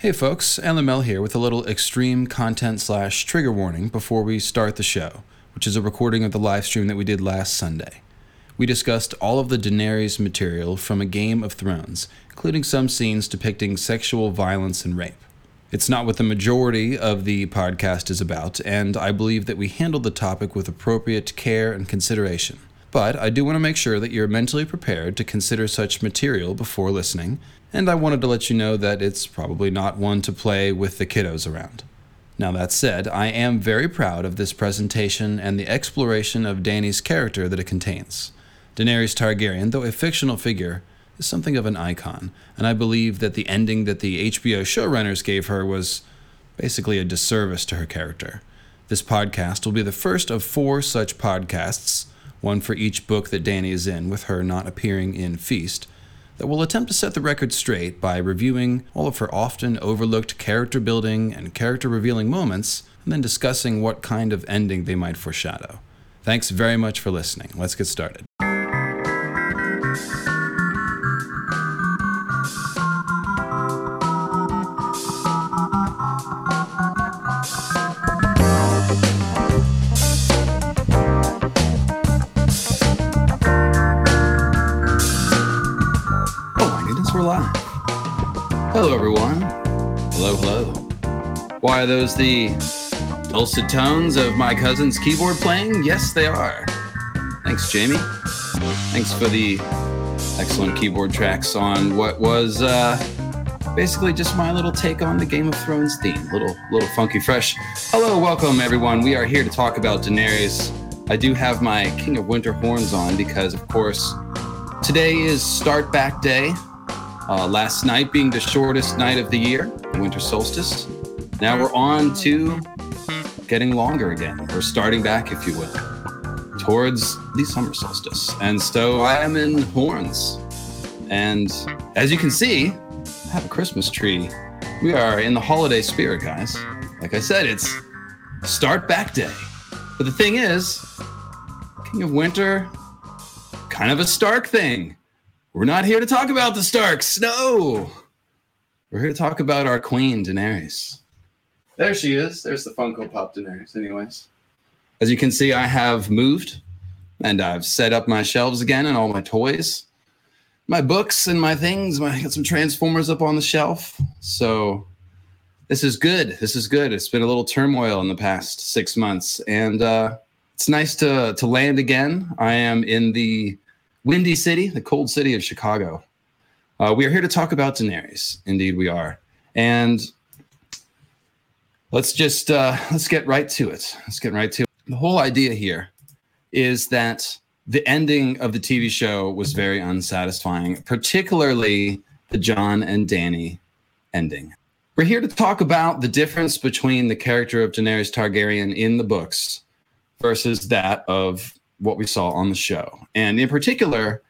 Hey folks, Mel here with a little extreme content slash trigger warning before we start the show, which is a recording of the live stream that we did last Sunday. We discussed all of the Daenerys material from A Game of Thrones, including some scenes depicting sexual violence and rape. It's not what the majority of the podcast is about, and I believe that we handled the topic with appropriate care and consideration. But I do want to make sure that you're mentally prepared to consider such material before listening, and I wanted to let you know that it's probably not one to play with the kiddos around. Now, that said, I am very proud of this presentation and the exploration of Dany's character that it contains. Daenerys Targaryen, though a fictional figure, is something of an icon, and I believe that the ending that the HBO showrunners gave her was basically a disservice to her character. This podcast will be the first of four such podcasts, one for each book that Dany is in, with her not appearing in Feast that will attempt to set the record straight by reviewing all of her often overlooked character building and character revealing moments, and then discussing what kind of ending they might foreshadow. Thanks very much for listening. Let's get started. Hello. Why are those the dulcet tones of my cousin's keyboard playing? Yes, they are. Thanks, Jamie. Thanks for the excellent keyboard tracks on what was uh, basically just my little take on the Game of Thrones theme. Little, little funky fresh. Hello, welcome, everyone. We are here to talk about Daenerys. I do have my King of Winter horns on because, of course, today is Start Back Day. Uh, last night being the shortest night of the year, winter solstice. Now we're on to getting longer again. We're starting back, if you will, towards the summer solstice. And so I am in horns. And as you can see, I have a Christmas tree. We are in the holiday spirit, guys. Like I said, it's start back day. But the thing is, King of Winter, kind of a Stark thing. We're not here to talk about the Starks. No. We're here to talk about our queen, Daenerys. There she is. There's the Funko Pop Daenerys, anyways. As you can see, I have moved and I've set up my shelves again and all my toys, my books and my things. I got some Transformers up on the shelf. So this is good. This is good. It's been a little turmoil in the past six months, and uh, it's nice to to land again. I am in the Windy City, the cold city of Chicago. Uh, we are here to talk about Daenerys. Indeed, we are. And let's just uh, let's get right to it. Let's get right to it. The whole idea here is that the ending of the TV show was very unsatisfying, particularly the Jon and Danny ending. We're here to talk about the difference between the character of Daenerys Targaryen in the books versus that of what we saw on the show. And in particular,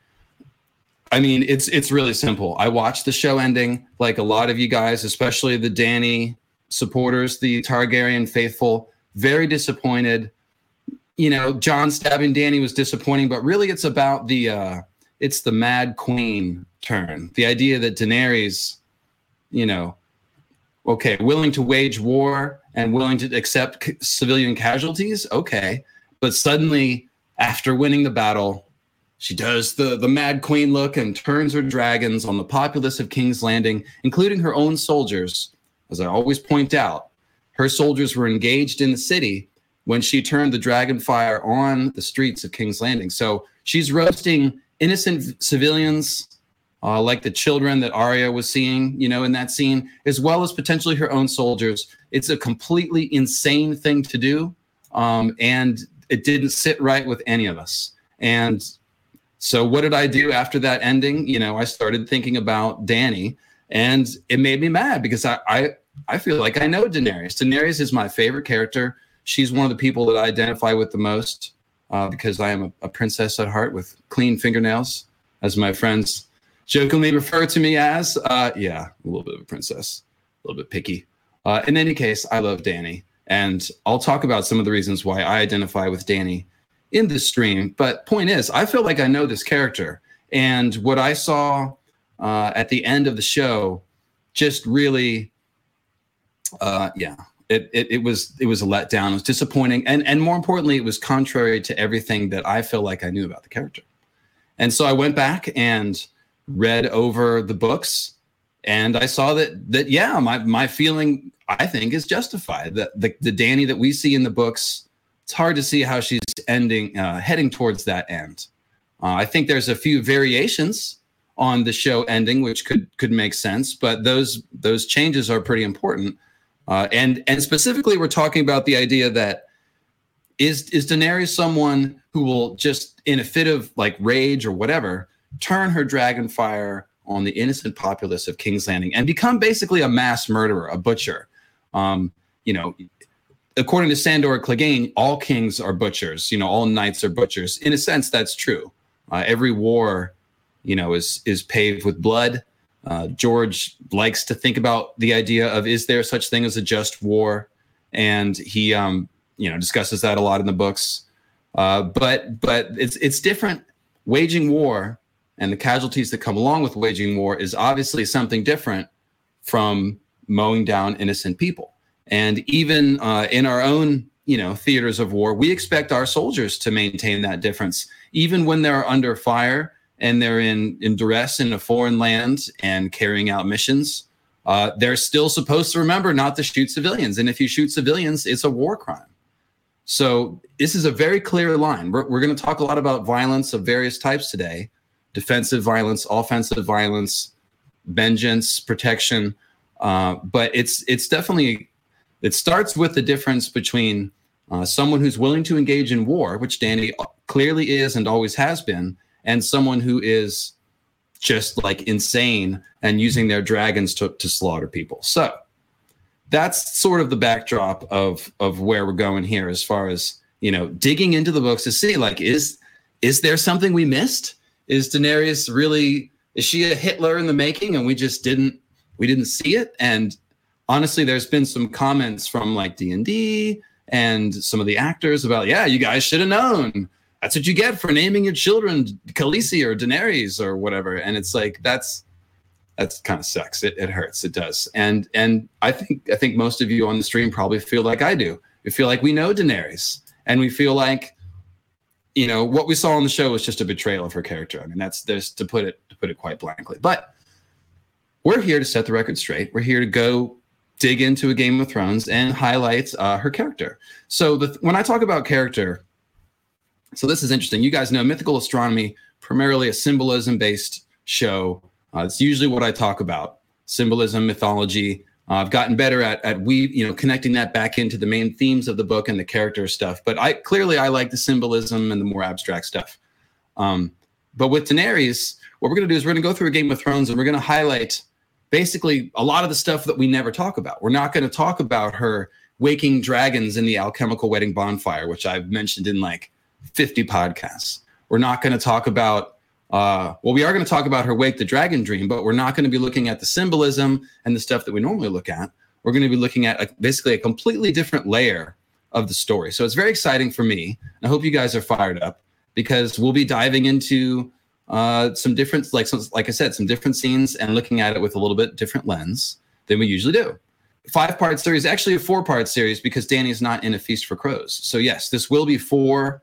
I mean, it's it's really simple. I watched the show ending, like a lot of you guys, especially the Danny supporters, the Targaryen faithful, very disappointed. You know, Jon stabbing Danny was disappointing, but really it's about the uh it's the Mad Queen turn. The idea that Daenerys, you know, okay, willing to wage war and willing to accept c- civilian casualties, okay, but suddenly after winning the battle, she does the, the Mad Queen look and turns her dragons on the populace of King's Landing, including her own soldiers. As I always point out, her soldiers were engaged in the city when she turned the dragon fire on the streets of King's Landing. So she's roasting innocent civilians, uh, like the children that Arya was seeing, you know, in that scene, as well as potentially her own soldiers. It's a completely insane thing to do. Um, and it didn't sit right with any of us. And so what did I do after that ending? You know, I started thinking about Danny and it made me mad because I I, I feel like I know Daenerys. Daenerys is my favorite character. She's one of the people that I identify with the most uh, because I am a, a princess at heart with clean fingernails, as my friends jokingly refer to me as. Uh, yeah, a little bit of a princess, a little bit picky. Uh, in any case, I love Dany. And I'll talk about some of the reasons why I identify with Danny in this stream. But point is, I feel like I know this character. And what I saw uh, at the end of the show just really uh, yeah, it, it, it was it was a letdown. It was disappointing, and and more importantly, it was contrary to everything that I feel like I knew about the character. And so I went back and read over the books, and I saw that that yeah, my my feeling I think is justified. That the the Dany that we see in the books, it's hard to see how she's ending uh, heading towards that end. Uh, I think there's a few variations on the show ending, which could could make sense, but those those changes are pretty important. Uh, and and specifically, we're talking about the idea that is is Daenerys someone who will just in a fit of like rage or whatever turn her dragon fire on the innocent populace of King's Landing and become basically a mass murderer, a butcher. Um, you know, according to Sandor Clegane, all kings are butchers. You know, all knights are butchers. In a sense, that's true. Uh, every war you know, is is paved with blood. Uh, George likes to think about the idea of is there such thing as a just war, and he um, you know discusses that a lot in the books. Uh, but but it's it's different. Waging war and the casualties that come along with waging war is obviously something different from mowing down innocent people. And even uh, in our own you know theaters of war, we expect our soldiers to maintain that difference, even when they're under fire and they're in, in duress in a foreign land and carrying out missions, uh, they're still supposed to remember not to shoot civilians. And if you shoot civilians, it's a war crime. So this is a very clear line. We're, we're going to talk a lot about violence of various types today defensive violence, offensive violence, vengeance, protection. Uh, but it's it's definitely it starts with the difference between uh, someone who's willing to engage in war, which Danny clearly is and always has been, and someone who is just like insane and using their dragons to, to slaughter people. So that's sort of the backdrop of of where we're going here as far as you know digging into the books to see like is is there something we missed is daenerys really is she a hitler in the making and we just didn't we didn't see it and honestly there's been some comments from like d&d and some of the actors about yeah you guys should have known that's what you get for naming your children Khaleesi or Daenerys or whatever. And it's like that's that's kind of sucks. It, it hurts. It does. And and I think I think most of you on the stream probably feel like I do. We feel like we know Daenerys, and we feel like you know what we saw on the show was just a betrayal of her character. I mean, that's there's to put it to put it quite blankly. But we're here to set the record straight. We're here to go dig into a Game of Thrones and highlight uh, her character. So the, when I talk about character, so this is interesting. You guys know mythical astronomy, primarily a symbolism based show. Uh, it's usually what I talk about symbolism, mythology. Uh, I've gotten better at, at we, you know, connecting that back into the main themes of the book and the character stuff. But I clearly I like the symbolism and the more abstract stuff. Um, but with Daenerys, what we're going to do is we're going to go through a Game of Thrones and we're going to highlight basically a lot of the stuff that we never talk about. We're not going to talk about her waking dragons in the alchemical wedding bonfire, which I've mentioned in like 50 podcasts. We're not going to talk about, uh, well, we are going to talk about her Wake the Dragon dream, but we're not going to be looking at the symbolism and the stuff that we normally look at. We're going to be looking at a, basically a completely different layer of the story. So it's very exciting for me. I hope you guys are fired up because we'll be diving into uh, some different, like some, like I said, some different scenes and looking at it with a little bit different lens than we usually do. Five part series, actually a four part series because Danny's not in a Feast for Crows. So yes, this will be four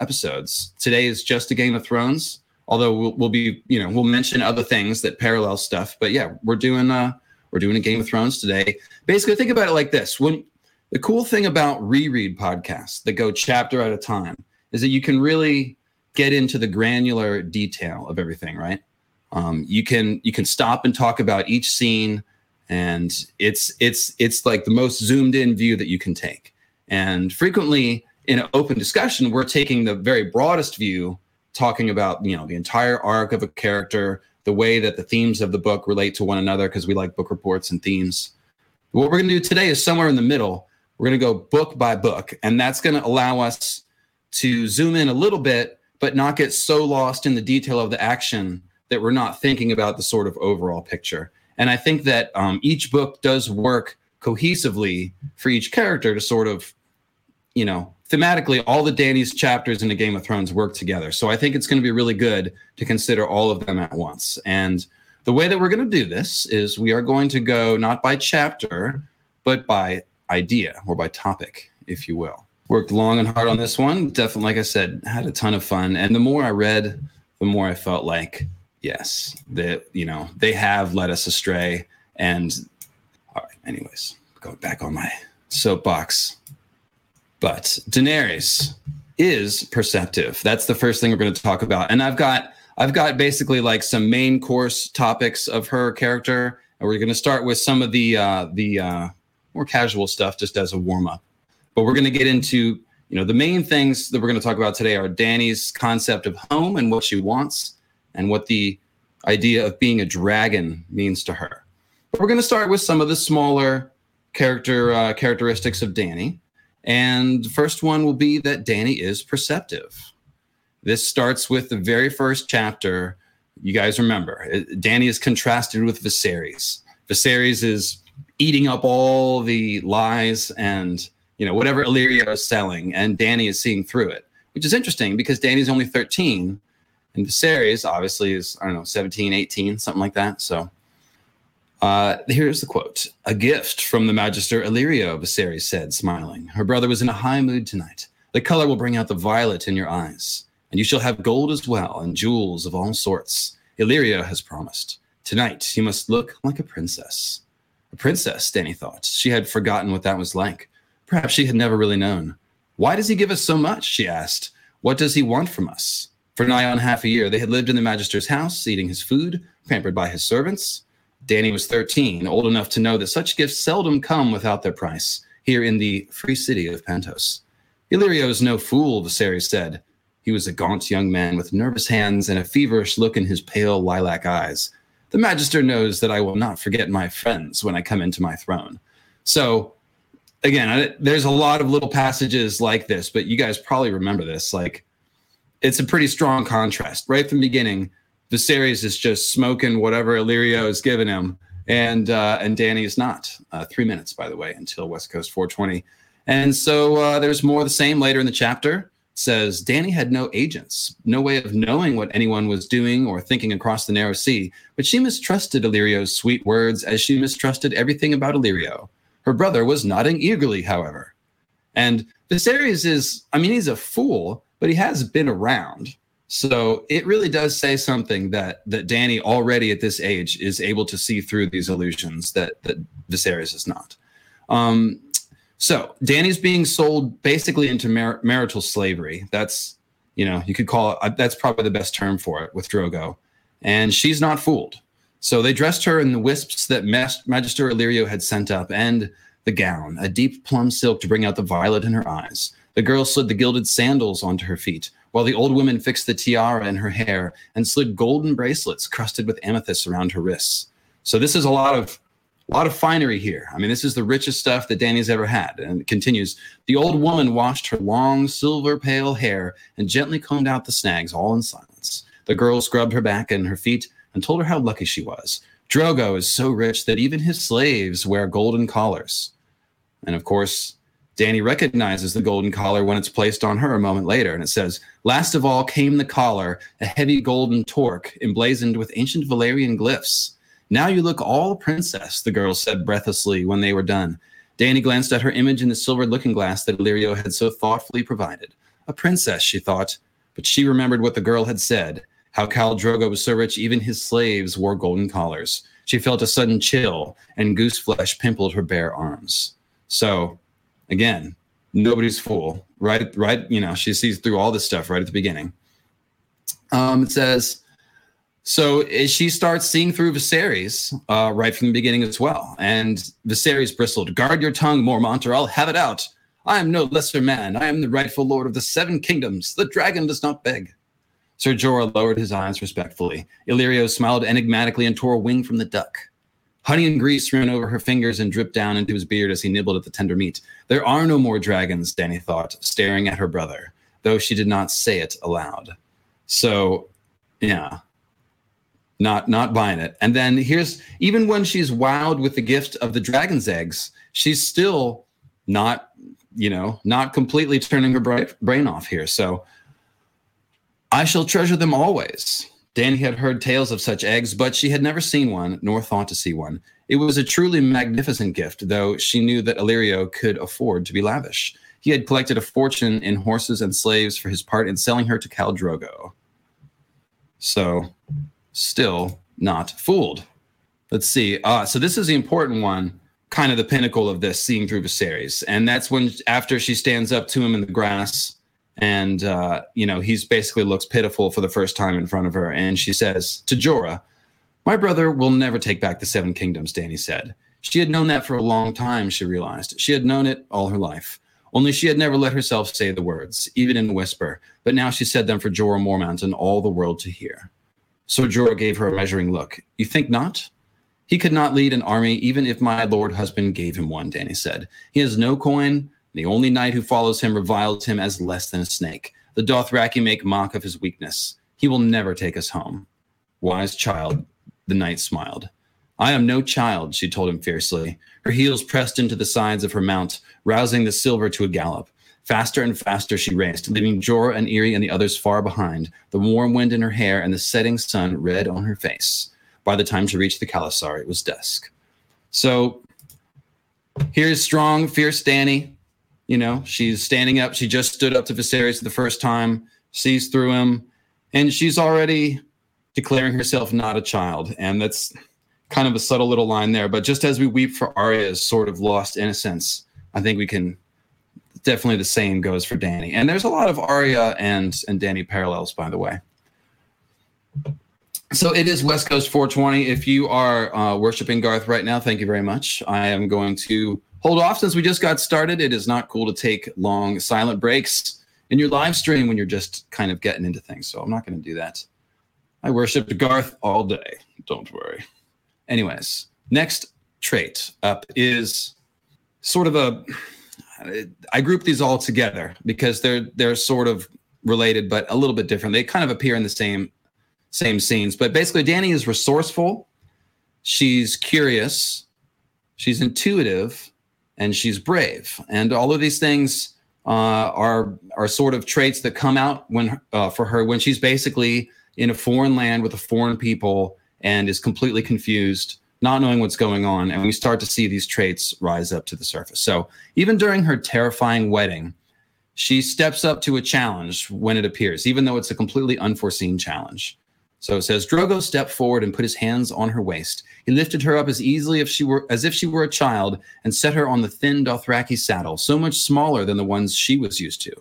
episodes. Today is just a Game of Thrones, although we'll, we'll be, you know, we'll mention other things that parallel stuff. But yeah, we're doing uh we're doing a Game of Thrones today. Basically, think about it like this: when the cool thing about reread podcasts that go chapter at a time is that you can really get into the granular detail of everything, right? Um, you can you can stop and talk about each scene, and it's it's it's like the most zoomed in view that you can take. And frequently, in an open discussion, we're taking the very broadest view, talking about you know the entire arc of a character, the way that the themes of the book relate to one another, because we like book reports and themes. What we're going to do today is somewhere in the middle. We're going to go book by book, and that's going to allow us to zoom in a little bit, but not get so lost in the detail of the action that we're not thinking about the sort of overall picture. And I think that um, each book does work cohesively for each character to sort of, you know, thematically, all the Dany's chapters in the Game of Thrones work together. So I think it's going to be really good to consider all of them at once. And the way that we're going to do this is we are going to go not by chapter, but by idea or by topic, if you will. Worked long and hard on this one. Definitely, like I said, had a ton of fun. And the more I read, the more I felt like, yes, that, you know, they have led us astray. And all right, anyways, going back on my soapbox. But Daenerys is perceptive. That's the first thing we're going to talk about. And I've got I've got basically like some main course topics of her character, and we're going to start with some of the uh, the uh, more casual stuff just as a warm up. But we're going to get into you know the main things that we're going to talk about today are Danny's concept of home and what she wants, and what the idea of being a dragon means to her. But we're going to start with some of the smaller character uh, characteristics of Dany. And the first one will be that Danny is perceptive. This starts with the very first chapter. You guys remember, Danny is contrasted with Viserys. Viserys is eating up all the lies and you know whatever Illyrio is selling, and Danny is seeing through it, which is interesting because Dany's only 13, and Viserys obviously is I don't know 17, 18, something like that. So uh, here's the quote: "A gift from the Magister Illyrio," Viserys said, smiling. Her brother was in a high mood tonight. The color will bring out the violet in your eyes and you shall have gold as well, and jewels of all sorts. Illyrio has promised. Tonight you must look like a princess. A princess, Dany thought. She had forgotten what that was like. Perhaps she had never really known. Why does he give us so much? she asked. What does he want from us? For nigh on half a year, they had lived in the magister's house, eating his food, pampered by his servants. Dany was 13, old enough to know that such gifts seldom come without their price, here in the free city of Pentos. Illyrio is no fool, Viserys said. He was a gaunt young man with nervous hands and a feverish look in his pale lilac eyes. The Magister knows that I will not forget my friends when I come into my throne. So, again, I, there's a lot of little passages like this, but you guys probably remember this. Like, it's a pretty strong contrast. Right from the beginning, Viserys is just smoking whatever Illyrio is giving him, and uh, and Dany is not. Uh, three minutes, by the way, until West Coast 420. And so uh, there's more of the same later in the chapter says Danny had no agents, no way of knowing what anyone was doing or thinking across the narrow sea, but she mistrusted Illyrio's sweet words as she mistrusted everything about Illyrio. Her brother was nodding eagerly, however. And Viserys is, I mean, he's a fool, but he has been around. So it really does say something that that Dany already at this age is able to see through these illusions that that Viserys is not. Um, so Danny's being sold basically into mar- marital slavery. That's, you know, you could call it, uh, that's probably the best term for it with Drogo. And she's not fooled. So they dressed her in the wisps that Mas- Magister Illyrio had sent up and the gown, a deep plum silk to bring out the violet in her eyes. The girl slid the gilded sandals onto her feet, while the old woman fixed the tiara in her hair and slid golden bracelets crusted with amethysts around her wrists. So this is a lot of a lot of finery here. I mean, this is the richest stuff that Danny's ever had. And it continues The old woman washed her long, silver pale hair and gently combed out the snags, all in silence. The girl scrubbed her back and her feet and told her how lucky she was. Drogo is so rich that even his slaves wear golden collars. And of course, Danny recognizes the golden collar when it's placed on her a moment later, and it says, Last of all came the collar, a heavy golden torque emblazoned with ancient Valyrian glyphs. Now you look all princess, the girl said breathlessly when they were done. Danny glanced at her image in the silvered looking glass that Illyrio had so thoughtfully provided. A princess, she thought, but she remembered what the girl had said, how Khal Drogo was so rich even his slaves wore golden collars. She felt a sudden chill, and goose flesh pimpled her bare arms. So, again, nobody's fool. Right, right. You know, she sees through all this stuff right at the beginning. Um, it says, so she starts seeing through Viserys uh, right from the beginning as well. And Viserys bristled, Guard your tongue, Mormont, or I'll have it out. I am no lesser man. I am the rightful lord of the seven kingdoms. The dragon does not beg. Sir Jorah lowered his eyes respectfully. Illyrio smiled enigmatically and tore a wing from the duck. Honey and grease ran over her fingers and dripped down into his beard as he nibbled at the tender meat. There are no more dragons, Danny thought, staring at her brother, though she did not say it aloud. So, yeah, not not buying it. And then here's even when she's wowed with the gift of the dragon's eggs, she's still not, you know, not completely turning her brain off here. So I shall treasure them always. Dany had heard tales of such eggs, but she had never seen one, nor thought to see one. It was a truly magnificent gift, though she knew that Illyrio could afford to be lavish. He had collected a fortune in horses and slaves for his part in selling her to Khal Drogo. So, still not fooled. Let's see. Uh, so this is the important one, kind of the pinnacle of this, seeing through Viserys, and that's when after she stands up to him in the grass and uh, you know he's basically looks pitiful for the first time in front of her. And she says to jorah my brother will never take back the seven kingdoms danny said. She had known that for a long time she realized. She had known it all her life. Only she had never let herself say the words even in a whisper. But now she said them for jorah mormont and all the world to hear. So jorah gave her a measuring look. You think not? He could not lead an army even if my lord husband gave him one danny said. He has no coin the only knight who follows him reviles him as less than a snake. The Dothraki make mock of his weakness. He will never take us home. Wise child, the knight smiled. I am no child, she told him fiercely. Her heels pressed into the sides of her mount, rousing the silver to a gallop. Faster and faster she raced, leaving Jorah and Irri and the others far behind, the warm wind in her hair and the setting sun red on her face. By the time she reached the khalasar, it was dusk. So here's strong, fierce Dany, you know, she's standing up. She just stood up to Viserys the first time, sees through him, and she's already declaring herself not a child. And that's kind of a subtle little line there. But just as we weep for Arya's sort of lost innocence, I think we can definitely the same goes for Danny. And there's a lot of Arya and and Danny parallels, by the way. So it is West Coast 420. If you are uh, worshiping Garth right now, thank you very much. I am going to hold off since we just got started. It is not cool to take long silent breaks in your live stream when you're just kind of getting into things. So I'm not going to do that. I worshiped Garth all day. Don't worry. Anyways, next trait up is sort of a. I group these all together because they're they're sort of related but a little bit different. They kind of appear in the same same scenes, but basically Danny is resourceful, she's curious, she's intuitive, and she's brave. And all of these things uh, are are sort of traits that come out when uh, for her when she's basically in a foreign land with a foreign people and is completely confused, not knowing what's going on. And we start to see these traits rise up to the surface. So even during her terrifying wedding, she steps up to a challenge when it appears, even though it's a completely unforeseen challenge. So it says Drogo stepped forward and put his hands on her waist. He lifted her up as easily if she were as if she were a child and set her on the thin Dothraki saddle, so much smaller than the ones she was used to.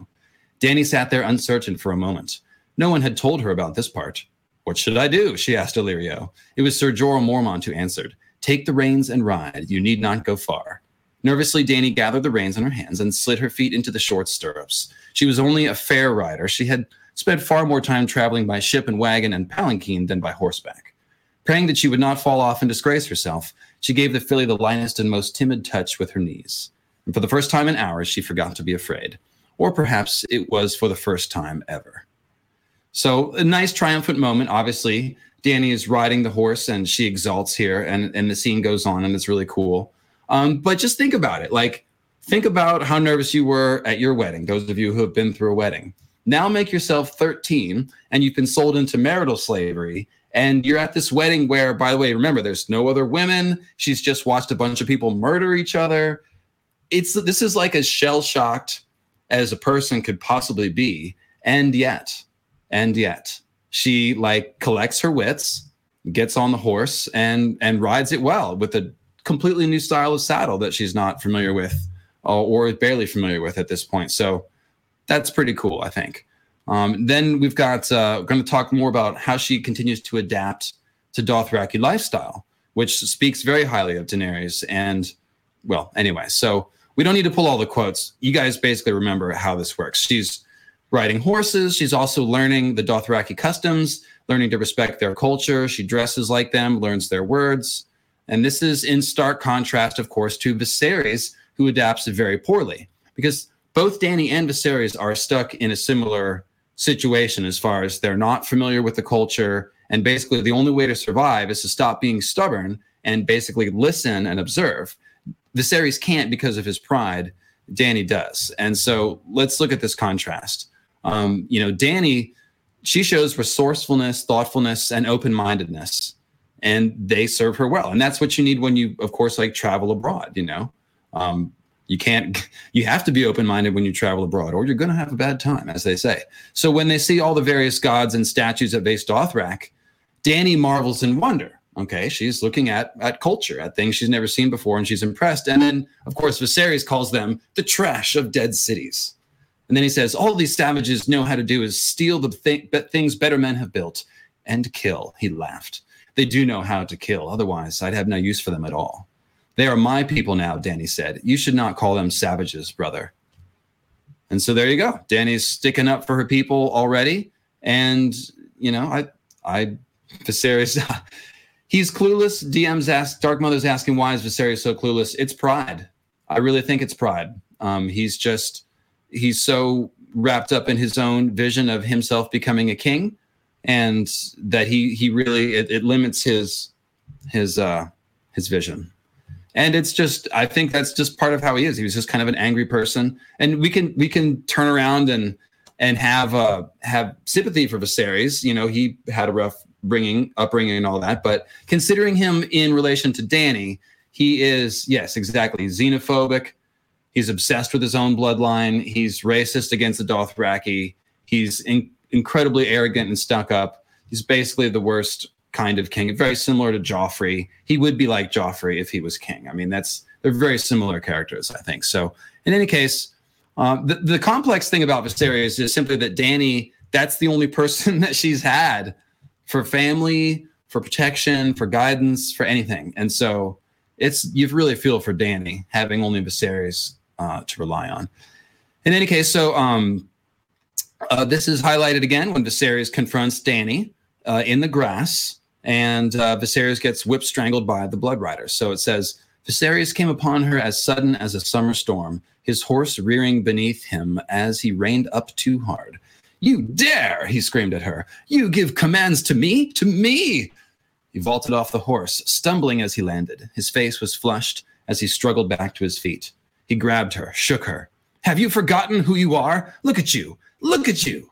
Danny sat there uncertain for a moment. No one had told her about this part. What should I do? she asked Illyrio. It was Sir Jorah Mormont who answered. Take the reins and ride. You need not go far. Nervously, Danny gathered the reins in her hands and slid her feet into the short stirrups. She was only a fair rider. She had spent far more time traveling by ship and wagon and palanquin than by horseback. Praying that she would not fall off and disgrace herself, she gave the filly the lightest and most timid touch with her knees. And for the first time in hours, she forgot to be afraid. Or perhaps it was for the first time ever. So, a nice triumphant moment. Obviously, Danny is riding the horse and she exalts here, and, and the scene goes on, and it's really cool. Um, but just think about it. Like, think about how nervous you were at your wedding, those of you who have been through a wedding. Now make yourself 13 and you've been sold into marital slavery. And you're at this wedding where, by the way, remember, there's no other women. She's just watched a bunch of people murder each other. It's this is like as shell shocked as a person could possibly be. And yet, and yet, she like collects her wits, gets on the horse, and and rides it well with a completely new style of saddle that she's not familiar with or, or barely familiar with at this point. So that's pretty cool, I think. Um, then we've got uh, going to talk more about how she continues to adapt to Dothraki lifestyle, which speaks very highly of Daenerys. And well, anyway, so we don't need to pull all the quotes. You guys basically remember how this works. She's riding horses. She's also learning the Dothraki customs, learning to respect their culture. She dresses like them, learns their words. And this is in stark contrast, of course, to Viserys, who adapts very poorly. Because both Danny and Viserys are stuck in a similar situation as far as they're not familiar with the culture. And basically, the only way to survive is to stop being stubborn and basically listen and observe. Viserys can't because of his pride. Danny does. And so let's look at this contrast. Um, you know, Danny, she shows resourcefulness, thoughtfulness, and open mindedness. And they serve her well. And that's what you need when you, of course, like travel abroad, you know? Um, you can't, you have to be open minded when you travel abroad, or you're going to have a bad time, as they say. So when they see all the various gods and statues at Vaes Dothrak, Dany marvels in wonder. Okay, she's looking at at culture, at things she's never seen before, and she's impressed. And then, of course, Viserys calls them the trash of dead cities. And then he says, All these savages know how to do is steal the th- things better men have built and kill. He laughed. They do know how to kill. Otherwise, I'd have no use for them at all. They are my people now, Danny said. You should not call them savages, brother. And so there you go. Danny's sticking up for her people already. And, you know, I, I, Viserys, he's clueless. DM's ask, Dark Mother's asking, why is Viserys so clueless? It's pride. I really think it's pride. Um, he's just, he's so wrapped up in his own vision of himself becoming a king and that he he really it, it limits his his uh his vision and it's just i think that's just part of how he is he was just kind of an angry person and we can we can turn around and and have uh have sympathy for Viserys you know he had a rough bringing upbringing and all that but considering him in relation to Danny he is yes exactly xenophobic He's obsessed with his own bloodline. He's racist against the Dothraki. He's in- incredibly arrogant and stuck up. He's basically the worst kind of king, very similar to Joffrey. He would be like Joffrey if he was king. I mean, that's they're very similar characters, I think. So, in any case, um, the, the complex thing about Viserys is simply that Danny, that's the only person that she's had for family, for protection, for guidance, for anything. And so it's you really feel for Danny having only Viserys uh, to rely on. In any case, so um, uh, this is highlighted again when Viserys confronts Danny uh, in the grass, and uh, Viserys gets whip strangled by the Blood Rider. So it says Viserys came upon her as sudden as a summer storm, his horse rearing beneath him as he reined up too hard. You dare! He screamed at her. You give commands to me? To me! He vaulted off the horse, stumbling as he landed. His face was flushed as he struggled back to his feet. He grabbed her, shook her. Have you forgotten who you are? Look at you. Look at you.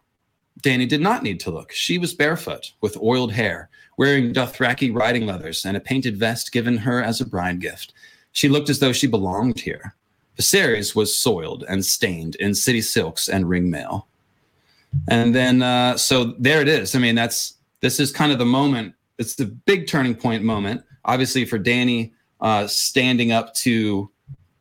Danny did not need to look. She was barefoot, with oiled hair, wearing Dothraki riding leathers and a painted vest given her as a bride gift. She looked as though she belonged here. Viserys was soiled and stained in city silks and ring mail. And then, uh, so there it is. I mean, that's this is kind of the moment. It's the big turning point moment, obviously for Danny uh, standing up to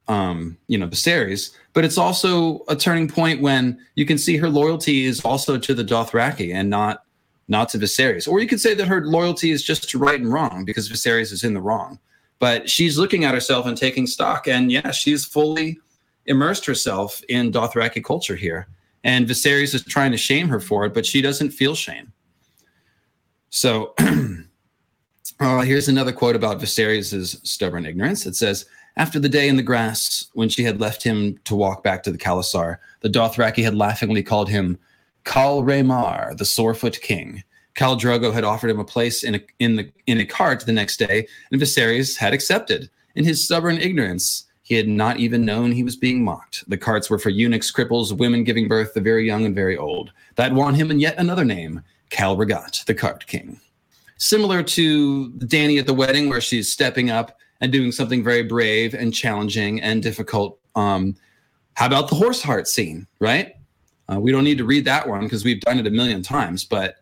um, you know, Viserys, but it's also a turning point when you can see her loyalty is also to the Dothraki and not not to Viserys. Or you could say that her loyalty is just to right and wrong because Viserys is in the wrong. But she's looking at herself and taking stock, and yeah, she's fully immersed herself in Dothraki culture here. And Viserys is trying to shame her for it, but she doesn't feel shame. So uh, here's another quote about Viserys' stubborn ignorance. It says, after the day in the grass, when she had left him to walk back to the khalasar, the Dothraki had laughingly called him Khal Rhae Mhar, the Sorefoot King. Khal Drogo had offered him a place in a, in, the, in a cart the next day, and Viserys had accepted. In his stubborn ignorance, he had not even known he was being mocked. The carts were for eunuchs, cripples, women giving birth, the very young and very old. That won him in yet another name, Khal Rhaggat, the Cart King. Similar to Danny at the wedding, where she's stepping up and doing something very brave and challenging and difficult. Um, how about the horse heart scene, right? Uh, we don't need to read that one because we've done it a million times. But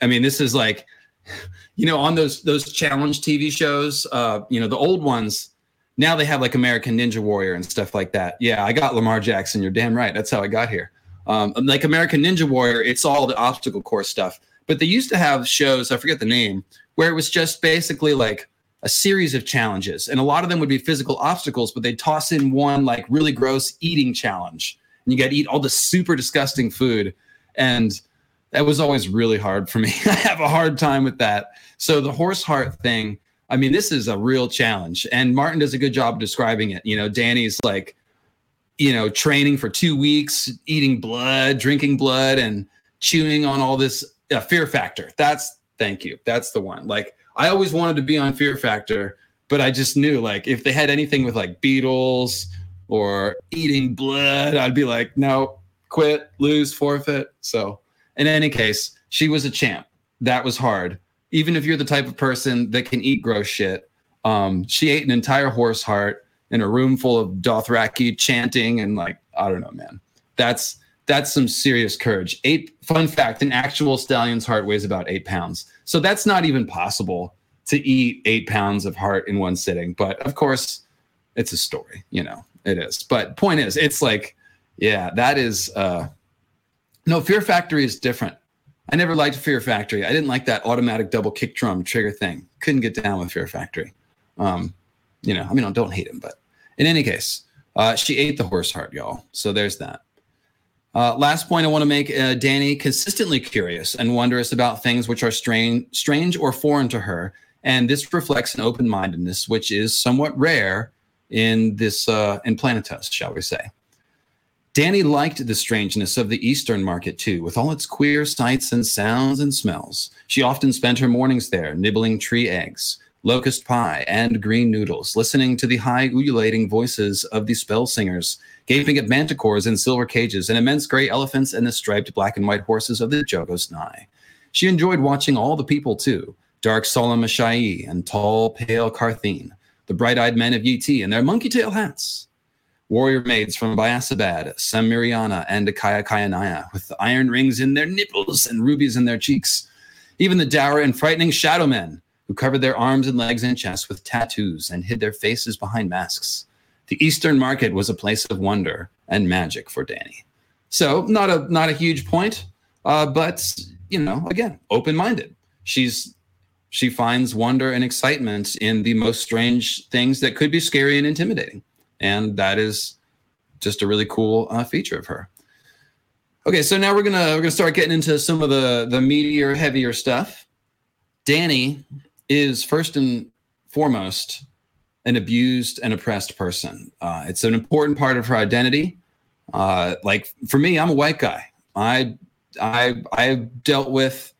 I mean, this is like, you know, on those those challenge TV shows, uh, you know, the old ones. Now they have like American Ninja Warrior and stuff like that. Yeah, I got Lamar Jackson. You're damn right. That's how I got here. Um, like American Ninja Warrior, it's all the obstacle course stuff. But they used to have shows. I forget the name, where it was just basically like a series of challenges. And a lot of them would be physical obstacles, but they'd toss in one like really gross eating challenge. And you got to eat all this super disgusting food. And that was always really hard for me. I have a hard time with that. So the horse heart thing, I mean, this is a real challenge. And Martin does a good job describing it. You know, Danny's like, you know, training for two weeks, eating blood, drinking blood, and chewing on all this uh, fear factor. That's thank you. That's the one. Like I always wanted to be on Fear Factor, but I just knew like if they had anything with like beetles or eating blood, I'd be like, no, quit, lose, forfeit. So in any case, she was a champ. That was hard. Even if you're the type of person that can eat gross shit, um, she ate an entire horse heart in a room full of Dothraki chanting and like I don't know, man. That's that's some serious courage. Eight fun fact: an actual stallion's heart weighs about eight pounds, so that's not even possible to eat eight pounds of heart in one sitting. But of course, it's a story, you know. It is. But point is, it's like, yeah, that is. uh No, Fear Factory is different. I never liked Fear Factory. I didn't like that automatic double kick drum trigger thing. Couldn't get down with Fear Factory. Um, you know, I mean, I don't hate him, but in any case, uh, she ate the horse heart, y'all. So there's that. Uh, last point I want to make uh, Dany consistently curious and wondrous about things which are strange, strange or foreign to her. And this reflects an open mindedness, which is somewhat rare in this uh, in Planetos, shall we say. Danny liked the strangeness of the Eastern market too, with all its queer sights and sounds and smells. She often spent her mornings there, nibbling tree eggs, locust pie, and green noodles, listening to the high ululating voices of the spell singers, gaping at manticores in silver cages and immense gray elephants and the striped black and white horses of the Jogos Nhai. She enjoyed watching all the people too, dark solemn Asshai and tall, pale Qartheen, the bright-eyed men of Yi in their monkey-tail hats, warrior maids from Bayasabhad, Shamyriana, and Akaya Kayanaya, with iron rings in their nipples and rubies in their cheeks. Even the dour and frightening shadow men, who covered their arms and legs and chests with tattoos and hid their faces behind masks. The Eastern market was a place of wonder and magic for Danny. So not a not a huge point, uh, but you know, again, open-minded. She's she finds wonder and excitement in the most strange things that could be scary and intimidating, and that is just a really cool uh, feature of her. Okay, so now we're gonna we're gonna start getting into some of the the meatier, heavier stuff. Danny is first and foremost an abused and oppressed person. Uh, it's an important part of her identity. Uh, like for me, I'm a white guy. I I I've dealt with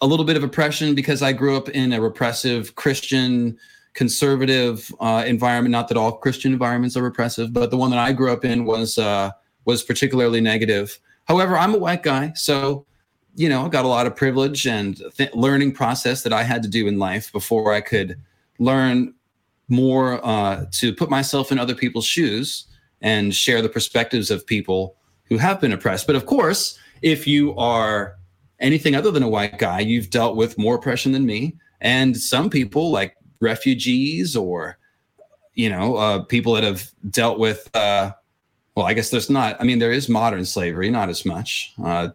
a little bit of oppression because I grew up in a repressive Christian conservative uh, environment. Not that all Christian environments are repressive, but the one that I grew up in was uh, was particularly negative. However, I'm a white guy, so you know, I got a lot of privilege and th- learning process that I had to do in life before I could learn more uh, to put myself in other people's shoes and share the perspectives of people who have been oppressed. But of course, if you are anything other than a white guy, you've dealt with more oppression than me. And some people, like refugees or, you know, uh, people that have dealt with, uh, well, I guess there's not, I mean, there is modern slavery, not as much. Uh,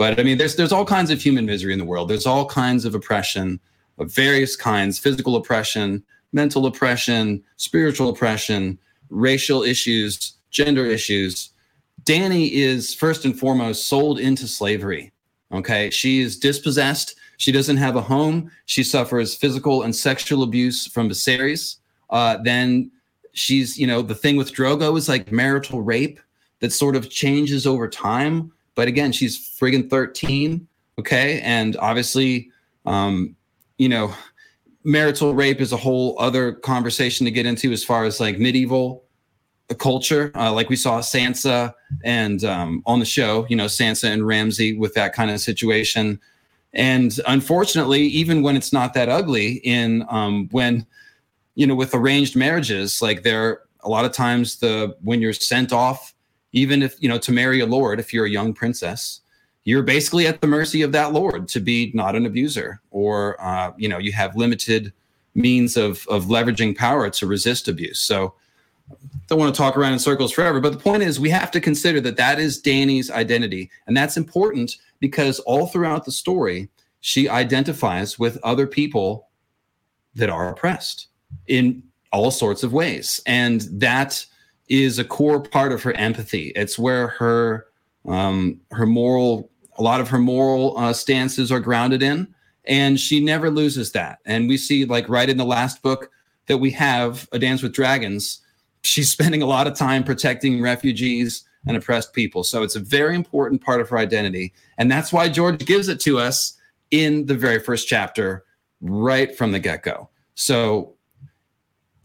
but I mean, there's there's all kinds of human misery in the world. There's all kinds of oppression of various kinds: physical oppression, mental oppression, spiritual oppression, racial issues, gender issues. Danny is first and foremost sold into slavery. Okay, she is dispossessed. She doesn't have a home. She suffers physical and sexual abuse from Viserys. Uh, then she's, you know, the thing with Drogo is like marital rape that sort of changes over time but again, she's friggin' 13. Okay. And obviously, um, you know, marital rape is a whole other conversation to get into as far as like medieval culture. Uh, like we saw Sansa and um, on the show, you know, Sansa and Ramsay with that kind of situation. And unfortunately, even when it's not that ugly, in um, when you know, with arranged marriages, like there a lot of times the when you're sent off even if you know to marry a lord if you're a young princess you're basically at the mercy of that lord to be not an abuser or uh, you know you have limited means of of leveraging power to resist abuse so don't want to talk around in circles forever but the point is we have to consider that that is Danny's identity and that's important because all throughout the story she identifies with other people that are oppressed in all sorts of ways and that is a core part of her empathy. It's where her um, her moral, a lot of her moral uh, stances are grounded in, and she never loses that. And we see, like right in the last book that we have, A Dance with Dragons, she's spending a lot of time protecting refugees and oppressed people. So it's a very important part of her identity, and that's why George gives it to us in the very first chapter, right from the get go. So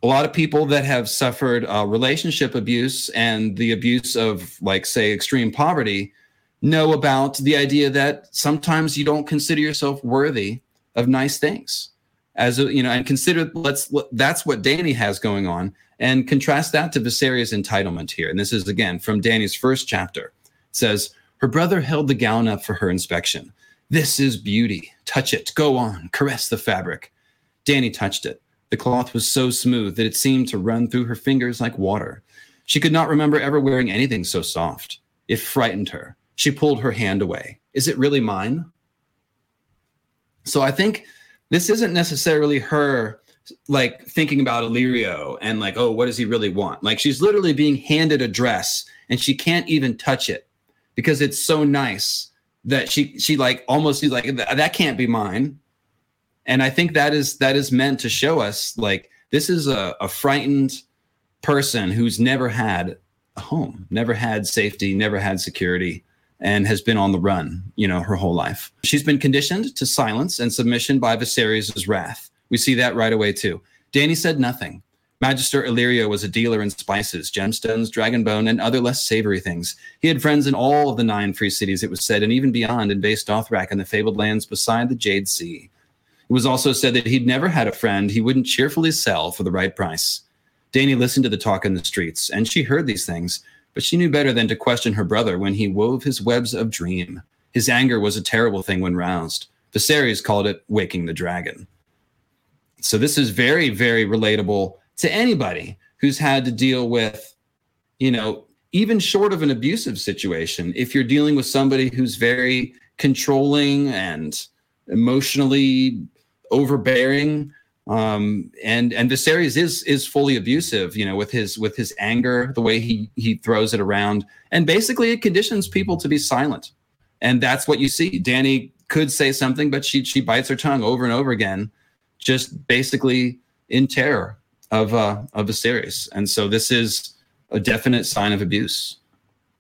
a lot of people that have suffered uh, relationship abuse and the abuse of like say extreme poverty know about the idea that sometimes you don't consider yourself worthy of nice things as a, you know and consider let's that's what Danny has going on and contrast that to Viserys' entitlement here. And this is again from Danny's first chapter. It says her brother held the gown up for her inspection. This is beauty. Touch it. Go on. Caress the fabric. Danny touched it. The cloth was so smooth that it seemed to run through her fingers like water. She could not remember ever wearing anything so soft. It frightened her. She pulled her hand away. Is it really mine? So I think this isn't necessarily her like thinking about Illyrio and like, oh, what does he really want? Like she's literally being handed a dress and she can't even touch it because it's so nice that she she like almost she's like that can't be mine. And I think that is that is meant to show us like this is a, a frightened person who's never had a home, never had safety, never had security and has been on the run, you know, her whole life. She's been conditioned to silence and submission by Viserys' wrath. We see that right away too. Danny said nothing. Magister Illyrio was a dealer in spices, gemstones, dragonbone, and other less savory things. He had friends in all of the nine free cities, it was said, and even beyond in Vaes Dothrak and the fabled lands beside the Jade Sea. It was also said that he'd never had a friend he wouldn't cheerfully sell for the right price. Danny listened to the talk in the streets, and she heard these things, but she knew better than to question her brother when he wove his webs of dream. His anger was a terrible thing when roused. Viserys called it waking the dragon. So this is very, very relatable to anybody who's had to deal with, you know, even short of an abusive situation. If you're dealing with somebody who's very controlling and emotionally overbearing, um, and and Viserys is is fully abusive, you know, with his with his anger, the way he he throws it around, and basically it conditions people to be silent, and that's what you see. Danny could say something, but she she bites her tongue over and over again, just basically in terror of uh, of Viserys, and so this is a definite sign of abuse.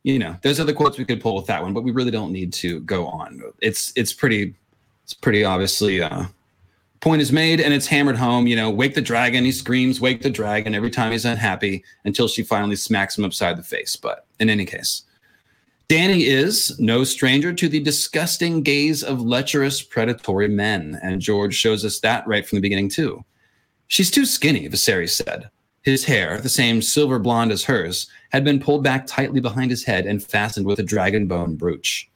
You know, those are the quotes we could pull with that one, but we really don't need to go on. It's it's pretty it's pretty obviously. Uh, point is made and it's hammered home. You know, wake the dragon. He screams, wake the dragon every time he's unhappy until she finally smacks him upside the face. But in any case, Danny is no stranger to the disgusting gaze of lecherous, predatory men. And George shows us that right from the beginning, too. She's too skinny, Viserys said. His hair, the same silver blonde as hers, had been pulled back tightly behind his head and fastened with a dragon bone brooch.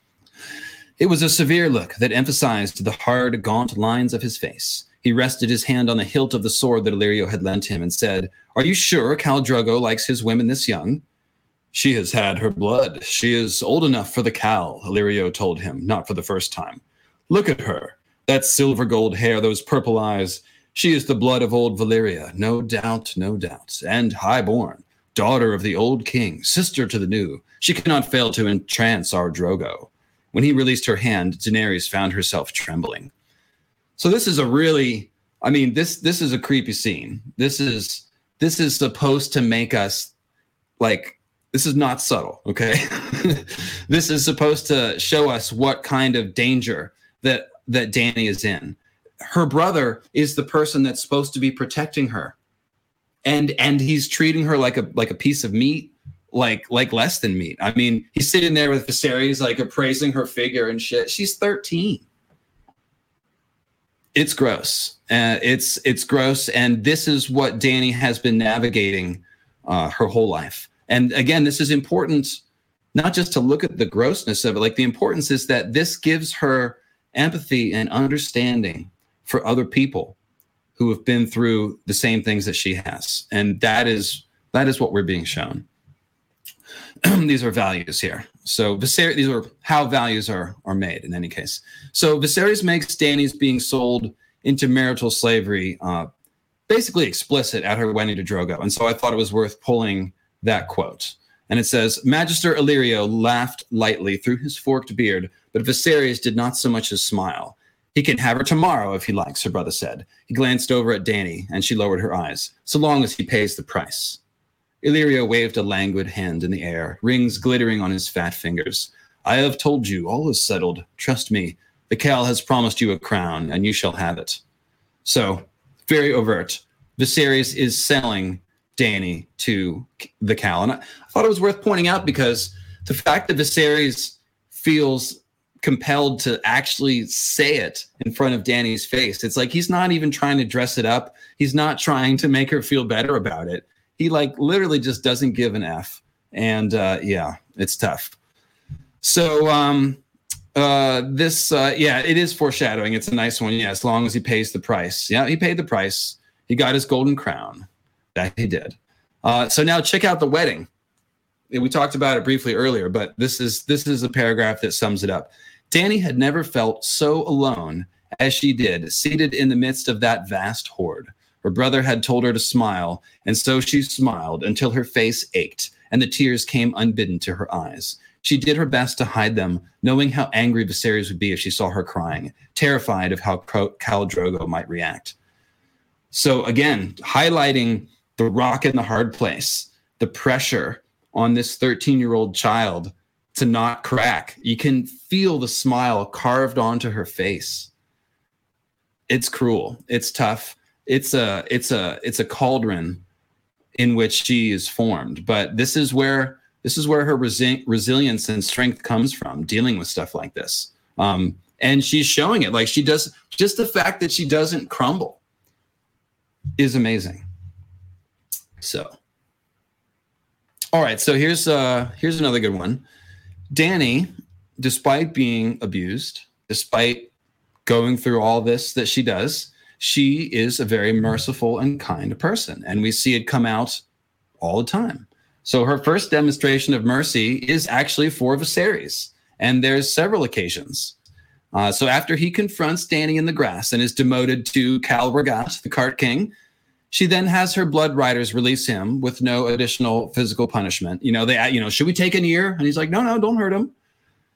It was a severe look that emphasized the hard, gaunt lines of his face. He rested his hand on the hilt of the sword that Illyrio had lent him and said, Are you sure Khal Drogo likes his women this young? She has had her blood. She is old enough for the Khal, Illyrio told him, not for the first time. Look at her. That silver gold hair, those purple eyes. She is the blood of old Valyria, no doubt, no doubt, and high-born, daughter of the old king, sister to the new. She cannot fail to entrance our Drogo. When he released her hand, Daenerys found herself trembling. So this is a really, I mean, this this is a creepy scene. This is this is supposed to make us like this is not subtle, okay? this is supposed to show us what kind of danger that that Danny is in. Her brother is the person that's supposed to be protecting her. And and he's treating her like a like a piece of meat like like less than meat. I mean, he's sitting there with Viserys like appraising her figure and shit. She's 13. It's gross. Uh, it's it's gross, and this is what Danny has been navigating uh, her whole life. And again, this is important, not just to look at the grossness of it. Like the importance is that this gives her empathy and understanding for other people who have been through the same things that she has, and that is that is what we're being shown. these are values here. So Viserys, these are how values are are made in any case. So Viserys makes Dany's being sold into marital slavery uh, basically explicit at her wedding to Drogo, and so I thought it was worth pulling that quote. And it says, Magister Illyrio laughed lightly through his forked beard, but Viserys did not so much as smile. He can have her tomorrow if he likes, her brother said. He glanced over at Dany, and she lowered her eyes, so long as he pays the price. Illyrio waved a languid hand in the air, rings glittering on his fat fingers. I have told you, all is settled. Trust me. The Khal has promised you a crown, and you shall have it. So, very overt. Viserys is selling Dany to the Khal. And I, thought it was worth pointing out because the fact that Viserys feels compelled to actually say it in front of Dany's face. It's like he's not even trying to dress it up. He's not trying to make her feel better about it. He like literally just doesn't give an F. And uh, yeah, it's tough. So um uh this uh yeah, it is foreshadowing. It's a nice one. Yeah, as long as he pays the price. Yeah, he paid the price. He got his golden crown. That he did. Uh so now check out the wedding. We talked about it briefly earlier, but this is this is a paragraph that sums it up. Danny had never felt so alone as she did, seated in the midst of that vast horde. Her brother had told her to smile, and so she smiled until her face ached and the tears came unbidden to her eyes. She did her best to hide them, knowing how angry Viserys would be if she saw her crying, terrified of how Khal Drogo might react. So again, highlighting the rock in the hard place, the pressure on this 13-year-old child to not crack. You can feel the smile carved onto her face. It's cruel. It's tough. It's a it's a it's a cauldron in which she is formed. But this is where this is where her resi- resilience and strength comes from dealing with stuff like this. Um, and she's showing it like she does just the fact that she doesn't crumble is amazing. So all right, so here's uh here's another good one. Danny, despite being abused, despite going through all this that she does, she is a very merciful and kind person. And we see it come out all the time. So her first demonstration of mercy is actually for Viserys. And there's several occasions. Uh, so after he confronts Danny in the grass and is demoted to Khal Rhaggat, the Cart King, she then has her blood riders release him with no additional physical punishment. You know, they, you know, should we take an ear? And he's like, no, no, don't hurt him.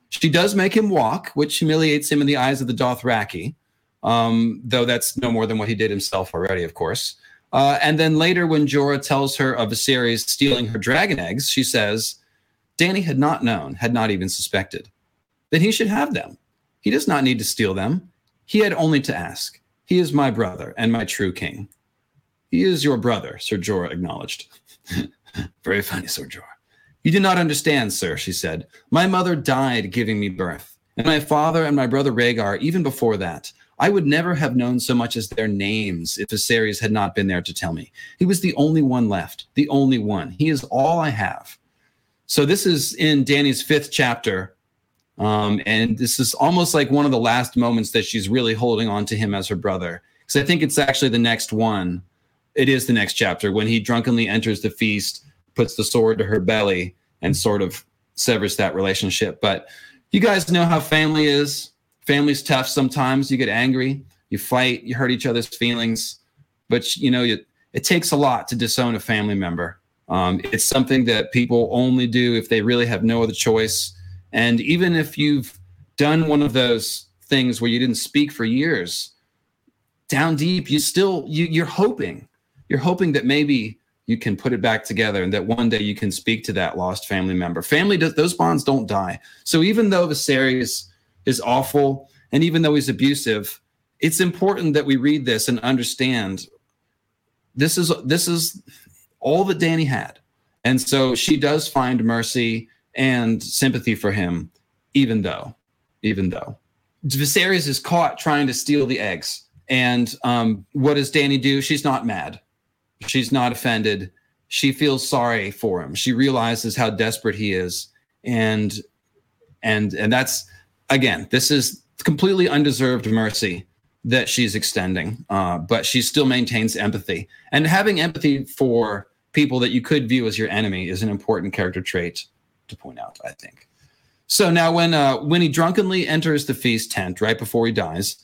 She does make him walk, which humiliates him in the eyes of the Dothraki, um, though that's no more than what he did himself already, of course. Uh, and then later, when Jorah tells her of Viserys stealing her dragon eggs, she says, Danny had not known, had not even suspected. that he should have them. He does not need to steal them. He had only to ask. He is my brother and my true king. He is your brother, Sir Jorah acknowledged. Very funny, Sir Jorah. You do not understand, sir, she said. My mother died giving me birth, and my father and my brother Rhaegar even before that. I would never have known so much as their names if Viserys had not been there to tell me. He was the only one left, the only one. He is all I have. So this is in Danny's fifth chapter. Um, and this is almost like one of the last moments that she's really holding on to him as her brother. Because I think it's actually the next one it is the next chapter when he drunkenly enters the feast, puts the sword to her belly, and sort of severs that relationship. But you guys know how family is. Family's tough sometimes. You get angry, you fight, you hurt each other's feelings. But you know, it, it takes a lot to disown a family member. Um, it's something that people only do if they really have no other choice. And even if you've done one of those things where you didn't speak for years, down deep, you still you, you're hoping you're hoping that maybe you can put it back together and that one day you can speak to that lost family member. Family does those bonds don't die. So even though Viserys is awful and even though he's abusive, it's important that we read this and understand this is this is all that Danny had. And so she does find mercy and sympathy for him, even though, even though Viserys is caught trying to steal the eggs. And um, what does Dany do? She's not mad. She's not offended. She feels sorry for him. She realizes how desperate he is, and and and that's again, this is completely undeserved mercy that she's extending, uh, but she still maintains empathy. And having empathy for people that you could view as your enemy is an important character trait to point out, I think. So now, when uh, when he drunkenly enters the feast tent right before he dies,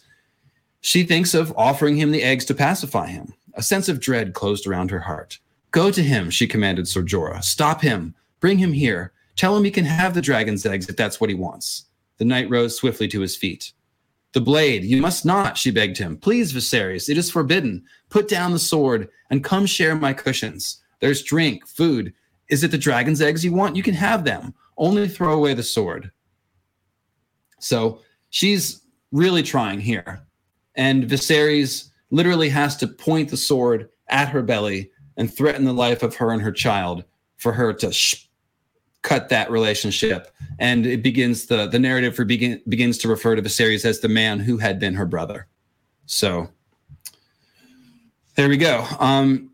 she thinks of offering him the eggs to pacify him. A sense of dread closed around her heart. Go to him, she commanded Sir Jorah. Stop him. Bring him here. Tell him he can have the dragon's eggs if that's what he wants. The knight rose swiftly to his feet. The blade, you must not, she begged him. Please, Viserys, it is forbidden. Put down the sword and come share my cushions. There's drink, food. Is it the dragon's eggs you want? You can have them. Only throw away the sword. So she's really trying here. And Viserys literally has to point the sword at her belly and threaten the life of her and her child for her to sh- cut that relationship, and it begins the the narrative for begin, begins to refer to Viserys as the man who had been her brother. So there we go. Um,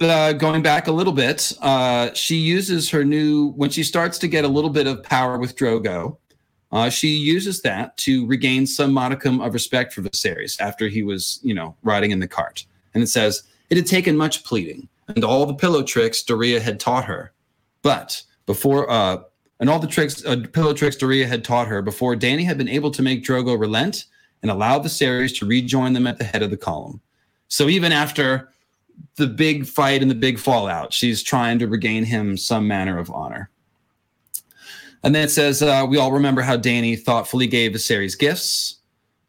uh, going back a little bit, uh, she uses her new when she starts to get a little bit of power with Drogo. Uh, she uses that to regain some modicum of respect for Viserys after he was, you know, riding in the cart. And it says it had taken much pleading and all the pillow tricks Doreah had taught her, but before uh, and all the tricks uh, pillow tricks Doreah had taught her before Danny had been able to make Drogo relent and allow the Viserys to rejoin them at the head of the column. So even after the big fight and the big fallout. She's trying to regain him some manner of honor. And then it says, uh, we all remember how Danny thoughtfully gave Viserys gifts.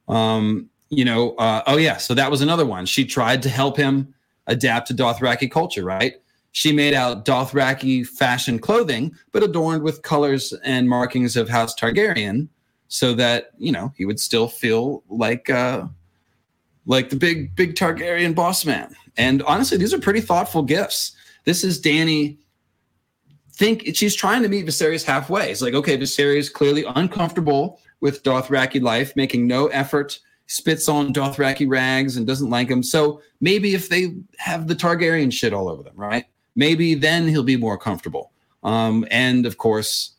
Um, you know, uh, oh yeah, so that was another one. She tried to help him adapt to Dothraki culture, right? She made out Dothraki fashion clothing, but adorned with colors and markings of House Targaryen, so that you know he would still feel like uh, like the big big Targaryen boss man. And honestly, these are pretty thoughtful gifts. This is Danny. Think she's trying to meet Viserys halfway. It's like, okay, Viserys clearly uncomfortable with Dothraki life, making no effort, spits on Dothraki rags and doesn't like them. So maybe if they have the Targaryen shit all over them, right? Maybe then he'll be more comfortable. Um, and of course,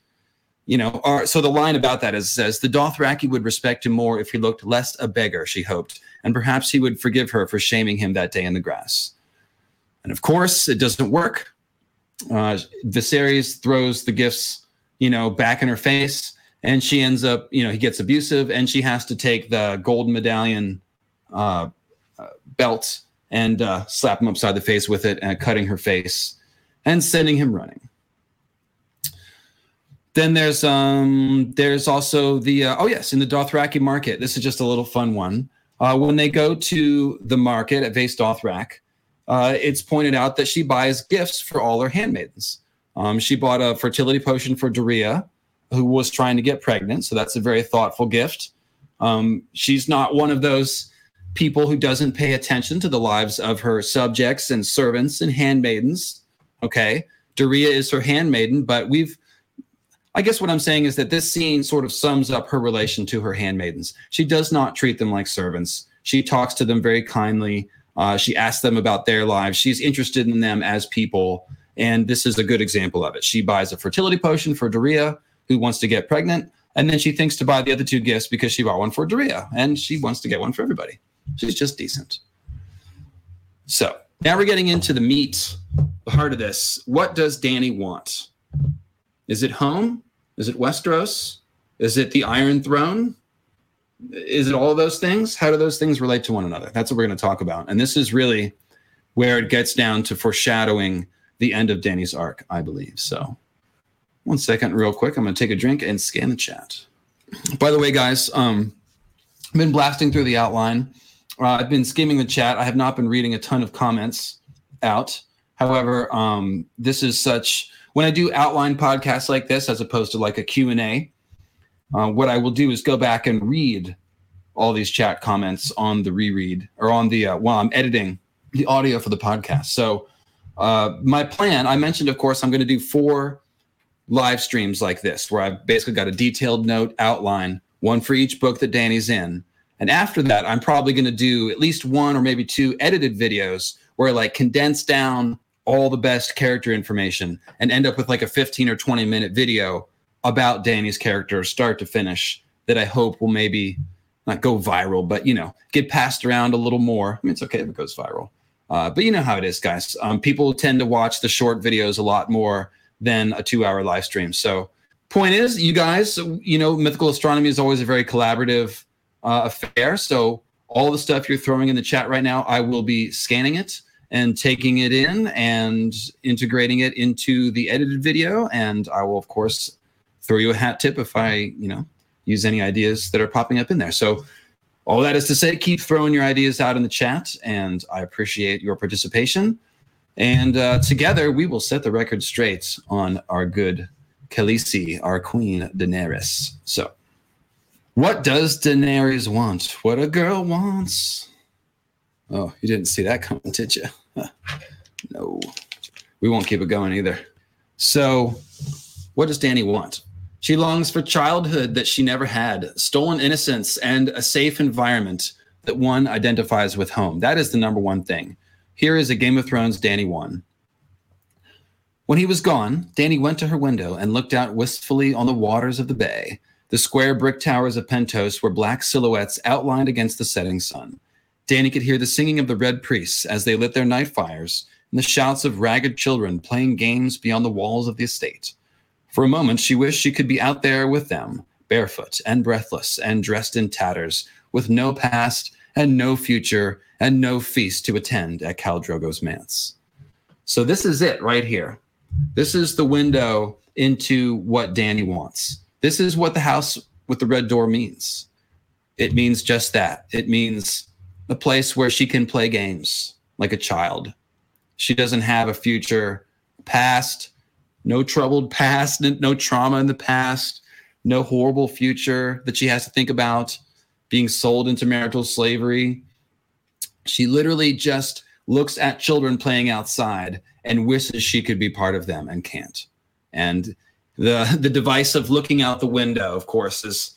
you know, or, so the line about that is says the Dothraki would respect him more if he looked less a beggar, she hoped, and perhaps he would forgive her for shaming him that day in the grass. And of course, it doesn't work. Uh, Viserys throws the gifts, you know, back in her face, and she ends up, you know, he gets abusive, and she has to take the golden medallion uh, uh, belt and uh, slap him upside the face with it, and cutting her face and sending him running. Then there's um there's also the uh, oh yes in the Dothraki market. This is just a little fun one. Uh, when they go to the market at Vaes Dothrak, uh, it's pointed out that she buys gifts for all her handmaidens. Um, she bought a fertility potion for Doreah, who was trying to get pregnant. So that's a very thoughtful gift. Um, she's not one of those people who doesn't pay attention to the lives of her subjects and servants and handmaidens. Okay. Doreah is her handmaiden, but we've I guess what I'm saying is that this scene sort of sums up her relation to her handmaidens. She does not treat them like servants. She talks to them very kindly. Uh, she asks them about their lives. She's interested in them as people. And this is a good example of it. She buys a fertility potion for Doreah, who wants to get pregnant. And then she thinks to buy the other two gifts because she bought one for Doreah and she wants to get one for everybody. She's just decent. So now we're getting into the meat, the heart of this. What does Danny want? Is it home? Is it Westeros? Is it the Iron Throne? Is it all those things? How do those things relate to one another? That's what we're going to talk about. And this is really where it gets down to foreshadowing the end of Danny's arc, I believe. So, one second, real quick. I'm going to take a drink and scan the chat. By the way, guys, um, I've been blasting through the outline. Uh, I've been skimming the chat. I have not been reading a ton of comments out. However, um, this is such when I do outline podcasts like this, as opposed to like a Q&A, uh, what I will do is go back and read all these chat comments on the reread or on the, uh, while I'm editing the audio for the podcast. So uh, my plan, I mentioned, of course, I'm going to do four live streams like this, where I've basically got a detailed note outline, one for each book that Danny's in. And after that, I'm probably going to do at least one or maybe two edited videos where I like condense down all the best character information and end up with like a 15 or 20 minute video about Danny's character, start to finish, that I hope will maybe not go viral, but you know, get passed around a little more. I mean, it's okay if it goes viral. Uh, but you know how it is, guys. Um, people tend to watch the short videos a lot more than a two hour live stream. So, point is, you guys, you know, mythical astronomy is always a very collaborative uh, affair. So, all the stuff you're throwing in the chat right now, I will be scanning it and taking it in and integrating it into the edited video. And I will, of course, throw you a hat tip if I, you know, use any ideas that are popping up in there. So, all that is to say, keep throwing your ideas out in the chat, and I appreciate your participation. And uh, together, we will set the record straight on our good Khaleesi, our queen Daenerys. So, what does Daenerys want? What a girl wants. Oh, you didn't see that coming, did you? no. We won't keep it going either. So What does Danny want? She longs for childhood that she never had, stolen innocence, and a safe environment that one identifies with home. That is the number one thing. Here is a Game of Thrones Danny 1. When he was gone, Danny went to her window and looked out wistfully on the waters of the bay. The square brick towers of Pentos were black silhouettes outlined against the setting sun. Danny could hear the singing of the red priests as they lit their night fires and the shouts of ragged children playing games beyond the walls of the estate. For a moment, she wished she could be out there with them, barefoot and breathless and dressed in tatters, with no past and no future and no feast to attend at Khal Drogo's manse. So this is it right here. This is the window into what Danny wants. This is what the house with the red door means. It means just that. It means a place where she can play games like a child. She doesn't have a future past, no troubled past, no trauma in the past, no horrible future that she has to think about being sold into marital slavery. She literally just looks at children playing outside and wishes she could be part of them and can't. And the the device of looking out the window, of course, is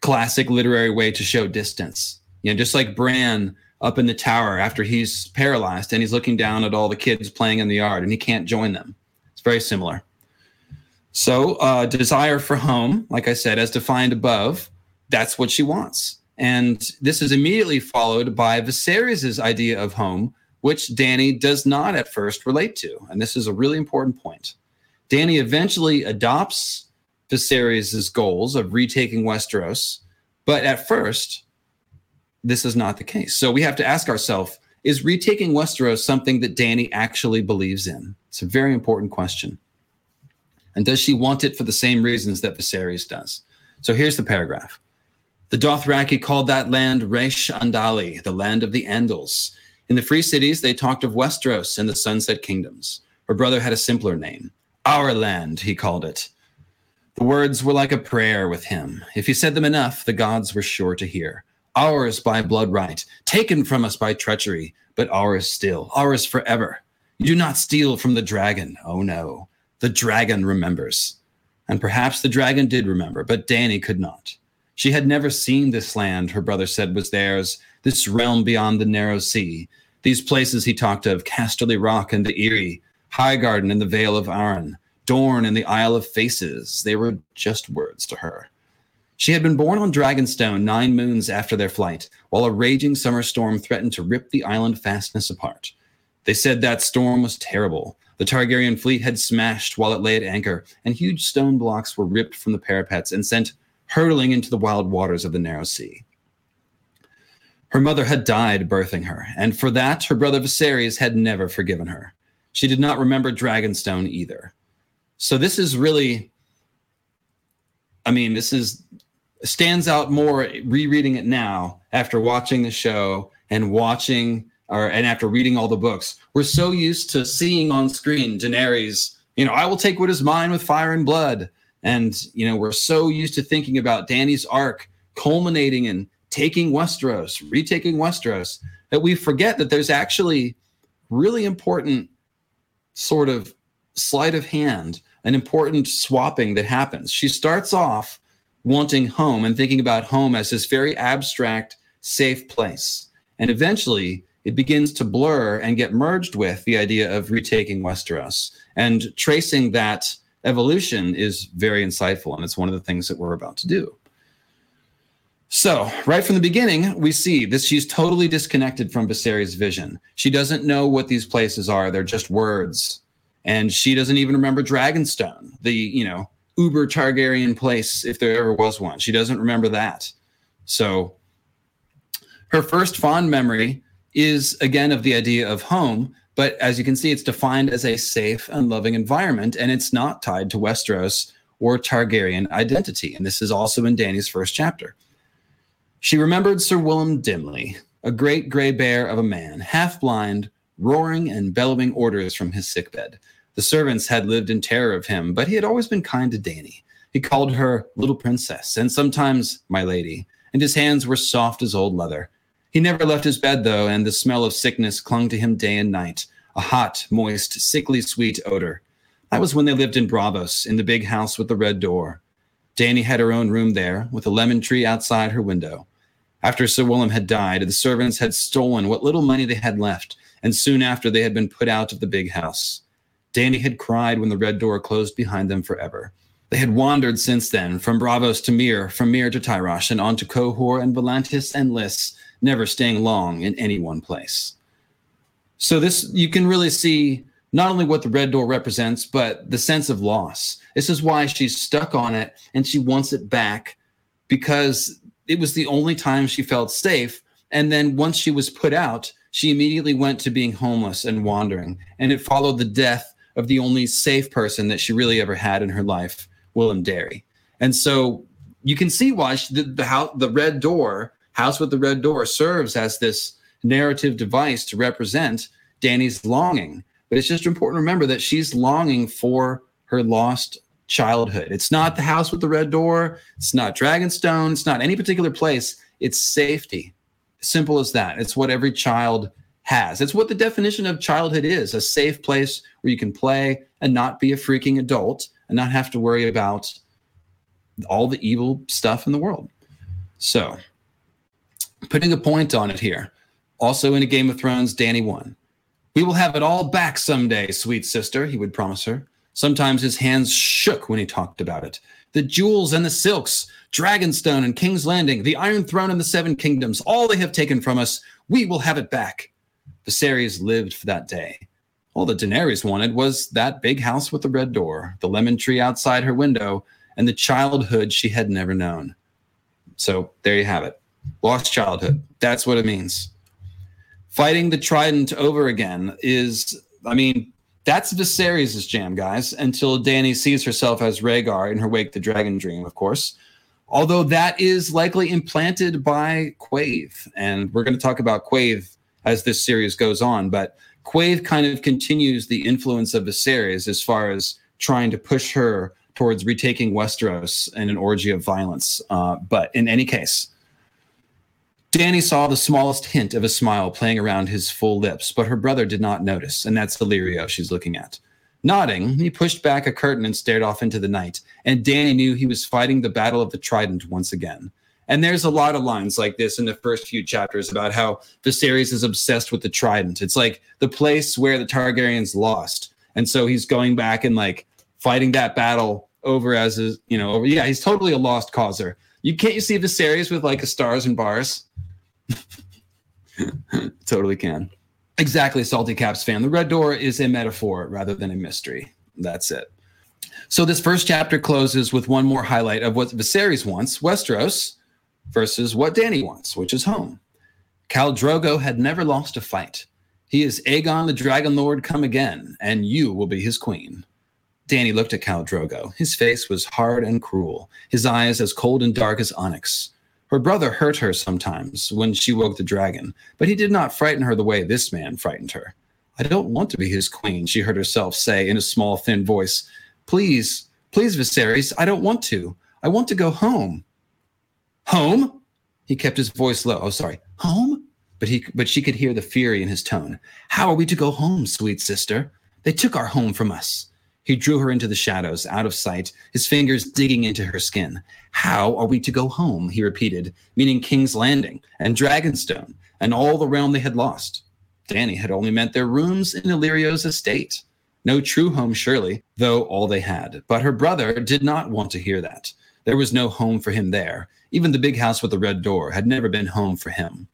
classic literary way to show distance. You know, just like Bran up in the tower after he's paralyzed and he's looking down at all the kids playing in the yard and he can't join them. It's very similar. So, uh, desire for home, like I said, as defined above, that's what she wants. And this is immediately followed by Viserys' idea of home, which Danny does not at first relate to. And this is a really important point. Dani eventually adopts Viserys' goals of retaking Westeros, but at first, this is not the case. So we have to ask ourselves is retaking Westeros something that Danny actually believes in? It's a very important question. And does she want it for the same reasons that Viserys does? So here's the paragraph. The Dothraki called that land Rhaesh Andahli, the land of the Andals. In the free cities, they talked of Westeros and the Sunset Kingdoms. Her brother had a simpler name. Our land, he called it. The words were like a prayer with him. If he said them enough, the gods were sure to hear. Ours by blood right, taken from us by treachery, but ours still, ours forever. You do not steal from the dragon. Oh no, the dragon remembers. And perhaps the dragon did remember, but Danny could not. She had never seen this land, her brother said was theirs, this realm beyond the narrow sea. These places he talked of Casterly Rock and the Eyrie, Highgarden in the Vale of Arryn, Dorne in the Isle of Faces. They were just words to her. She had been born on Dragonstone nine moons after their flight, while a raging summer storm threatened to rip the island fastness apart. They said that storm was terrible. The Targaryen fleet had smashed while it lay at anchor, and huge stone blocks were ripped from the parapets and sent hurtling into the wild waters of the narrow sea. Her mother had died birthing her, and for that her brother Viserys had never forgiven her. She did not remember Dragonstone either. So this is really, I mean, this is stands out more rereading it now after watching the show and watching or and after reading all the books. We're so used to seeing on screen Daenerys, you know, I will take what is mine with fire and blood. And, you know, we're so used to thinking about Danny's arc culminating in taking Westeros, retaking Westeros, that we forget that there's actually really important sort of sleight of hand, an important swapping that happens. She starts off wanting home and thinking about home as this very abstract, safe place. And eventually, it begins to blur and get merged with the idea of retaking Westeros. And tracing that evolution is very insightful, and it's one of the things that we're about to do. So, right from the beginning, we see that she's totally disconnected from Viserys' vision. She doesn't know what these places are; they're just words, and she doesn't even remember Dragonstone, the you know uber Targaryen place, if there ever was one. She doesn't remember that. So, her first fond memory is again of the idea of home, but as you can see, it's defined as a safe and loving environment, and it's not tied to Westeros or Targaryen identity. And this is also in Dani's first chapter. She remembered Sir Willem dimly, a great gray bear of a man, half blind, roaring and bellowing orders from his sickbed. The servants had lived in terror of him, but he had always been kind to Danny. He called her little princess, and sometimes my lady, and his hands were soft as old leather. He never left his bed, though, and the smell of sickness clung to him day and night a hot, moist, sickly sweet odor. That was when they lived in Braavos, in the big house with the red door. Danny had her own room there with a lemon tree outside her window. After Sir Willem had died, the servants had stolen what little money they had left, and soon after they had been put out of the big house. Dany had cried when the red door closed behind them forever. They had wandered since then, from Braavos to Myr, from Myr to Tyrosh, and on to Qohor and Volantis and Lys, never staying long in any one place. So this you can really see not only what the red door represents, but the sense of loss. This is why she's stuck on it and she wants it back because it was the only time she felt safe. And then once she was put out, she immediately went to being homeless and wandering. And it followed the death of the only safe person that she really ever had in her life, Willem Darry. And so you can see why she, the, the, house, the red door, house with the red door, serves as this narrative device to represent Danny's longing. But it's just important to remember that she's longing for her lost childhood. It's not the house with the red door. It's not Dragonstone. It's not any particular place. It's safety. Simple as that. It's what every child has. It's what the definition of childhood is a safe place where you can play and not be a freaking adult and not have to worry about all the evil stuff in the world. So, putting a point on it here. Also in a Game of Thrones, Danny won. We will have it all back someday, sweet sister, he would promise her. Sometimes his hands shook when he talked about it. The jewels and the silks, Dragonstone and King's Landing, the Iron Throne and the Seven Kingdoms, all they have taken from us, we will have it back. Viserys lived for that day. All that Daenerys wanted was that big house with the red door, the lemon tree outside her window, and the childhood she had never known. So there you have it. Lost childhood. That's what it means. Fighting the Trident over again is, I mean, that's Viserys' jam, guys, until Dany sees herself as Rhaegar in her Wake the Dragon dream, of course. Although that is likely implanted by Quaithe, And we're going to talk about Quaithe as this series goes on. But Quaithe kind of continues the influence of Viserys as far as trying to push her towards retaking Westeros in an orgy of violence. Uh, but in any case, Dany saw the smallest hint of a smile playing around his full lips, but her brother did not notice, and that's Illyrio she's looking at. Nodding, he pushed back a curtain and stared off into the night, and Danny knew he was fighting the Battle of the Trident once again. And there's a lot of lines like this in the first few chapters about how Viserys is obsessed with the Trident. It's like the place where the Targaryens lost. And so he's going back and like fighting that battle over as a, you know, over, yeah, he's totally a lost causer. You can't you see Viserys with like a stars and bars? totally can. Exactly, Salty Caps fan. The Red Door is a metaphor rather than a mystery. That's it. So this first chapter closes with one more highlight of what Viserys wants, Westeros, versus what Danny wants, which is home. Khal Drogo had never lost a fight. He is Aegon the Dragon Lord come again, and you will be his queen. Danny looked at Khal Drogo. His face was hard and cruel, his eyes as cold and dark as onyx. Her brother hurt her sometimes when she woke the dragon, but he did not frighten her the way this man frightened her. I don't want to be his queen, she heard herself say in a small, thin voice. Please, please, Viserys, I don't want to. I want to go home. Home? He kept his voice low. Oh, sorry. Home? But he but she could hear the fury in his tone. How are we to go home, sweet sister? They took our home from us. He drew her into the shadows, out of sight, his fingers digging into her skin. How are we to go home? He repeated, meaning King's Landing and Dragonstone and all the realm they had lost. Danny had only meant their rooms in Illyrio's estate. No true home, surely, though all they had. But her brother did not want to hear that. There was no home for him there. Even the big house with the red door had never been home for him.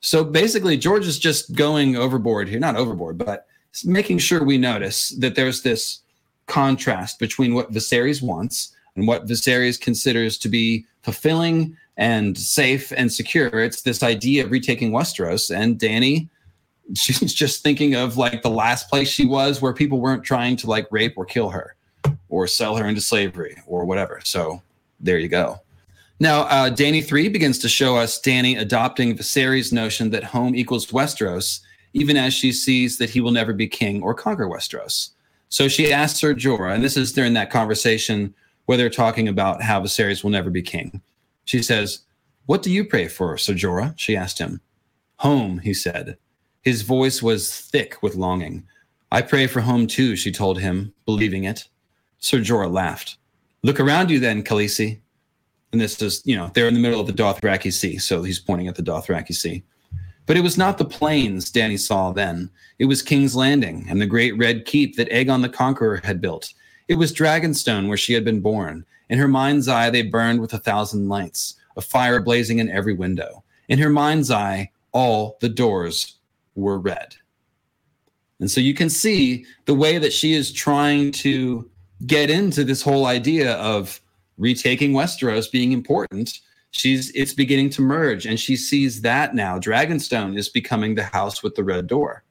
So basically, George is just going overboard here, not overboard, but making sure we notice that there's this contrast between what Viserys wants and what Viserys considers to be fulfilling and safe and secure. It's this idea of retaking Westeros, and Danny, she's just thinking of like the last place she was where people weren't trying to like rape or kill her or sell her into slavery or whatever. So there you go. Now, uh, Dany 3 begins to show us Danny adopting Viserys' notion that home equals Westeros, even as she sees that he will never be king or conquer Westeros. So she asks Ser Jorah, and this is during that conversation where they're talking about how Viserys will never be king. She says, What do you pray for, Ser Jorah? She asked him. Home, he said. His voice was thick with longing. I pray for home too, she told him, believing it. Ser Jorah laughed. Look around you then, Khaleesi. And this is, you know, they're in the middle of the Dothraki Sea, so he's pointing at the Dothraki Sea. But it was not the plains Danny saw then. It was King's Landing and the great red keep that Aegon the Conqueror had built. It was Dragonstone where she had been born. In her mind's eye, they burned with a thousand lights, a fire blazing in every window. In her mind's eye, all the doors were red. And so you can see the way that she is trying to get into this whole idea of retaking Westeros being important. She's it's beginning to merge, and she sees that now. Dragonstone is becoming the house with the red door.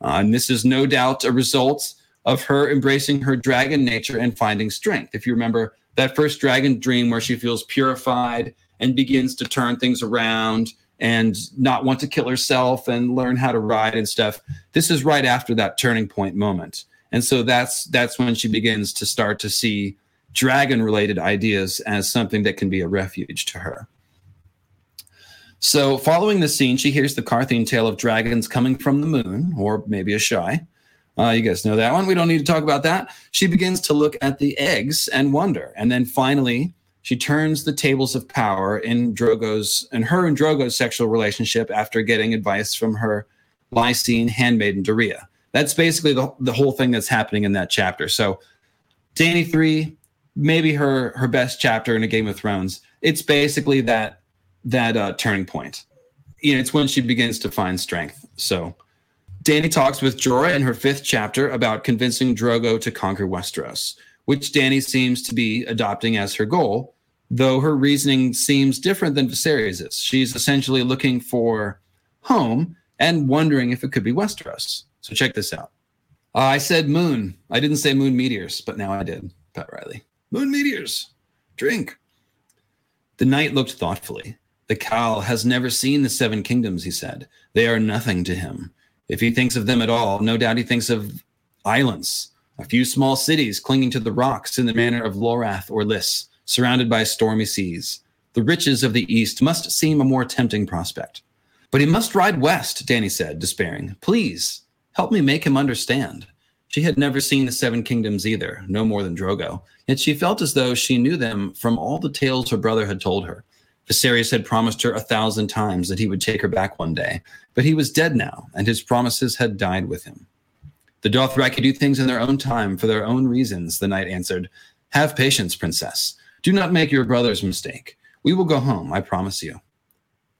Uh, and this is no doubt a result of her embracing her dragon nature and finding strength. If you remember that first dragon dream where she feels purified and begins to turn things around and not want to kill herself and learn how to ride and stuff. This is right after that turning point moment. And so that's that's when she begins to start to see dragon related ideas as something that can be a refuge to her. So, following the scene, she hears the Qartheen tale of dragons coming from the moon, or maybe Asshai. Uh, you guys know that one. We don't need to talk about that. She begins to look at the eggs and wonder. And then finally, she turns the tables of power in Drogo's and her and Drogo's sexual relationship after getting advice from her Lysene handmaiden Doreah. That's basically the, the whole thing that's happening in that chapter. So Dany 3, maybe her her best chapter in a Game of Thrones. It's basically that that uh, turning point. You know, it's when she begins to find strength. So Danny talks with Jorah in her fifth chapter about convincing Drogo to conquer Westeros, which Danny seems to be adopting as her goal though her reasoning seems different than Viserys's. She's essentially looking for home and wondering if it could be Westeros. So check this out. Uh, I said moon. I didn't say moon meteors, but now I did. Pat Riley. Moon meteors. Drink. The knight looked thoughtfully. The khal has never seen the seven kingdoms, he said. They are nothing to him. If he thinks of them at all, no doubt he thinks of islands, a few small cities clinging to the rocks in the manner of Lorath or Lys surrounded by stormy seas. The riches of the East must seem a more tempting prospect. But he must ride west, Danny said, despairing. Please, help me make him understand. She had never seen the Seven Kingdoms either, no more than Drogo, yet she felt as though she knew them from all the tales her brother had told her. Viserys had promised her a thousand times that he would take her back one day, but he was dead now, and his promises had died with him. The Dothraki do things in their own time for their own reasons, the knight answered. Have patience, princess. Do not make your brother's mistake. We will go home, I promise you.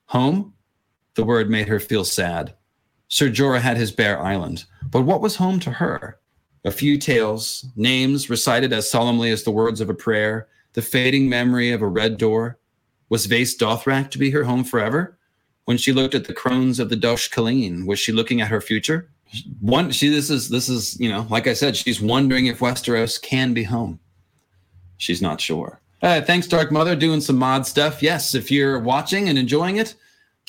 Home? The word made her feel sad. Sir Jorah had his bare island, but what was home to her? A few tales, names recited as solemnly as the words of a prayer, the fading memory of a red door. Was Vaes Dothrak to be her home forever? When she looked at the crones of the Dosh Khaleen, was she looking at her future? One, she this is this is you know, like I said, she's wondering if Westeros can be home. She's not sure. Uh, thanks, Dark Mother, doing some mod stuff. Yes, if you're watching and enjoying it,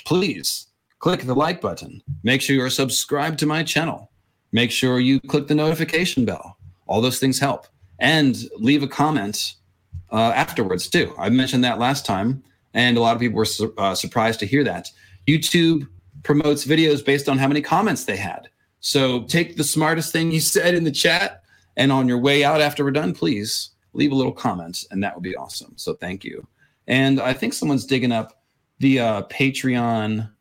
please click the like button. Make sure you're subscribed to my channel. Make sure you click the notification bell. All those things help. And leave a comment uh, afterwards, too. I mentioned that last time, and a lot of people were su- uh, surprised to hear that. YouTube promotes videos based on how many comments they had. So take the smartest thing you said in the chat, and on your way out after we're done, please leave a little comment, and that would be awesome. So thank you. And I think someone's digging up the uh, Patreon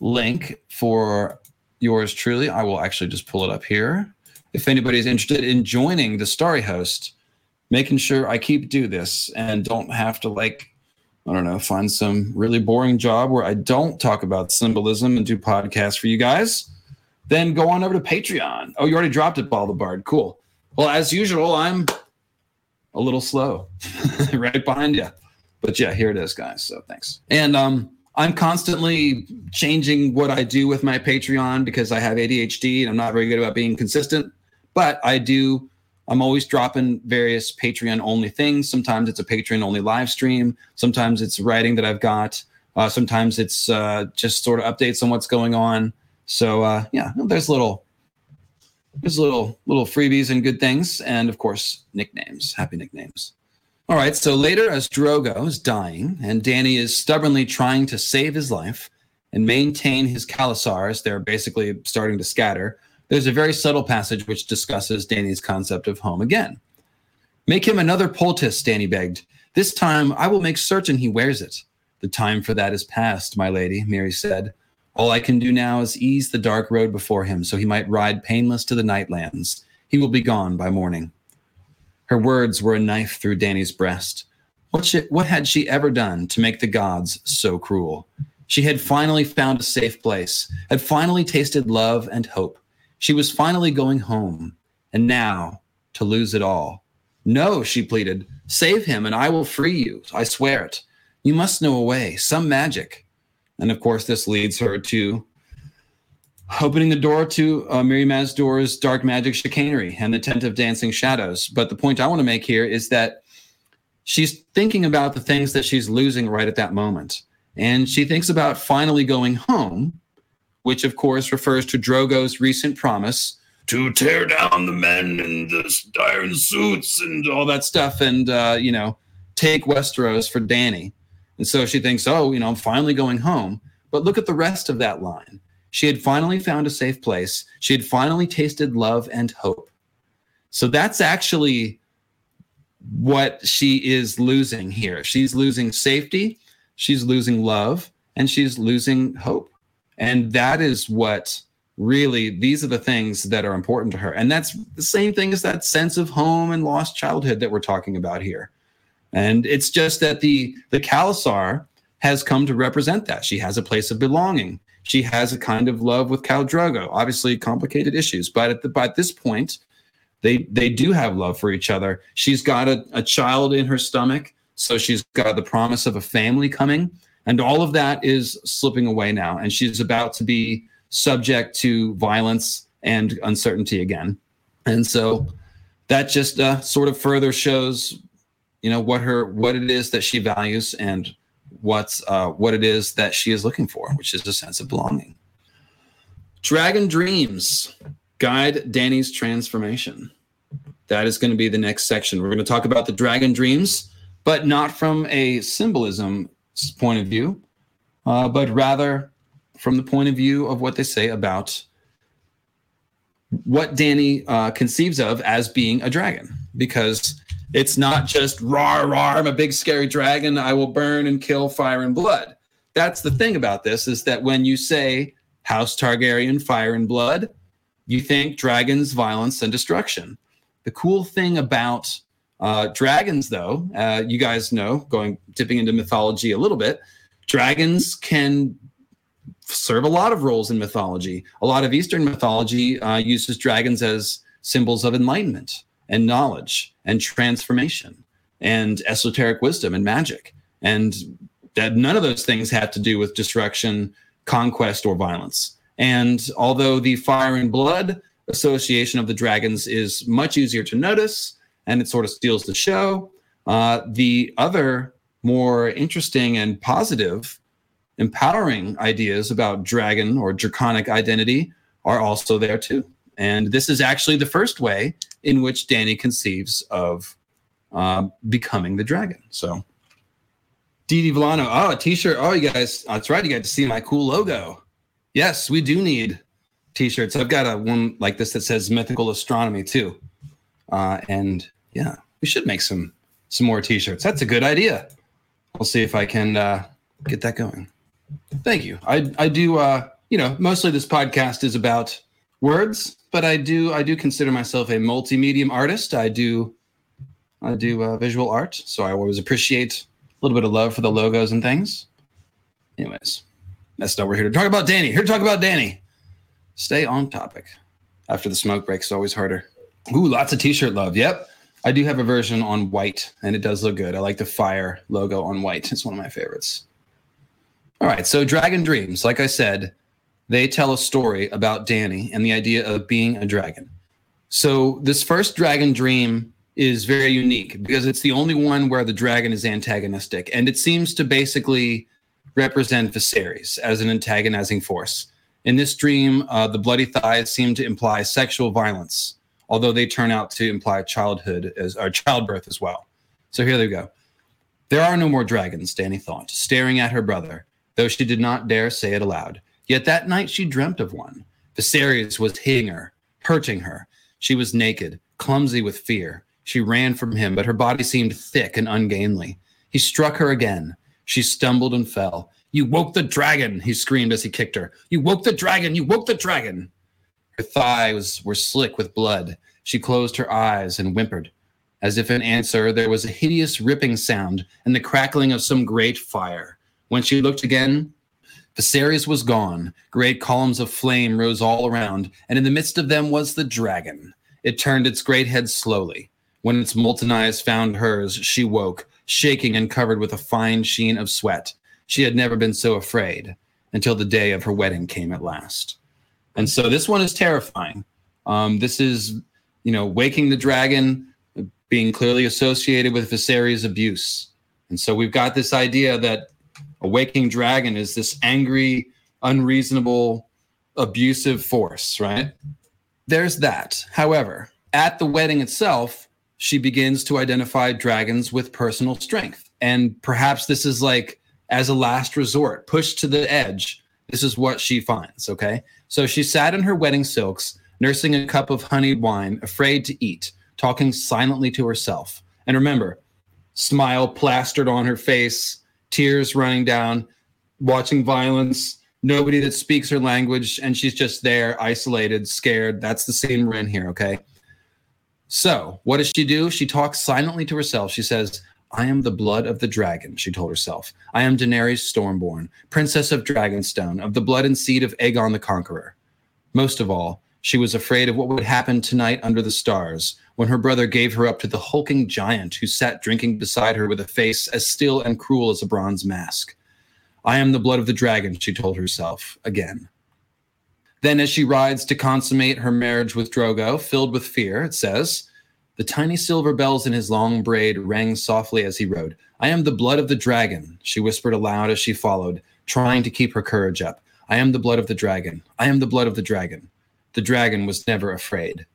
link for yours truly. I will actually just pull it up here. If anybody's interested in joining the Starry Host, making sure I keep do this and don't have to like I don't know, find some really boring job where I don't talk about symbolism and do podcasts for you guys, then go on over to Patreon. Oh, you already dropped it, Ball the Bard. Cool. Well, as usual, I'm a little slow right behind you. But yeah, here it is, guys. So thanks. And um, I'm constantly changing what I do with my Patreon because I have ADHD and I'm not very good about being consistent. But I do, I'm always dropping various Patreon only things. Sometimes it's a Patreon only live stream. Sometimes it's writing that I've got. Uh, sometimes it's uh, just sort of updates on what's going on. So uh, yeah, there's little there's little little freebies and good things, and of course nicknames, happy nicknames. All right. So later, as Drogo is dying and Dany is stubbornly trying to save his life and maintain his khalasars, they're basically starting to scatter. there's a very subtle passage which discusses Dany's concept of home again. Make him another poultice, Dany begged. This time I will make certain he wears it. The time for that is past, my lady, Mirri said. All I can do now is ease the dark road before him so he might ride painless to the nightlands. He will be gone by morning. Her words were a knife through Danny's breast. What, she, what had she ever done to make the gods so cruel? She had finally found a safe place, had finally tasted love and hope. She was finally going home. And now, to lose it all. No, she pleaded, save him and I will free you. I swear it. You must know a way, some magic. And of course, this leads her to opening the door to uh, Mirri Maz Duur's dark magic chicanery and the tent of dancing shadows. But the point I want to make here is that she's thinking about the things that she's losing right at that moment. And she thinks about finally going home, which of course refers to Drogo's recent promise to tear down the men in the iron suits and all that stuff and, uh, you know, take Westeros for Danny. And so she thinks, oh, you know, I'm finally going home. But look at the rest of that line. She had finally found a safe place. She had finally tasted love and hope. So that's actually what she is losing here. She's losing safety, she's losing love, and she's losing hope. And that is what really, these are the things that are important to her. And that's the same thing as that sense of home and lost childhood that we're talking about here. And it's just that the the khalasar has come to represent that. She has a place of belonging. She has a kind of love with Khal Drogo. Obviously, complicated issues, but at, the, at this point, they they do have love for each other. She's got a, a child in her stomach, so she's got the promise of a family coming, and all of that is slipping away now. And she's about to be subject to violence and uncertainty again. And so that just uh, sort of further shows you know what her what it is that she values and what's uh, what it is that she is looking for, which is a sense of belonging. Dragon Dreams guide Danny's transformation. That is going to be the next section. We're going to talk about the dragon dreams, but not from a symbolism point of view, uh, but rather from the point of view of what they say about what Danny uh, conceives of as being a dragon, because it's not just rar rar, I'm a big scary dragon, I will burn and kill fire and blood. That's the thing about this is that when you say House Targaryen, fire and blood, you think dragons, violence, and destruction. The cool thing about uh, dragons, though, uh, you guys know, going dipping into mythology a little bit, dragons can serve a lot of roles in mythology. A lot of Eastern mythology uh, uses dragons as symbols of enlightenment and knowledge and transformation and esoteric wisdom and magic. And that none of those things have to do with destruction, conquest, or violence. And although the fire and blood association of the dragons is much easier to notice and it sort of steals the show, uh, the other more interesting and positive, empowering ideas about dragon or draconic identity are also there too. And this is actually the first way in which Danny conceives of uh, becoming the dragon. So, Didi Villano, oh, a t-shirt. Oh, you guys, that's right. You got to see my cool logo. Yes, we do need t-shirts. I've got a one like this that says mythical astronomy too. Uh, and yeah, we should make some some more t-shirts. That's a good idea. I'll see if I can uh, get that going. Thank you. I I do. Uh, you know, mostly this podcast is about words, but I do I do consider myself a multimedia artist. I do I do uh, visual art, so I always appreciate a little bit of love for the logos and things. Anyways, that's not we're here to talk about. Danny here to talk about Danny. Stay on topic. After the smoke break, it's always harder. Ooh, lots of t-shirt love. Yep. I do have a version on white, and it does look good. I like the fire logo on white. It's one of my favorites. All right, so Dragon Dreams, like I said, they tell a story about Danny and the idea of being a dragon. So this first dragon dream is very unique because it's the only one where the dragon is antagonistic, and it seems to basically represent Viserys as an antagonizing force. In this dream, uh, the bloody thighs seem to imply sexual violence, although they turn out to imply childhood as or childbirth as well. So here they go. There are no more dragons, Danny thought, staring at her brother, though she did not dare say it aloud. Yet that night she dreamt of one. Viserys was hitting her, hurting her. She was naked, clumsy with fear. She ran from him, but her body seemed thick and ungainly. He struck her again. She stumbled and fell. You woke the dragon, he screamed as he kicked her. You woke the dragon, you woke the dragon. Her thighs were slick with blood. She closed her eyes and whimpered. As if in answer, there was a hideous ripping sound and the crackling of some great fire. When she looked again, Viserys was gone. Great columns of flame rose all around, and in the midst of them was the dragon. It turned its great head slowly. When its molten eyes found hers, she woke, shaking and covered with a fine sheen of sweat. She had never been so afraid until the day of her wedding came at last. And so this one is terrifying. Um, this is, you know, waking the dragon, being clearly associated with Viserys' abuse. And so we've got this idea that a waking dragon is this angry, unreasonable, abusive force, right? There's that. However, at the wedding itself, she begins to identify dragons with personal strength. And perhaps this is like as a last resort, pushed to the edge. This is what she finds. Okay. So she sat in her wedding silks, nursing a cup of honeyed wine, afraid to eat, talking silently to herself. And remember, smile plastered on her face, tears running down, watching violence, nobody that speaks her language, and she's just there, isolated, scared. That's the scene we're in here, okay? So, what does she do? She talks silently to herself. She says, I am the blood of the dragon, she told herself. I am Daenerys Stormborn, princess of Dragonstone, of the blood and seed of Aegon the Conqueror. Most of all, she was afraid of what would happen tonight under the stars when her brother gave her up to the hulking giant who sat drinking beside her with a face as still and cruel as a bronze mask. I am the blood of the dragon, she told herself again. Then, as she rides to consummate her marriage with Drogo, filled with fear, it says, the tiny silver bells in his long braid rang softly as he rode. I am the blood of the dragon, she whispered aloud as she followed, trying to keep her courage up. I am the blood of the dragon. I am the blood of the dragon. The dragon was never afraid.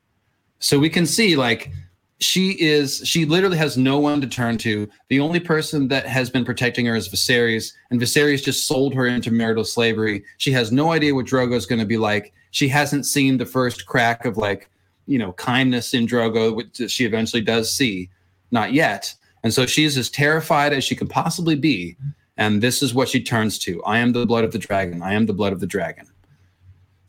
So we can see, like, she is, she literally has no one to turn to. The only person that has been protecting her is Viserys, and Viserys just sold her into marital slavery. She has no idea what Drogo is going to be like. She hasn't seen the first crack of, like, you know kindness in Drogo, which she eventually does see, not yet. And so she's as terrified as she can possibly be. And this is what she turns to I am the blood of the dragon. I am the blood of the dragon.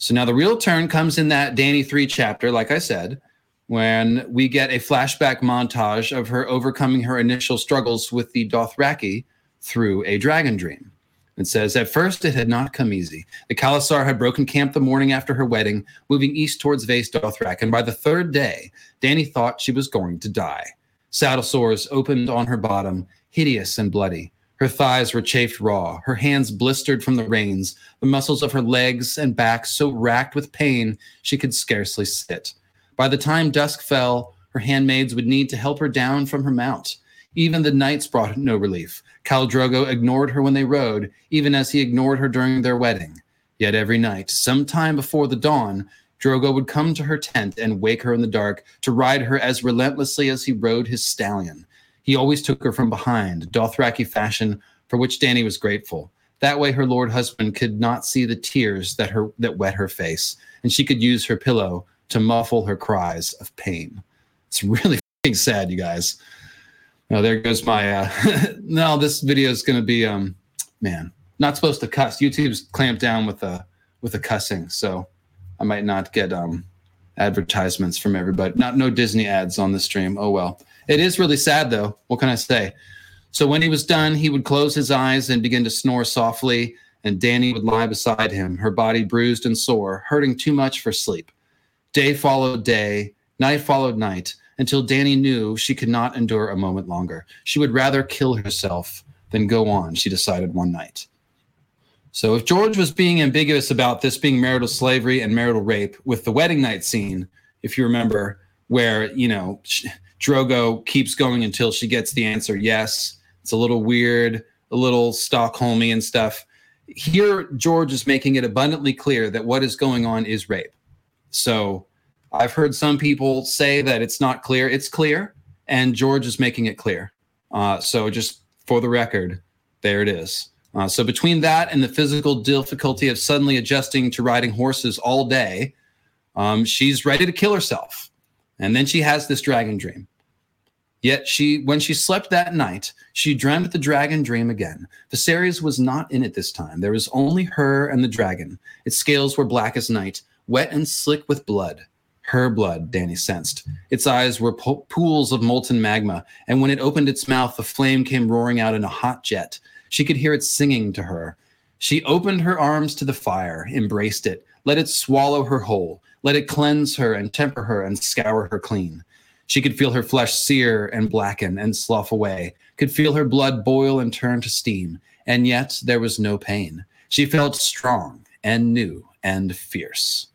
So now the real turn comes in that Danny 3 chapter, like I said, when we get a flashback montage of her overcoming her initial struggles with the Dothraki through a dragon dream. It says, At first, it had not come easy. The khalasar had broken camp the morning after her wedding, moving east towards Vaes Dothrak, and by the third day, Danny thought she was going to die. Saddle sores opened on her bottom, hideous and bloody. Her thighs were chafed raw, her hands blistered from the reins, the muscles of her legs and back so racked with pain she could scarcely sit. By the time dusk fell, her handmaids would need to help her down from her mount. Even the nights brought no relief. Khal Drogo ignored her when they rode, even as he ignored her during their wedding. Yet every night, some time before the dawn, Drogo would come to her tent and wake her in the dark to ride her as relentlessly as he rode his stallion. He always took her from behind, Dothraki fashion, for which Danny was grateful. That way, her lord husband could not see the tears that her that wet her face, and she could use her pillow to muffle her cries of pain. It's really sad, you guys. Oh, there goes my. Uh, no, this video is going to be, um, man, not supposed to cuss. YouTube's clamped down with a with a cussing, so I might not get um, advertisements from everybody. Not no Disney ads on the stream. Oh well. It is really sad though. What can I say? So when he was done, he would close his eyes and begin to snore softly, and Danny would lie beside him, her body bruised and sore, hurting too much for sleep. Day followed day, night followed night until Danny knew she could not endure a moment longer. She would rather kill herself than go on, she decided one night. So if George was being ambiguous about this being marital slavery and marital rape with the wedding night scene, if you remember, where, you know, Drogo keeps going until she gets the answer yes, it's a little weird, a little Stockholmy and stuff. Here, George is making it abundantly clear that what is going on is rape. So I've heard some people say that it's not clear. It's clear, and George is making it clear. Uh, so just for the record, there it is. Uh, so between that and the physical difficulty of suddenly adjusting to riding horses all day, Um, she's ready to kill herself. And then she has this dragon dream. Yet she, when she slept that night, she dreamt the dragon dream again. Viserys was not in it this time. There was only her and the dragon. Its scales were black as night, wet and slick with blood. Her blood, Danny sensed. Its eyes were po- pools of molten magma, and when it opened its mouth, the flame came roaring out in a hot jet. She could hear it singing to her. She opened her arms to the fire, embraced it, let it swallow her whole, let it cleanse her and temper her and scour her clean. She could feel her flesh sear and blacken and slough away, could feel her blood boil and turn to steam, and yet there was no pain. She felt strong and new and fierce.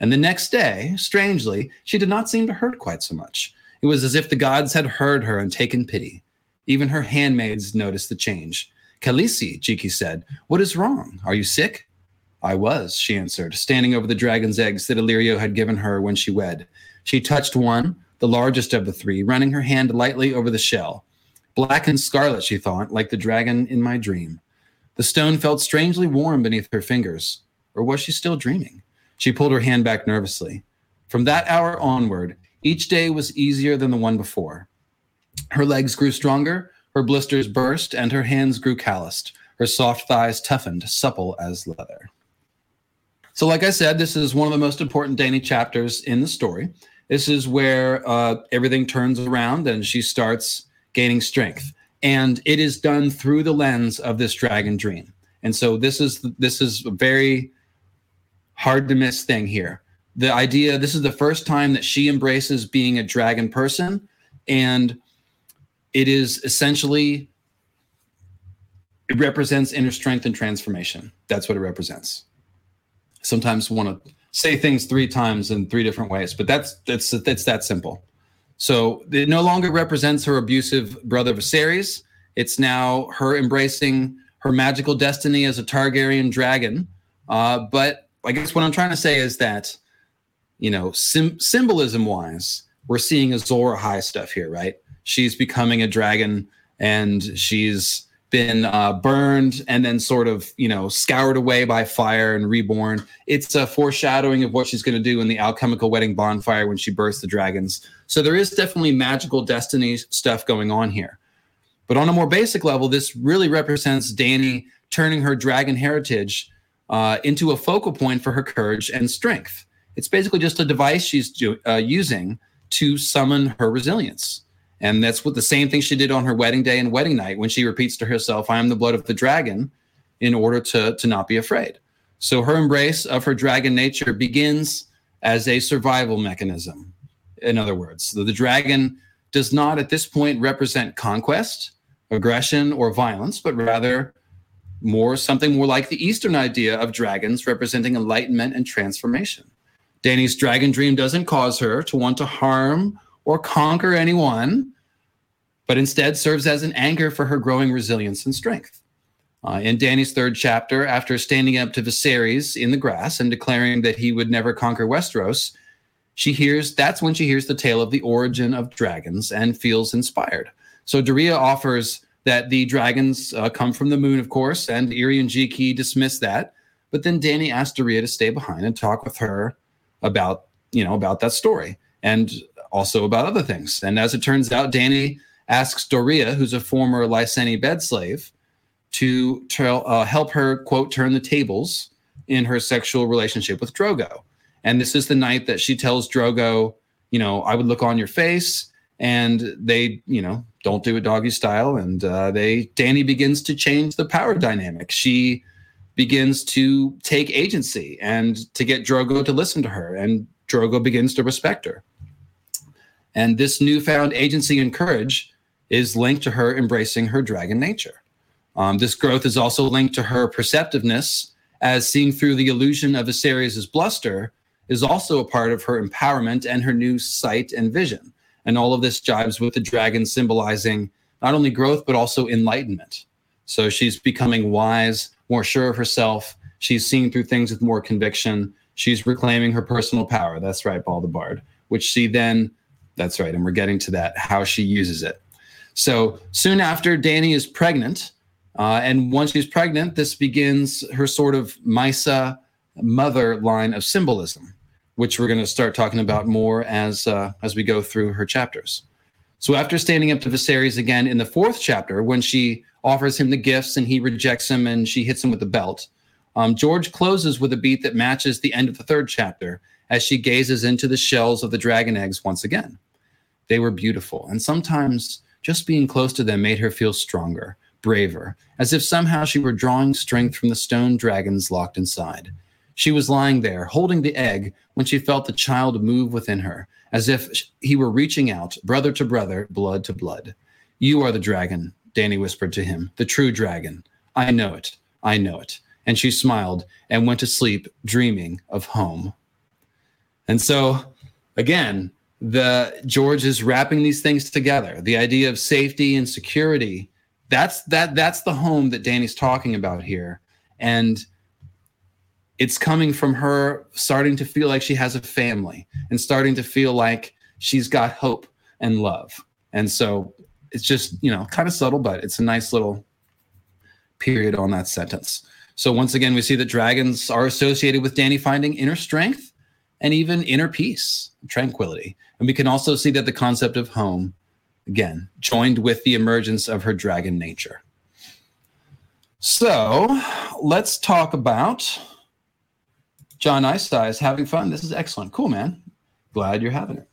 And the next day, strangely, she did not seem to hurt quite so much. It was as if the gods had heard her and taken pity. Even her handmaids noticed the change. Khaleesi, Jhiqui said, what is wrong? Are you sick? I was, she answered, standing over the dragon's eggs that Illyrio had given her when she wed. She touched one, the largest of the three, running her hand lightly over the shell. Black and scarlet, she thought, like the dragon in my dream. The stone felt strangely warm beneath her fingers. Or was she still dreaming? She pulled her hand back nervously. From that hour onward, each day was easier than the one before. Her legs grew stronger, her blisters burst, and her hands grew calloused. Her soft thighs toughened, supple as leather. So, like I said, this is one of the most important Danny chapters in the story. This is where uh, everything turns around and she starts gaining strength, and it is done through the lens of this dragon dream. And so this is this is a very hard to miss thing here. The idea this is the first time that she embraces being a dragon person, and it is essentially it represents inner strength and transformation. That's what it represents. Sometimes want to say things three times in three different ways, but that's that's that's that simple. So it no longer represents her abusive brother Viserys. It's now her embracing her magical destiny as a Targaryen dragon. Uh, but I guess what I'm trying to say is that, you know, sim- symbolism wise, we're seeing Azor Ahai stuff here, right? She's becoming a dragon and she's been uh, burned and then sort of you know scoured away by fire and reborn. It's a foreshadowing of what she's going to do in the alchemical wedding bonfire when she births the dragons. So there is definitely magical destiny stuff going on here. But on a more basic level this really represents dany turning her dragon heritage uh, into a focal point for her courage and strength. It's basically just a device she's uh, using to summon her resilience and that's what the same thing she did on her wedding day and wedding night when she repeats to herself, I am the blood of the dragon, in order to, to not be afraid. So her embrace of her dragon nature begins as a survival mechanism. In other words, the, the dragon does not at this point represent conquest, aggression, or violence, but rather more something more like the Eastern idea of dragons representing enlightenment and transformation. Danny's dragon dream doesn't cause her to want to harm or conquer anyone, but instead serves as an anchor for her growing resilience and strength. Uh, in Danny's third chapter, after standing up to Viserys in the grass and declaring that he would never conquer Westeros, she hears that's when she hears the tale of the origin of dragons and feels inspired. So Doreah offers that the dragons uh, come from the moon, of course, and Irri and Jhiqui dismiss that. But then Danny asks Doreah to stay behind and talk with her about, you know, about that story. And also about other things. And as it turns out, Danny asks Doreah, who's a former Lyseni bed slave, to tell, uh, help her, quote, turn the tables in her sexual relationship with Drogo. And this is the night that she tells Drogo, you know, I would look on your face. And they, you know, don't do it doggy style. And uh, they, Danny begins to change the power dynamic. She begins to take agency and to get Drogo to listen to her. And Drogo begins to respect her. And this newfound agency and courage is linked to her embracing her dragon nature. Um, this growth is also linked to her perceptiveness, as seeing through the illusion of Viserys' bluster is also a part of her empowerment and her new sight and vision. And all of this jives with the dragon symbolizing not only growth, but also enlightenment. So she's becoming wise, more sure of herself. She's seeing through things with more conviction. She's reclaiming her personal power. That's right, Paul the Bard, which she then that's right. And we're getting to that, how she uses it. So soon after, Danny is pregnant. Uh, and once she's pregnant, this begins her sort of Mhysa mother line of symbolism. which we're going to start talking about more as uh, as we go through her chapters. So after standing up to Viserys again in the fourth chapter, when she offers him the gifts and he rejects him and she hits him with the belt, um, George closes with a beat that matches the end of the third chapter as she gazes into the shells of the dragon eggs once again. They were beautiful, and sometimes just being close to them made her feel stronger, braver, as if somehow she were drawing strength from the stone dragons locked inside. She was lying there, holding the egg, when she felt the child move within her, as if he were reaching out, brother to brother, blood to blood. You are the dragon, Danny whispered to him, the true dragon. I know it. I know it. And she smiled and went to sleep, dreaming of home. And so, again, the George is wrapping these things together. The idea of safety and security. That's that that's the home that Danny's talking about here. And it's coming from her starting to feel like she has a family and starting to feel like she's got hope and love. And so it's just, you know, kind of subtle, but it's a nice little period on that sentence. So once again, we see that dragons are associated with Danny finding inner strength and even inner peace, tranquility. And we can also see that the concept of home, again, joined with the emergence of her dragon nature. So let's talk about John Ice having fun. This is excellent. Cool, man. Glad you're having it.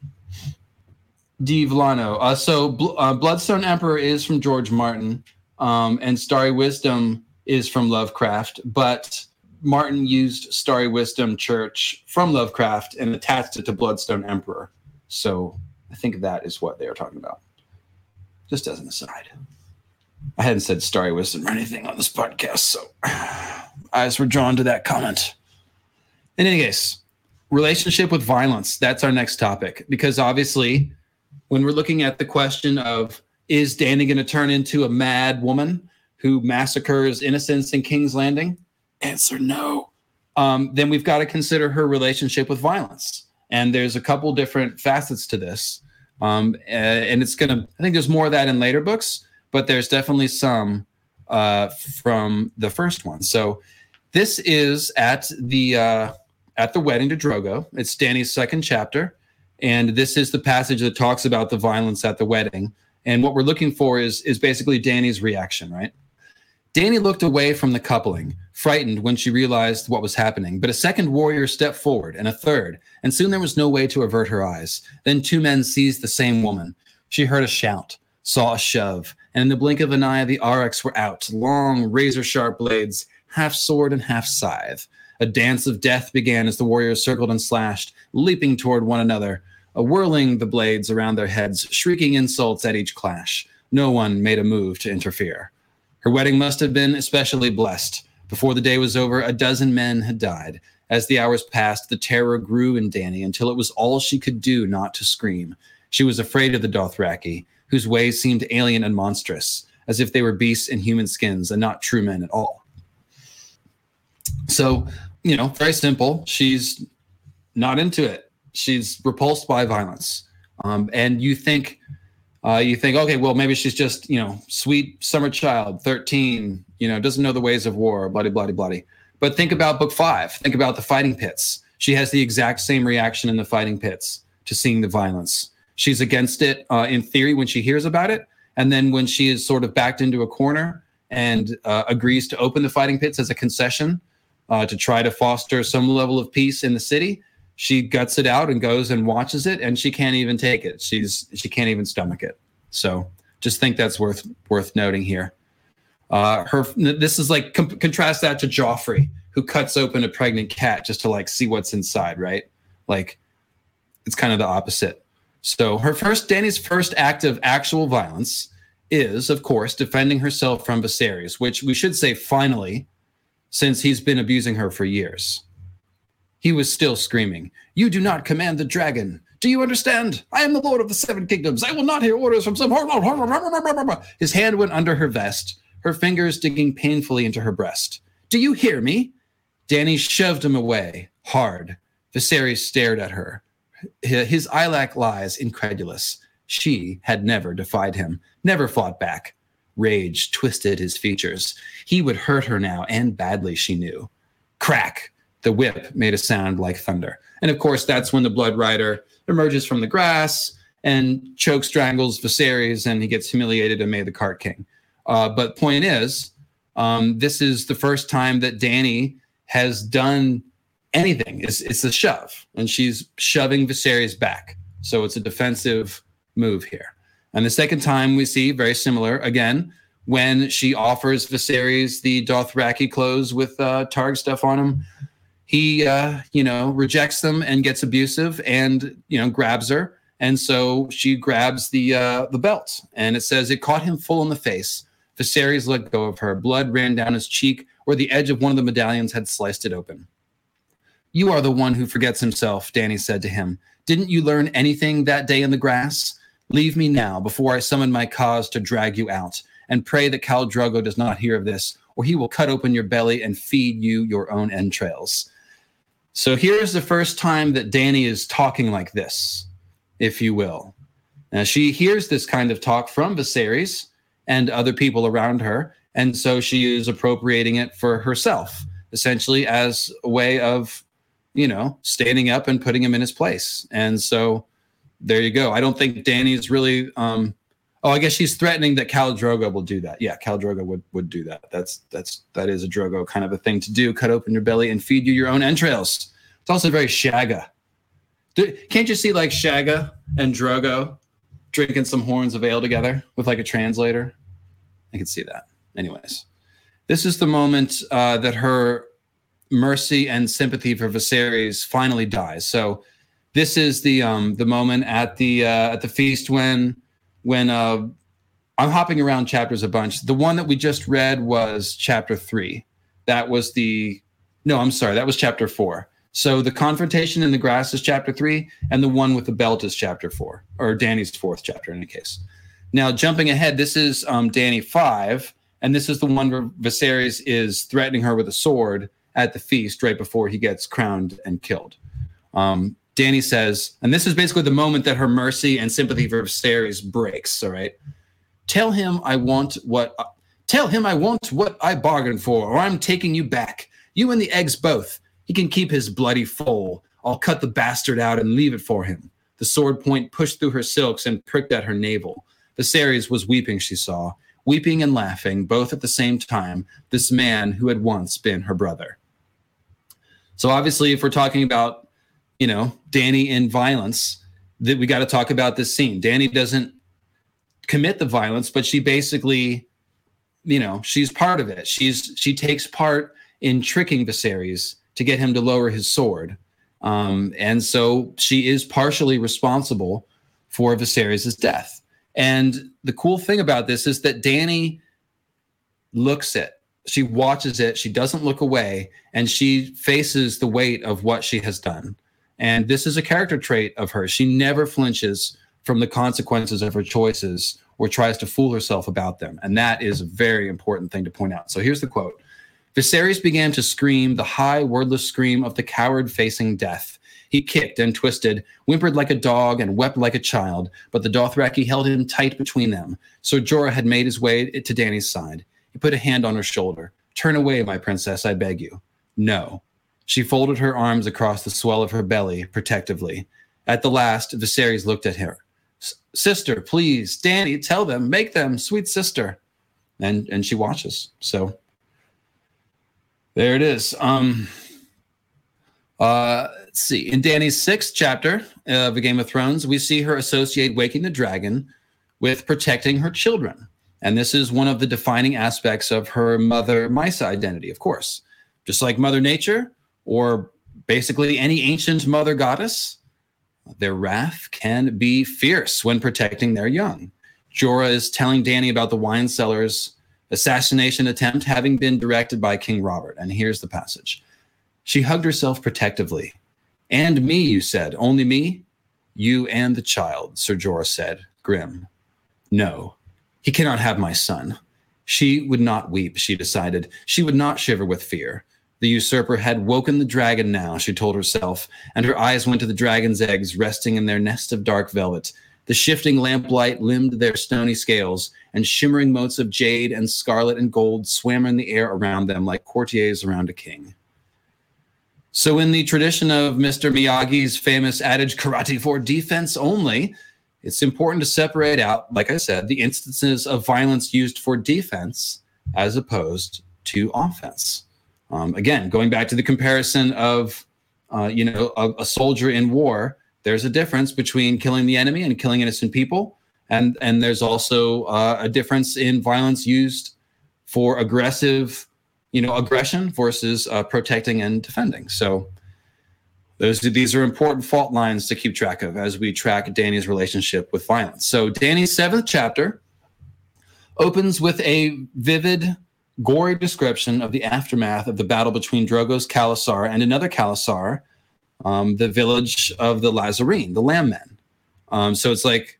D. Villano. Uh, so uh, Bloodstone Emperor is from George Martin, um, and Starry Wisdom is from Lovecraft, but Martin used Starry Wisdom Church from Lovecraft and attached it to Bloodstone Emperor. So I think that is what they are talking about. Just as an aside. I hadn't said Starry Wisdom or anything on this podcast, so eyes were drawn to that comment. In any case, relationship with violence. That's our next topic because obviously, when we're looking at the question of is Danny going to turn into a mad woman who massacres innocents in King's Landing? Answer no. Um, then we've got to consider her relationship with violence. And there's a couple different facets to this. Um, and it's going to, I think there's more of that in later books, but there's definitely some uh, from the first one. So this is at the uh, at the wedding to Drogo. It's Danny's second chapter, and this is the passage that talks about the violence at the wedding. And what we're looking for is is basically Danny's reaction, right? Dany looked away from the coupling, frightened when she realized what was happening. But a second warrior stepped forward, and a third, and soon there was no way to avert her eyes. Then two men seized the same woman. She heard a shout, saw a shove, and in the blink of an eye, the arakhs were out, long, razor sharp blades, half sword and half scythe. A dance of death began as the warriors circled and slashed, leaping toward one another, whirling the blades around their heads, shrieking insults at each clash. No one made a move to interfere. Her wedding must have been especially blessed. Before the day was over, a dozen men had died. As the hours passed, the terror grew in Dany until it was all she could do not to scream. She was afraid of the Dothraki, whose ways seemed alien and monstrous, as if they were beasts in human skins and not true men at all. So, you know, very simple. She's not into it. She's repulsed by violence. Um, and you think uh, you think, okay, well, maybe she's just, you know, sweet summer child, 13, you know, doesn't know the ways of war, bloody, bloody, bloody. But think about book five. Think about the fighting pits. She has the exact same reaction in the fighting pits to seeing the violence. She's against it uh, in theory when she hears about it. And then when she is sort of backed into a corner and uh, agrees to open the fighting pits as a concession uh, to try to foster some level of peace in the city, she guts it out and goes and watches it and she can't even take it. She's she can't even stomach it. So just think that's worth worth noting here. Uh her this is like com- contrast that to joffrey who cuts open a pregnant cat just to like see what's inside right? Like it's kind of the opposite. So her first danny's first act of actual violence is of course defending herself from viserys which we should say finally since he's been abusing her for years he was still screaming, You do not command the dragon. Do you understand? I am the Lord of the Seven Kingdoms. I will not hear orders from some. His hand went under her vest, her fingers digging painfully into her breast. Do you hear me? Dany shoved him away, hard. Viserys stared at her, his eyelack lies incredulous. She had never defied him, never fought back. Rage twisted his features. He would hurt her now, and badly, she knew. Crack! The whip made a sound like thunder. And of course, that's when the Blood Rider emerges from the grass and choke strangles Viserys and he gets humiliated and made the cart king. Uh, but point is, um, this is the first time that Dany has done anything. It's, it's a shove, and she's shoving Viserys back. So it's a defensive move here. And the second time we see very similar again when she offers Viserys the Dothraki clothes with uh, Targ stuff on them. He, uh, you know, rejects them and gets abusive, and you know, grabs her. And so she grabs the uh, the belt, and it says it caught him full in the face. Viserys let go of her. Blood ran down his cheek where the edge of one of the medallions had sliced it open. You are the one who forgets himself, Danny said to him. Didn't you learn anything that day in the grass? Leave me now before I summon my khas to drag you out, and pray that Khal Drogo does not hear of this, or he will cut open your belly and feed you your own entrails. So here's the first time that Danny is talking like this, if you will. Now she hears this kind of talk from Viserys and other people around her, and so she is appropriating it for herself, essentially as a way of, you know, standing up and putting him in his place. And so there you go. I don't think Dany's really. Um, oh, I guess she's threatening that Khal Drogo will do that. Yeah, Khal Drogo would would do that. That's that's that is a Drogo kind of a thing to do. Cut open your belly and feed you your own entrails. It's also very Shagga. Do, can't you see like Shagga and Drogo drinking some horns of ale together with like a translator? I can see that. Anyways, this is the moment uh, that her mercy and sympathy for Viserys finally dies. So this is the um the moment at the uh, at the feast when when uh I'm hopping around chapters a bunch. The one that we just read was chapter three. That was the no, I'm sorry, that was chapter four. So the confrontation in the grass is chapter three, and the one with the belt is chapter four, or Danny's fourth chapter in any case. Now jumping ahead, this is um, Dany five, and this is the one where Viserys is threatening her with a sword at the feast right before he gets crowned and killed. Um, Dany says, and this is basically the moment that her mercy and sympathy for Viserys breaks. All right, tell him I want what. Tell him I want what I bargained for, or I'm taking you back. You and the eggs both. He can keep his bloody foal. I'll cut the bastard out and leave it for him. The sword point pushed through her silks and pricked at her navel. Viserys was weeping, she saw, weeping and laughing, both at the same time, this man who had once been her brother. So obviously, if we're talking about you know, Danny in violence, that we got to talk about this scene. Danny doesn't commit the violence, but she basically, you know, she's part of it. She's she takes part in tricking Viserys to get him to lower his sword. Um, and so she is partially responsible for Viserys' death. And the cool thing about this is that Danny looks at, she watches it, she doesn't look away, and she faces the weight of what she has done. And this is a character trait of hers. She never flinches from the consequences of her choices or tries to fool herself about them. And that is a very important thing to point out. So here's the quote Viserys began to scream the high, wordless scream of the coward facing death. He kicked and twisted, whimpered like a dog, and wept like a child, but the Dothraki held him tight between them. So Jorah had made his way to Dany's side. He put a hand on her shoulder. Turn away, my princess, I beg you. No. She folded her arms across the swell of her belly protectively. At the last, Viserys looked at her. Sister, please, Danny, tell them, make them, sweet sister. And and she watches. So there it is. Um uh let's see. In Danny's sixth chapter of A Game of Thrones, we see her associate waking the dragon with protecting her children. And this is one of the defining aspects of her mother Mhysa identity, of course. Just like Mother Nature, or basically any ancient mother goddess, their wrath can be fierce when protecting their young. Jorah is telling Danny about the wine seller's assassination attempt having been directed by King Robert. And here's the passage She hugged herself protectively. And me, you said. Only me? You and the child, Sir Jorah said, grim. No, he cannot have my son. She would not weep, she decided. She would not shiver with fear. The usurper had woken the dragon now, she told herself, and her eyes went to the dragon's eggs resting in their nest of dark velvet. The shifting lamplight limned their stony scales, and shimmering motes of jade and scarlet and gold swam in the air around them like courtiers around a king. So, in the tradition of Mr. Miyagi's famous adage, karate for defense only, it's important to separate out, like I said, the instances of violence used for defense as opposed to offense. Um, again, going back to the comparison of, uh, you know, a, a, soldier in war, there's a difference between killing the enemy and killing innocent people, and and there's also uh, a difference in violence used for aggressive, you know, aggression versus uh, protecting and defending. So those these are important fault lines to keep track of as we track Danny's relationship with violence. So Danny's seventh chapter opens with a vivid, gory description of the aftermath of the battle between Drogo's Khalasar and another Khalasar, um, the village of the Lhazareen, the Lamb Men. Um, so it's like,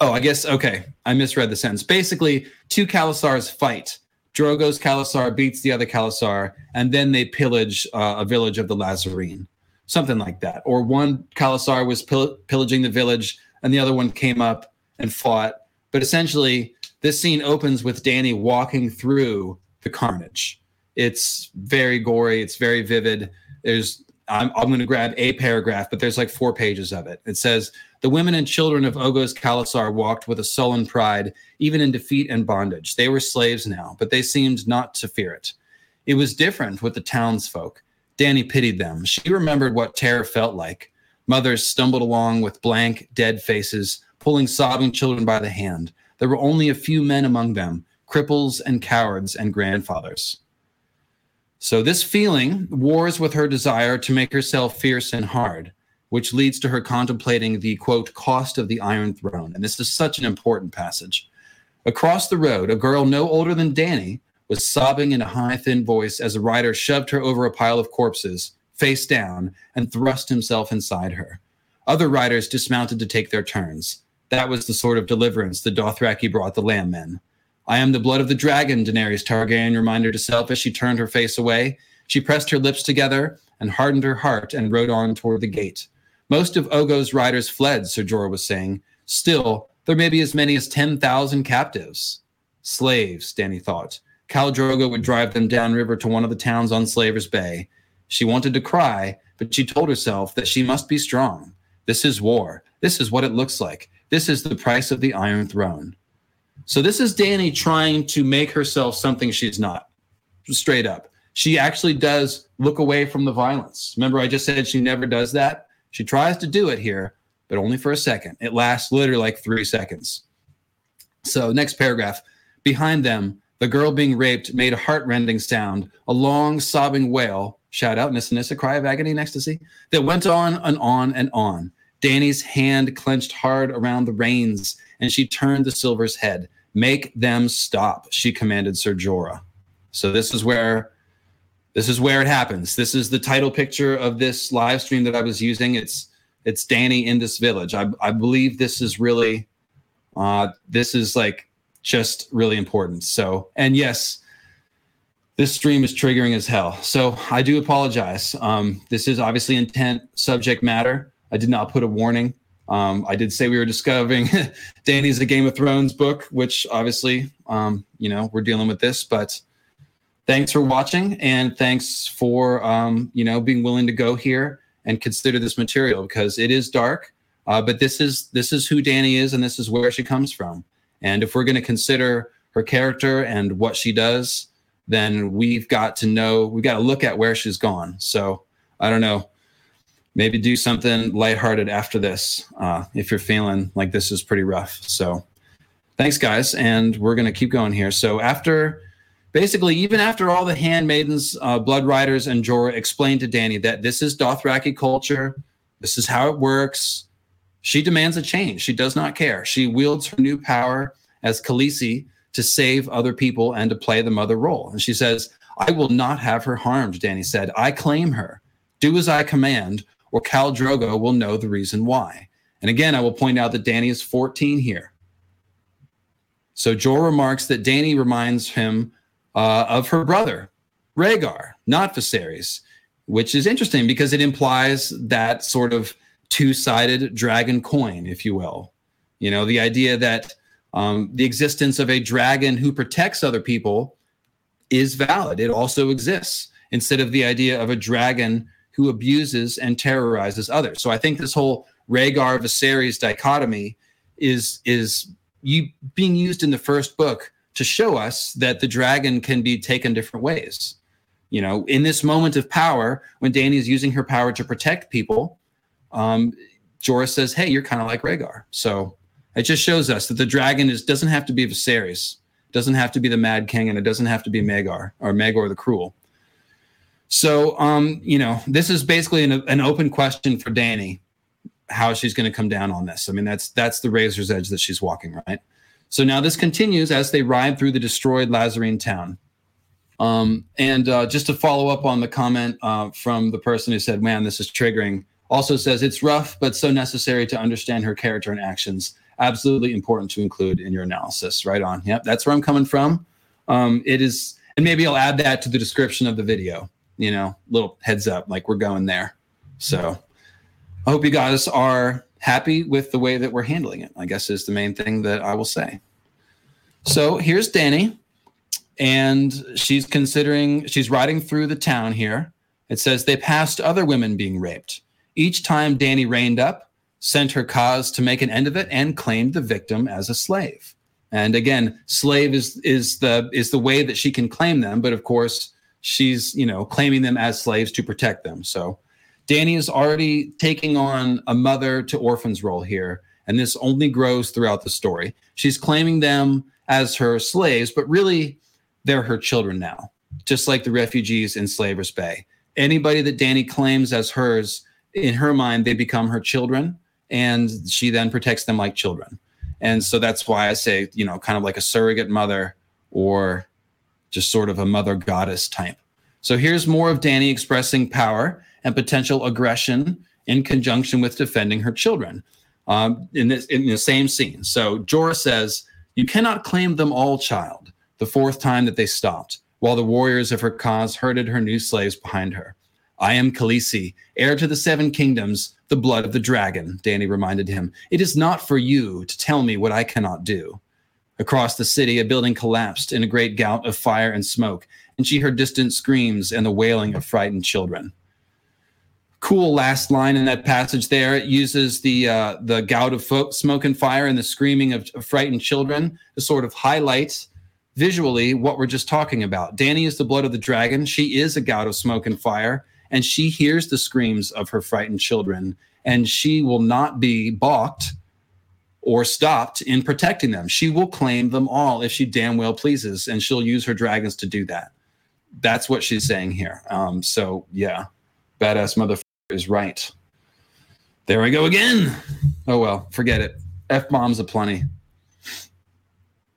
oh, I guess okay, I misread the sentence. Basically, two Khalasars fight. Drogo's Khalasar beats the other Khalasar, and then they pillage uh, a village of the Lhazareen something like that. Or one Khalasar was pill- pillaging the village, and the other one came up and fought. But essentially, this scene opens with Danny walking through the carnage. It's very gory. It's very vivid. There's I'm, I'm going to grab a paragraph, but there's like four pages of it. It says the women and children of Ogo's Khalasar walked with a sullen pride, even in defeat and bondage. They were slaves now, but they seemed not to fear it. It was different with the townsfolk. Danny pitied them. She remembered what terror felt like. Mothers stumbled along with blank, dead faces, pulling sobbing children by the hand. There were only a few men among them cripples and cowards and grandfathers. So, this feeling wars with her desire to make herself fierce and hard, which leads to her contemplating the quote, cost of the Iron Throne. And this is such an important passage. Across the road, a girl no older than Danny was sobbing in a high, thin voice as a rider shoved her over a pile of corpses, face down, and thrust himself inside her. Other riders dismounted to take their turns. That was the sort of deliverance the Dothraki brought the Lamb Men. I am the blood of the dragon, Daenerys Targaryen reminded herself as she turned her face away. She pressed her lips together and hardened her heart and rode on toward the gate. Most of Ogo's riders fled, Ser Jorah was saying. Still, there may be as many as 10,000 captives. Slaves, Danny thought. Khal Drogo would drive them downriver to one of the towns on Slaver's Bay. She wanted to cry, but she told herself that she must be strong. This is war. This is what it looks like. This is the price of the Iron Throne. So this is Danny trying to make herself something she's not. Straight up. She actually does look away from the violence. Remember, I just said she never does that? She tries to do it here, but only for a second. It lasts literally like three seconds. So, next paragraph. Behind them, the girl being raped made a heartrending sound, a long sobbing wail, shout out, Nissa Nissa, cry of agony and ecstasy, that went on and on and on. Danny's hand clenched hard around the reins, and she turned the silver's head. Make them stop, she commanded Sir Jorah. So this is where this is where it happens. This is the title picture of this live stream that I was using. It's it's Danny in this village. I, I believe this is really uh, this is like just really important. So, and yes, this stream is triggering as hell. So I do apologize. Um, this is obviously intent subject matter. I did not put a warning. Um, I did say we were discovering Danny's A Game of Thrones book, which obviously, um, you know, we're dealing with this, but thanks for watching and thanks for, um, you know, being willing to go here and consider this material because it is dark. Uh, but this is this is who Danny is and this is where she comes from. And if we're going to consider her character and what she does, then we've got to know, we've got to look at where she's gone. So I don't know, maybe do something lighthearted after this uh, if you're feeling like this is pretty rough. So thanks, guys. And we're going to keep going here. So after basically, even after all the handmaidens, uh, blood riders, and Jorah explained to Danny that this is Dothraki culture, this is how it works, she demands a change. She does not care. She wields her new power as Khaleesi to save other people and to play the mother role. And she says, I will not have her harmed, Danny said. I claim her. Do as I command, or Khal Drogo will know the reason why. And again, I will point out that Danny is 14 here. So Jorah remarks that Danny reminds him uh, of her brother, Rhaegar, not Viserys, which is interesting because it implies that sort of two-sided dragon coin, if you will. You know, the idea that um, the existence of a dragon who protects other people is valid. It also exists instead of the idea of a dragon who abuses and terrorizes others. So I think this whole Rhaegar Viserys dichotomy is is you being used in the first book to show us that the dragon can be taken different ways. You know, in this moment of power, when Dany is using her power to protect people, um, Jorah says, "Hey, you're kind of like Rhaegar." So it just shows us that the dragon is doesn't have to be Viserys, doesn't have to be the Mad King, and it doesn't have to be Maegor or Maegor the Cruel. So, um, you know, this is basically an, an open question for Dany, how she's going to come down on this. I mean, that's that's the razor's edge that she's walking, right? So now this continues as they ride through the destroyed Lhazareen town. Um, and uh, just to follow up on the comment uh, from the person who said, "Man, this is triggering." Also says it's rough, but so necessary to understand her character and actions. Absolutely important to include in your analysis. Right on. Yep, that's where I'm coming from. Um, it is, and maybe I'll add that to the description of the video. You know, little heads up, like we're going there. So I hope you guys are happy with the way that we're handling it. I guess is the main thing that I will say. So here's Danny, and she's considering she's riding through the town here. It says they passed other women being raped. Each time Danny reined up, sent her khas to make an end of it, and claimed the victim as a slave. And again, slave is is the is the way that she can claim them, but of course, she's you know claiming them as slaves to protect them. So Danny is already taking on a mother to orphans role here, and this only grows throughout the story. She's claiming them as her slaves, but really they're her children now, just like the refugees in Slavers Bay. Anybody that Danny claims as hers in her mind, they become her children, and she then protects them like children. And so that's why I say, you know, kind of like a surrogate mother or just sort of a mother goddess type. So here's more of Danny expressing power and potential aggression in conjunction with defending her children um, in, this, in the same scene. So Jorah says, You cannot claim them all, child, the fourth time that they stopped, while the warriors of her khas herded her new slaves behind her. I am Khaleesi, heir to the seven kingdoms, the blood of the dragon, Danny reminded him. It is not for you to tell me what I cannot do. Across the city, a building collapsed in a great gout of fire and smoke, and she heard distant screams and the wailing of frightened children. Cool last line in that passage there. It uses the uh, the gout of fo- smoke and fire and the screaming of, of frightened children to sort of highlight visually what we're just talking about. Danny is the blood of the dragon. She is a gout of smoke and fire and she hears the screams of her frightened children, and she will not be balked or stopped in protecting them. She will claim them all if she damn well pleases, and she'll use her dragons to do that. That's what she's saying here. Um, so yeah, badass motherfucker is right. There I go again. Oh well, forget it. F bombs aplenty.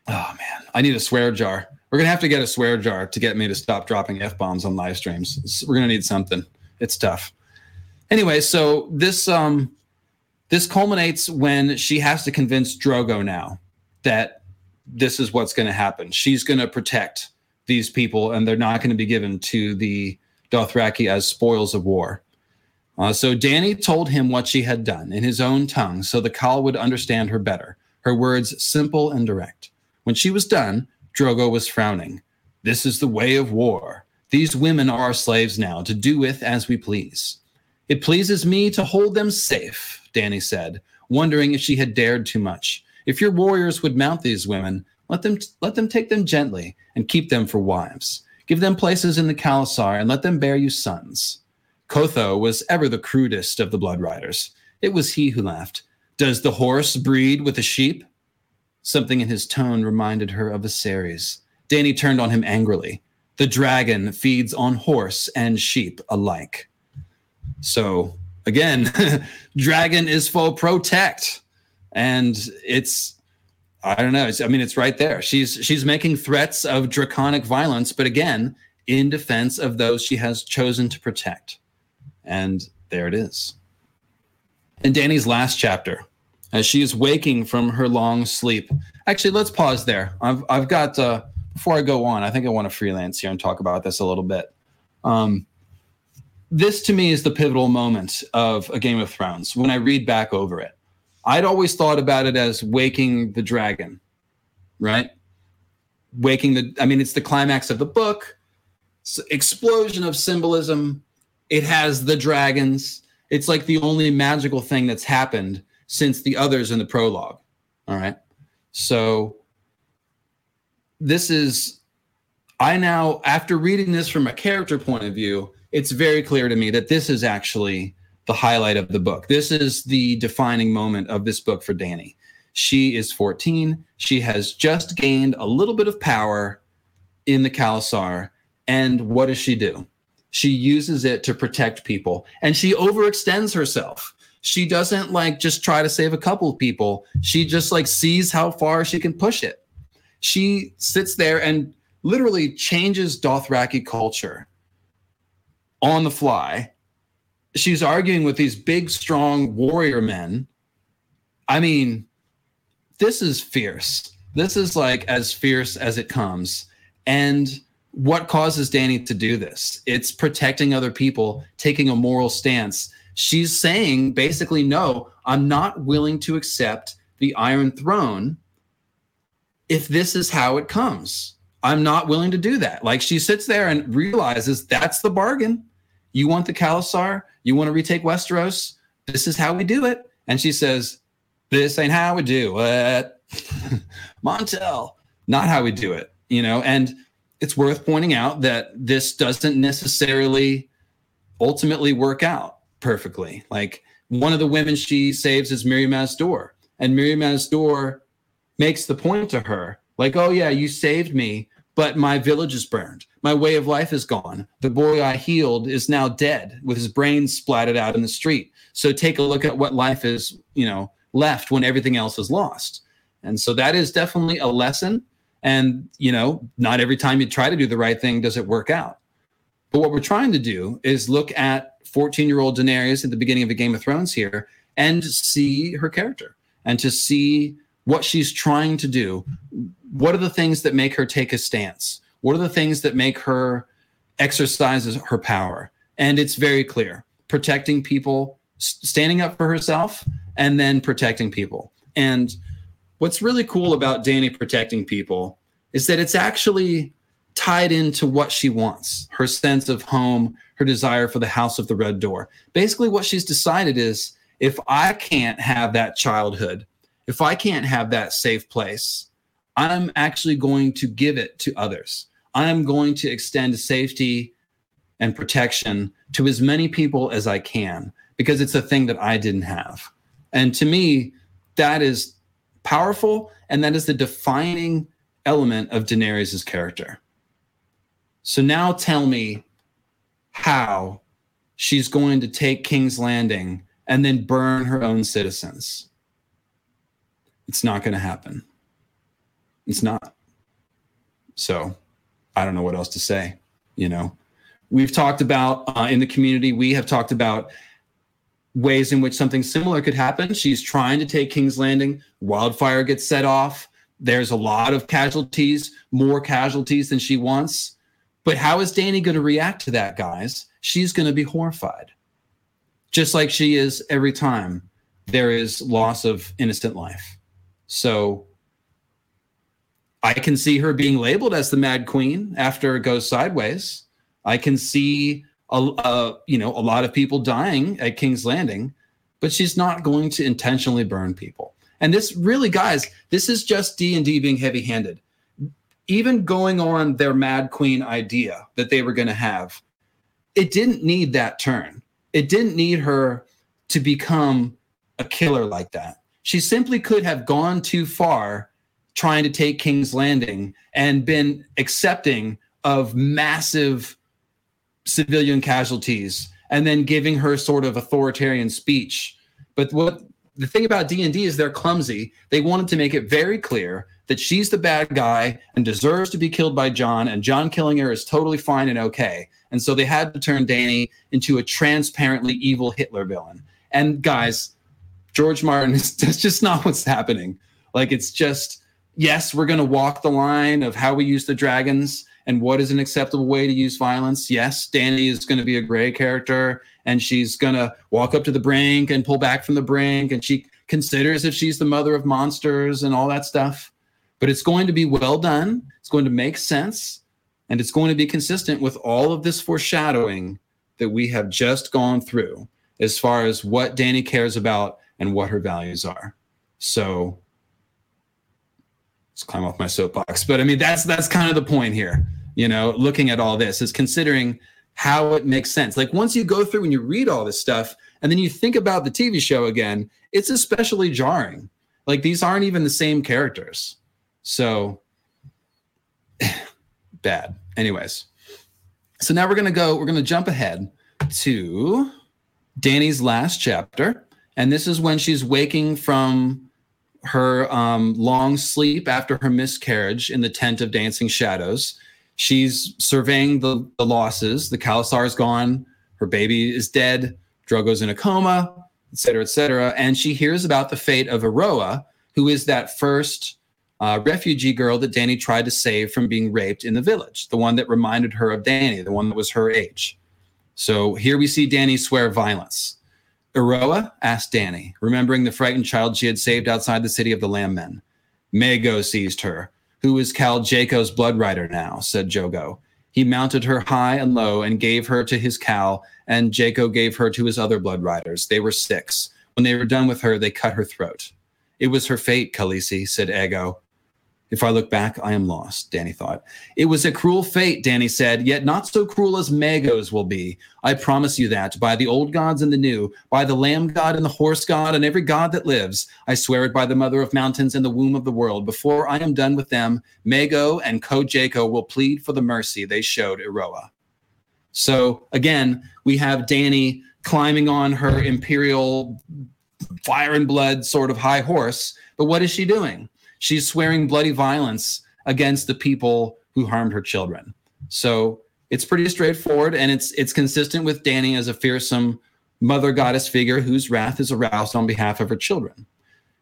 Oh man, I need a swear jar. We're gonna have to get a swear jar to get me to stop dropping f bombs on live streams. We're gonna need something. It's tough. Anyway, so this um this culminates when she has to convince Drogo now that this is what's going to happen. She's going to protect these people, and they're not going to be given to the Dothraki as spoils of war. Uh, so Dany told him what she had done in his own tongue, so the khal would understand her better. Her words simple and direct. When she was done, Drogo was frowning. This is the way of war. These women are our slaves now, to do with as we please. It pleases me to hold them safe, Dany said, wondering if she had dared too much. If your warriors would mount these women, let them let them take them gently and keep them for wives. Give them places in the khalasar and let them bear you sons. Qotho was ever the crudest of the blood riders. It was he who laughed. Does the horse breed with the sheep? Something in his tone reminded her of Viserys. Danny turned on him angrily. The dragon feeds on horse and sheep alike. So again, dragon is for protect, and it's I don't know. I mean, it's right there. She's she's making threats of draconic violence, but again, in defense of those she has chosen to protect. And there it is. In Danny's last chapter, as she is waking from her long sleep. Actually, let's pause there. I've, I've got, uh, before I go on, I think I want to freelance here and talk about this a little bit. Um, this to me is the pivotal moment of a Game of Thrones when I read back over it. I'd always thought about it as waking the dragon, right? Waking the, I mean, it's the climax of the book, explosion of symbolism, It has the dragons. It's like the only magical thing that's happened since the others in the prologue. All right. So this is, I now, after reading this from a character point of view, it's very clear to me that this is actually the highlight of the book. This is the defining moment of this book for Dany. She is 14. She has just gained a little bit of power in the khalasar. And what does she do? She uses it to protect people and she overextends herself. She doesn't like just try to save a couple of people. She just like sees how far she can push it. She sits there and literally changes Dothraki culture on the fly. She's arguing with these big, strong warrior men. I mean, this is fierce. This is like as fierce as it comes. And what causes Danny to do this? It's protecting other people, taking a moral stance. She's saying basically, no, I'm not willing to accept the Iron Throne if this is how it comes. I'm not willing to do that. Like she sits there and realizes that's the bargain. You want the khalasar, you want to retake Westeros. This is how we do it. And she says, This ain't how we do it. Montel, not how we do it, you know. And it's worth pointing out that this doesn't necessarily ultimately work out perfectly. Like one of the women she saves is Mirri Maz Duur, and Mirri Maz Duur makes the point to her, like, "Oh yeah, you saved me, but my village is burned. My way of life is gone. The boy I healed is now dead with his brains splattered out in the street. So take a look at what life is, you know, left when everything else is lost. And so that is definitely a lesson. And, you know, not every time you try to do the right thing does it work out. But what we're trying to do is look at 14 year old Daenerys at the beginning of a Game of Thrones here and see her character and to see what she's trying to do what are the things that make her take a stance? What are the things that make her exercise her power? And it's very clear protecting people, standing up for herself, and then protecting people. And what's really cool about Danny protecting people is that it's actually tied into what she wants her sense of home, her desire for the house of the red door. Basically, what she's decided is if I can't have that childhood, if I can't have that safe place, I'm actually going to give it to others. I'm going to extend safety and protection to as many people as I can because it's a thing that I didn't have. And to me, that is powerful and that is the defining element of Daenerys' character. So now tell me how she's going to take King's Landing and then burn her own citizens. It's not going to happen. It's not. So I don't know what else to say. You know, we've talked about uh, in the community, we have talked about ways in which something similar could happen. She's trying to take King's Landing. Wildfire gets set off. There's a lot of casualties, more casualties than she wants. But how is Dany going to react to that, guys? She's going to be horrified, just like she is every time there is loss of innocent life. So I can see her being labeled as the Mad Queen after it goes sideways. I can see a, a, you know a lot of people dying at King's Landing, but she's not going to intentionally burn people. And this really, guys, this is just D and D being heavy-handed. Even going on their Mad Queen idea that they were going to have, it didn't need that turn. It didn't need her to become a killer like that. She simply could have gone too far trying to take King's Landing and been accepting of massive civilian casualties and then giving her sort of authoritarian speech. But what the thing about D&D is they're clumsy. They wanted to make it very clear that she's the bad guy and deserves to be killed by Jon and Jon killing her is totally fine and okay. And so they had to turn Dany into a transparently evil Hitler villain. And guys, George Martin is that's just not what's happening. Like it's just yes, we're going to walk the line of how we use the dragons and what is an acceptable way to use violence. Yes, Danny is going to be a gray character and she's going to walk up to the brink and pull back from the brink and she considers if she's the mother of monsters and all that stuff. But it's going to be well done. It's going to make sense and it's going to be consistent with all of this foreshadowing that we have just gone through as far as what Danny cares about and what her values are. So let's climb off my soapbox. But I mean, that's that's kind of the point here. You know, looking at all this is considering how it makes sense. Like once you go through and you read all this stuff, and then you think about the TV show again, it's especially jarring. Like these aren't even the same characters. So bad. Anyways, so now we're gonna go. We're gonna jump ahead to Danny's last chapter, and this is when she's waking from her um, long sleep after her miscarriage in the tent of dancing shadows. She's surveying the, the losses. The khalasar is gone. Her baby is dead. Drogo's in a coma, et cetera, et cetera. And she hears about the fate of Eroeh, who is that first uh, refugee girl that Danny tried to save from being raped in the village, the one that reminded her of Danny, the one that was her age. So here we see Danny swear violence. Eroeh asked Danny, remembering the frightened child she had saved outside the city of the Lamb Men. Mago seized her, who is Khal Jhaqo's blood rider now, said Jhogo. He mounted her high and low and gave her to his Khal, and Jaco gave her to his other blood riders. They were six. When they were done with her, they cut her throat. It was her fate, Khaleesi, said Aggo, if I look back, I am lost, Danny thought. It was a cruel fate, Danny said, yet not so cruel as Mago's will be. I promise you that, by the old gods and the new, by the lamb god and the horse god and every god that lives. I swear it by the mother of mountains and the womb of the world. Before I am done with them, Mago and Ko Draco will plead for the mercy they showed Eroeh. So again, we have Danny climbing on her imperial fire and blood sort of high horse. But what is she doing? She's swearing bloody violence against the people who harmed her children. So it's pretty straightforward and it's it's consistent with Danny as a fearsome mother goddess figure whose wrath is aroused on behalf of her children.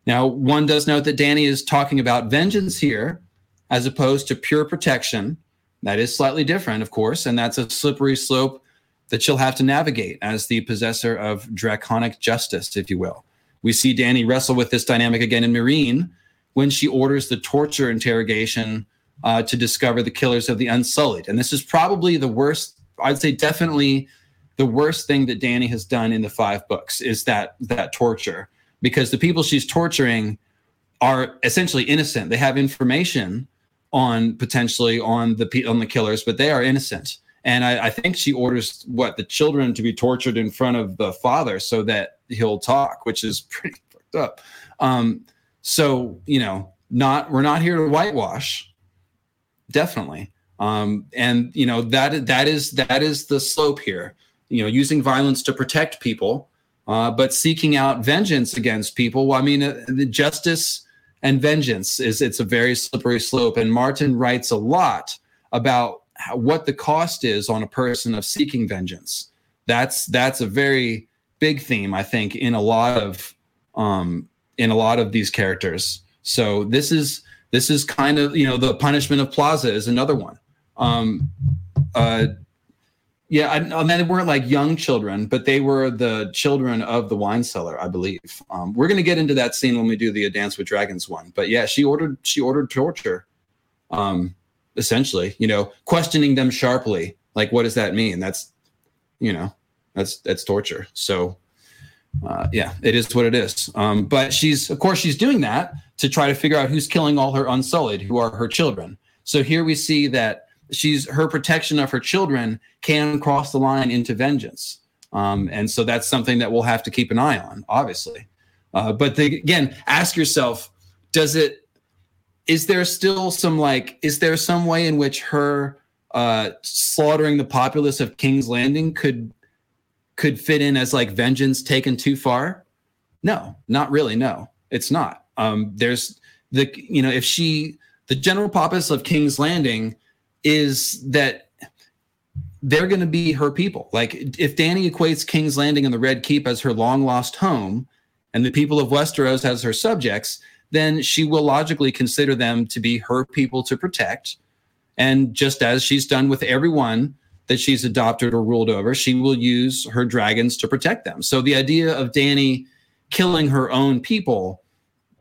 Now, one does note that Danny is talking about vengeance here as opposed to pure protection. That is slightly different, of course, and that's a slippery slope that she'll have to navigate as the possessor of draconic justice, if you will. We see Danny wrestle with this dynamic again in Meereen, when she orders the torture interrogation uh, to discover the killers of the Unsullied. And this is probably the worst, I'd say definitely the worst thing that Danny has done in the five books is that that torture because the people she's torturing are essentially innocent. They have information on potentially on the on the killers, but they are innocent. And I, I, think she orders what the children to be tortured in front of the father so that he'll talk, which is pretty fucked up. Um, so, you know, not we're not here to whitewash. Definitely. Um, and you know, that that is that is the slope here. You know, using violence to protect people, uh, but seeking out vengeance against people. Well, I mean, uh, the justice and vengeance is it's a very slippery slope. And Martin writes a lot about how, what the cost is on a person of seeking vengeance. That's that's a very big theme, I think, in a lot of um, in a lot of these characters. So this is this is kind of you know the punishment of Plaza is another one. Um, uh, yeah, I, I mean, they weren't like young children, but they were the children of the wine seller, I believe. Um, we're going to get into that scene when we do the Dance with Dragons one. But yeah, she ordered she ordered torture, um, essentially. You know, questioning them sharply, like what does that mean? That's, you know, that's that's torture. So uh, yeah, it is what it is. Um, but she's, of course, she's doing that to try to figure out who's killing all her unsullied, who are her children. So here we see that she's her protection of her children can cross the line into vengeance, um, and so that's something that we'll have to keep an eye on, obviously. Uh, but the, again, ask yourself: Does it? Is there still some like? Is there some way in which her uh, slaughtering the populace of King's Landing could could fit in as like vengeance taken too far? No, not really. No, it's not. Um, there's the you know if she the general purpose of King's Landing is that they're going to be her people. Like if Danny equates King's Landing and the Red Keep as her long lost home, and the people of Westeros as her subjects, then she will logically consider them to be her people to protect. And just as she's done with everyone that she's adopted or ruled over, she will use her dragons to protect them. So the idea of Dany killing her own people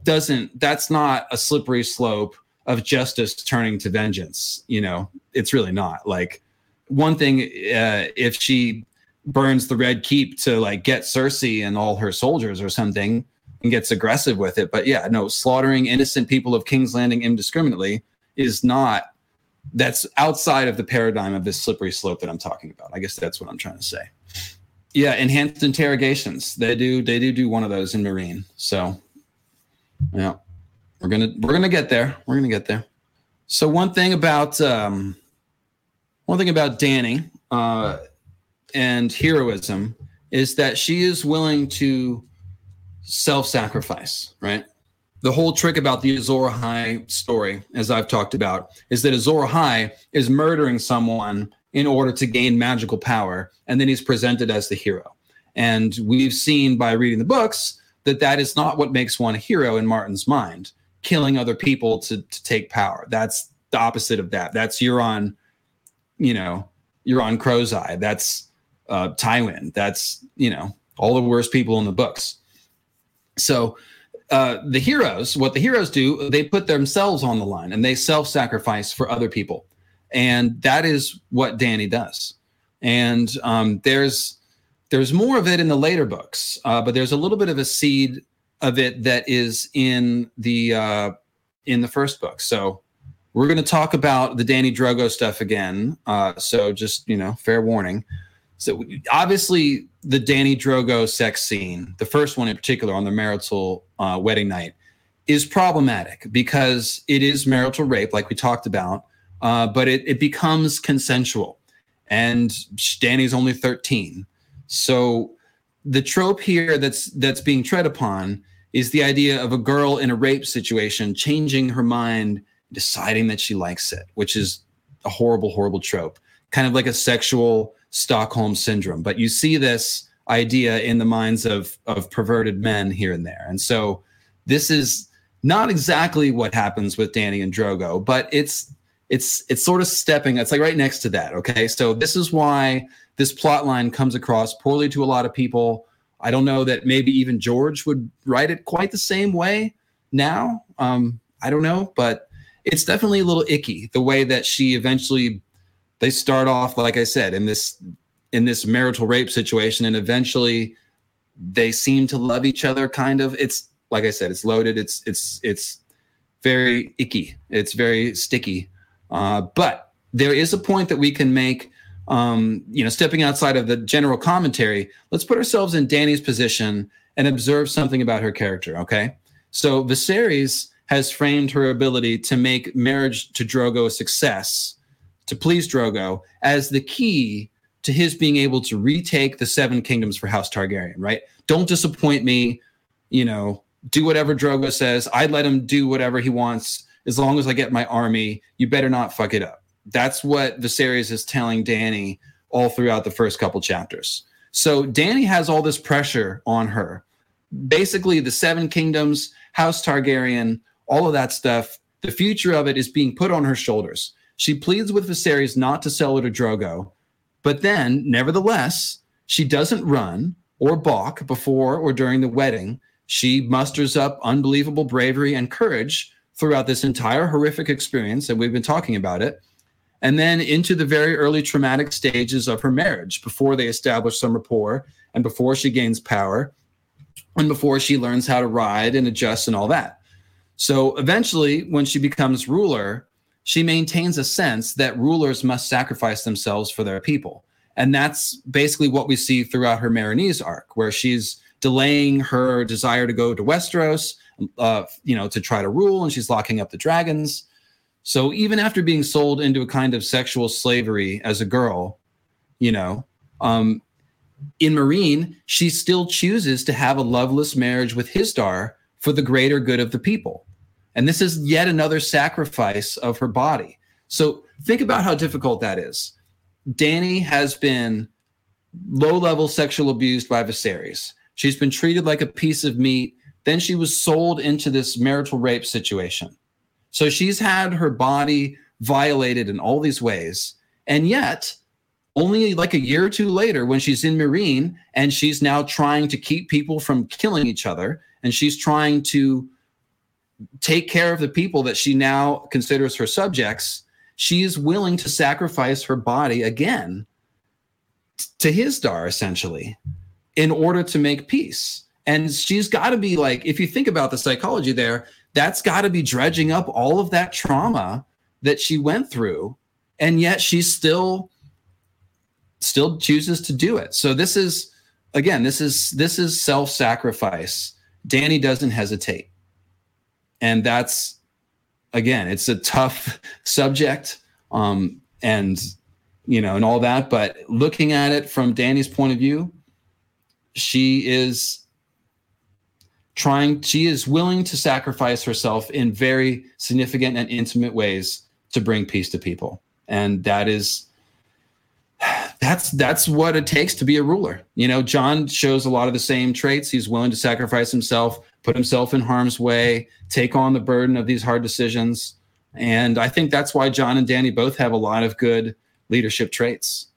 doesn't that's not a slippery slope of justice turning to vengeance, you know. It's really not. Like one thing uh, if she burns the Red Keep to like get Cersei and all her soldiers or something and gets aggressive with it. But yeah, no, slaughtering innocent people of King's Landing indiscriminately is not that's outside of the paradigm of this slippery slope that I'm talking about. I guess that's what I'm trying to say. Yeah, enhanced interrogations. They do they do do one of those in Meereen. So yeah. We're gonna we're gonna get there. We're gonna get there. So one thing about um one thing about Danny uh and heroism is that she is willing to self-sacrifice, right? The whole trick about the Azor Ahai story, as I've talked about, is that Azor Ahai is murdering someone in order to gain magical power, and then he's presented as the hero. And we've seen by reading the books that that is not what makes one a hero in Martin's mind. Killing other people to to take power. That's the opposite of that. That's Euron, you know, Euron Crow's Eye. That's uh, Tywin. That's you know all the worst people in the books. So uh, the heroes, what the heroes do, they put themselves on the line and they self-sacrifice for other people, and that is what Danny does. And um, there's there's more of it in the later books, uh, but there's a little bit of a seed of it that is in the uh, in the first book. So we're going to talk about the Danny Drogo stuff again. Uh, so just you know, fair warning. So obviously, the Danny Drogo sex scene, the first one in particular on the marital uh, wedding night, is problematic because it is marital rape, like we talked about, uh, but it, it becomes consensual, and Dany's only thirteen. So the trope here that's that's being tread upon is the idea of a girl in a rape situation changing her mind, deciding that she likes it, which is a horrible, horrible trope, kind of like a sexual Stockholm syndrome. But you see this idea in the minds of of perverted men here and there, and so this is not exactly what happens with Danny and Drogo, but it's it's it's sort of stepping. It's like right next to that. Okay, so this is why this plot line comes across poorly to a lot of people. I don't know that maybe even George would write it quite the same way now. Um, I don't know, but it's definitely a little icky the way that she eventually they start off, like I said, in this in this marital rape situation, and eventually they seem to love each other. Kind of. It's like I said, it's loaded. It's it's it's very icky. It's very sticky. Uh, but there is a point that we can make um, you know, stepping outside of the general commentary, let's put ourselves in Dany's position and observe something about her character. Okay. So Viserys has framed her ability to make marriage to Drogo a success, to please Drogo, as the key to his being able to retake the seven kingdoms for House Targaryen, right? Don't disappoint me, you know, do whatever Drogo says. I'd let him do whatever he wants as long as I get my army. You better not fuck it up. That's what Viserys is telling Dany all throughout the first couple chapters. So Dany has all this pressure on her. Basically, the Seven Kingdoms, House Targaryen, all of that stuff, the future of it is being put on her shoulders. She pleads with Viserys not to sell her to Drogo, but then, nevertheless, she doesn't run or balk before or during the wedding. She musters up unbelievable bravery and courage throughout this entire horrific experience, and we've been talking about it and then into the very early traumatic stages of her marriage before they establish some rapport and before she gains power and before she learns how to ride and adjust and all that. So eventually, when she becomes ruler, she maintains a sense that rulers must sacrifice themselves for their people. And that's basically what we see throughout her Meereenese arc, where she's delaying her desire to go to Westeros, uh, you know, to try to rule, and she's locking up the dragons. So even after being sold into a kind of sexual slavery as a girl, you know, um, in Meereen, she still chooses to have a loveless marriage with Hizdahr for the greater good of the people. And this is yet another sacrifice of her body. So think about how difficult that is. Dany has been low level sexual abused by Viserys. She's been treated like a piece of meat. Then she was sold into this marital rape situation. So she's had her body violated in all these ways. And yet, only like a year or two later, when she's in Meereen and she's now trying to keep people from killing each other, and she's trying to take care of the people that she now considers her subjects, she is willing to sacrifice her body again to Hizdahr, essentially in order to make peace. And she's got to be like, if you think about the psychology there, that's got to be dredging up all of that trauma that she went through. And yet she's still still chooses to do it. So this is again, this is this is self-sacrifice. Danny doesn't hesitate. And that's again, it's a tough subject. Um, and you know, and all that. But looking at it from Danny's point of view, she is trying, she is willing to sacrifice herself in very significant and intimate ways to bring peace to people. And that is that's that's what it takes to be a ruler. You know, Jon shows a lot of the same traits. He's willing to sacrifice himself, put himself in harm's way, take on the burden of these hard decisions. And I think that's why Jon and Danny both have a lot of good leadership traits.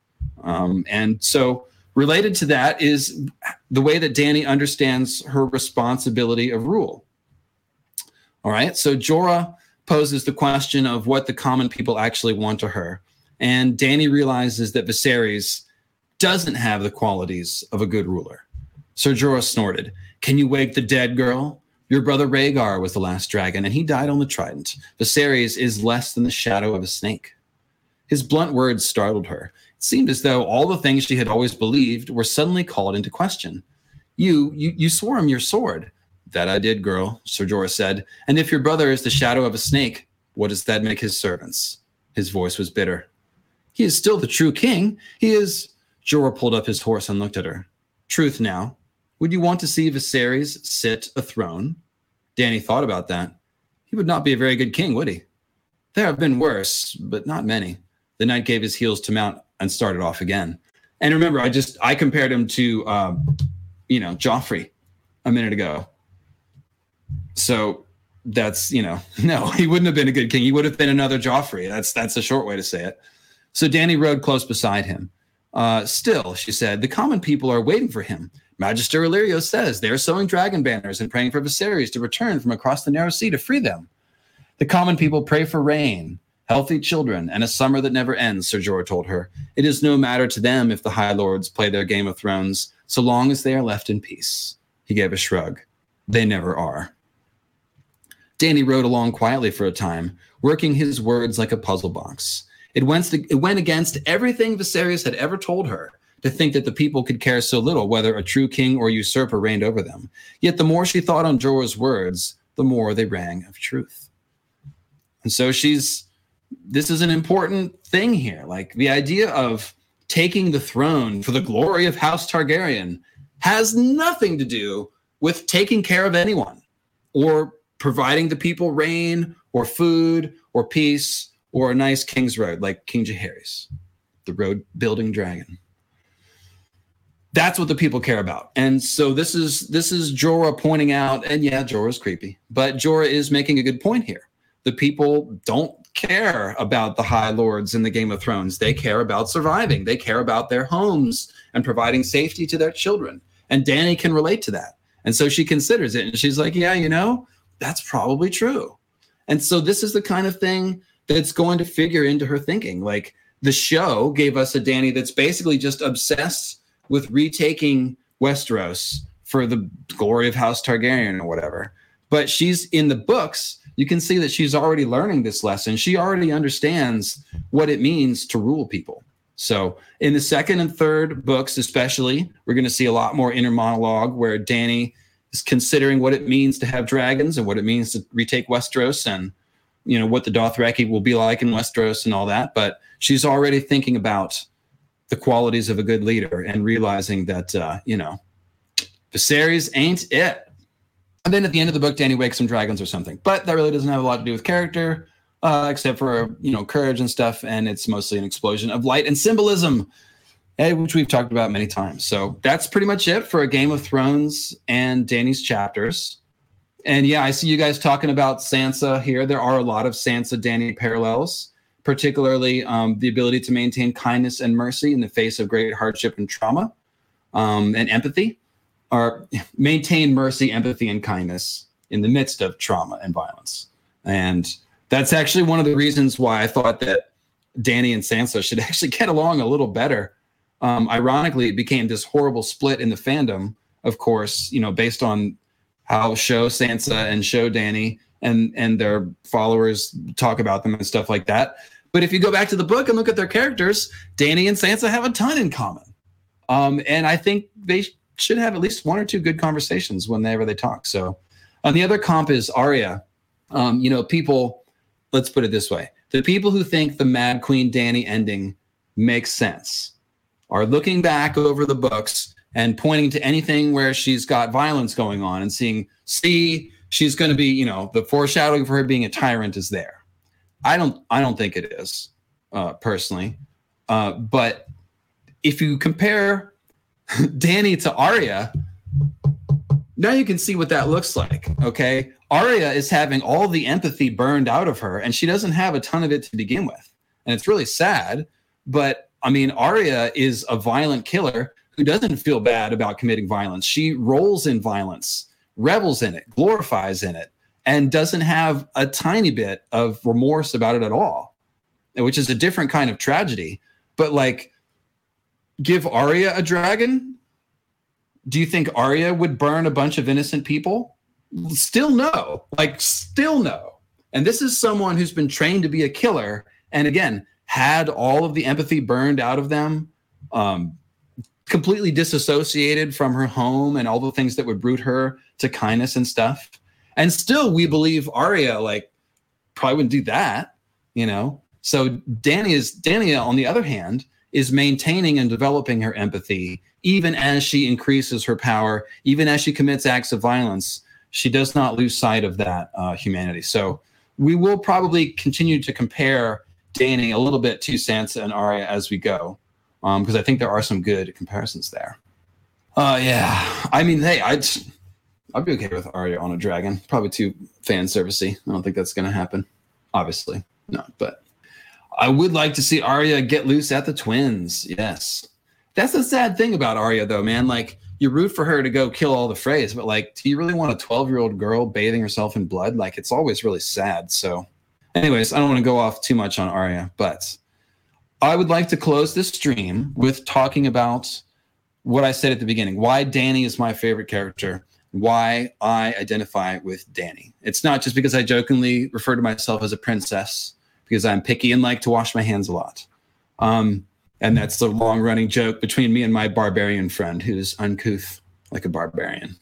Um, and so, related to that is the way that Danny understands her responsibility of rule. All right. So, Jorah poses the question of what the common people actually want to her. And Danny realizes that Viserys doesn't have the qualities of a good ruler. Sir Jorah snorted, Can you wake the dead, girl? Your brother Rhaegar was the last dragon, and he died on the trident. Viserys is less than the shadow of a snake. His blunt words startled her. It seemed as though all the things she had always believed were suddenly called into question. You, you, you swore him your sword. That I did, girl, Sir Jorah said. And if your brother is the shadow of a snake, what does that make his servants? His voice was bitter. He is still the true king. He is. Jorah pulled up his horse and looked at her. Truth now. Would you want to see Viserys sit a throne? Danny thought about that. He would not be a very good king, would he? There have been worse, but not many. The knight gave his heels to mount and started off again. And remember, I just I compared him to um, you know Joffrey a minute ago. So that's you know no, he wouldn't have been a good king. He would have been another Joffrey. That's that's a short way to say it. So Danny rode close beside him. Uh, still, she said, the common people are waiting for him. Magister Illyrio says they are sewing dragon banners and praying for Viserys to return from across the narrow sea to free them. The common people pray for rain, healthy children, and a summer that never ends, Sir Jorah told her. It is no matter to them if the High Lords play their Game of Thrones, so long as they are left in peace. He gave a shrug. They never are. Danny rode along quietly for a time, working his words like a puzzle box. It went, it went against everything Viserys had ever told her to think that the people could care so little whether a true king or usurper reigned over them. Yet the more she thought on Jorah's words, the more they rang of truth. And so she's this is an important thing here. Like the idea of taking the throne for the glory of House Targaryen has nothing to do with taking care of anyone or providing the people rain or food or peace or a nice king's road like King Jaehaerys, the road building dragon. That's what the people care about. And so this is this is Jorah pointing out, and yeah, Jorah's creepy, but Jorah is making a good point here. The people don't care about the High Lords in the Game of Thrones. They care about surviving. They care about their homes and providing safety to their children. And Danny can relate to that. And so she considers it and she's like, yeah, you know, that's probably true. And so this is the kind of thing that's going to figure into her thinking. Like the show gave us a Danny that's basically just obsessed with retaking Westeros for the glory of House Targaryen or whatever. But she's in the books, you can see that she's already learning this lesson. She already understands what it means to rule people. So, in the second and third books, especially, we're going to see a lot more inner monologue where Danny is considering what it means to have dragons and what it means to retake Westeros and you know what the Dothraki will be like in Westeros and all that. But she's already thinking about the qualities of a good leader and realizing that uh, you know Viserys ain't it. And then at the end of the book, Danny wakes some dragons or something. But that really doesn't have a lot to do with character, uh, except for you know courage and stuff. And it's mostly an explosion of light and symbolism, eh, which we've talked about many times. So that's pretty much it for a Game of Thrones and Danny's chapters. And yeah, I see you guys talking about Sansa here. There are a lot of Sansa Danny parallels, particularly um, the ability to maintain kindness and mercy in the face of great hardship and trauma, um, and empathy or maintain mercy, empathy, and kindness in the midst of trauma and violence. And that's actually one of the reasons why I thought that Danny and Sansa should actually get along a little better. Um, ironically, it became this horrible split in the fandom, of course, you know, based on how show Sansa and show Danny and and their followers talk about them and stuff like that. But if you go back to the book and look at their characters, Danny and Sansa have a ton in common. Um, and I think they should have at least one or two good conversations whenever they talk. So, on the other comp is Arya. Um, you know, people. Let's put it this way: the people who think the Mad Queen Danny ending makes sense are looking back over the books and pointing to anything where she's got violence going on and seeing, see, she's going to be, you know, the foreshadowing for her being a tyrant is there. I don't, I don't think it is, uh, personally. Uh, but if you compare Danny to Arya, now you can see what that looks like. Okay. Arya is having all the empathy burned out of her, and she doesn't have a ton of it to begin with. And it's really sad. But I mean, Arya is a violent killer who doesn't feel bad about committing violence. She rolls in violence, revels in it, glorifies in it, and doesn't have a tiny bit of remorse about it at all, which is a different kind of tragedy. But like, give Arya a dragon? Do you think Arya would burn a bunch of innocent people? Still no. Like, still no. And this is someone who's been trained to be a killer. And again, had all of the empathy burned out of them, um, completely disassociated from her home and all the things that would root her to kindness and stuff. And still, we believe Arya like probably wouldn't do that, you know. So Dany is Dany, on the other hand, is maintaining and developing her empathy even as she increases her power, even as she commits acts of violence. She does not lose sight of that uh, humanity. So we will probably continue to compare Dany a little bit to Sansa and Arya as we go, because um, I think there are some good comparisons there. Uh, yeah, I mean, hey, I'd I'd be okay with Arya on a dragon. Probably too fan servicey. I don't think that's going to happen. Obviously, no, but I would like to see Arya get loose at the twins. Yes, that's the sad thing about Arya, though, man. Like you root for her to go kill all the Freys, but like, do you really want a twelve-year-old girl bathing herself in blood? Like, it's always really sad. So anyways, I don't want to go off too much on Arya, but I would like to close this stream with talking about what I said at the beginning why Danny is my favorite character, why I identify with Danny. It's not just because I jokingly refer to myself as a princess, because I'm picky and like to wash my hands a lot. Um, and that's the long running joke between me and my barbarian friend who's uncouth like a barbarian.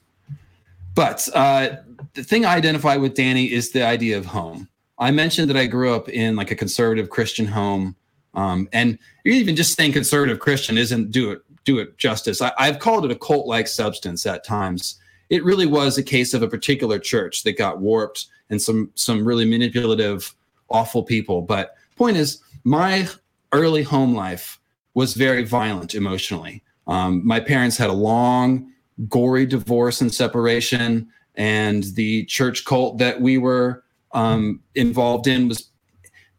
But uh, the thing I identify with Danny is the idea of home. I mentioned that I grew up in like a conservative Christian home, um, and even just saying conservative Christian isn't do it do it justice. I, I've called it a cult like substance at times. It really was a case of a particular church that got warped and some some really manipulative, awful people. But point is, my early home life was very violent emotionally. Um, my parents had a long, gory divorce and separation, and the church cult that we were um, involved in was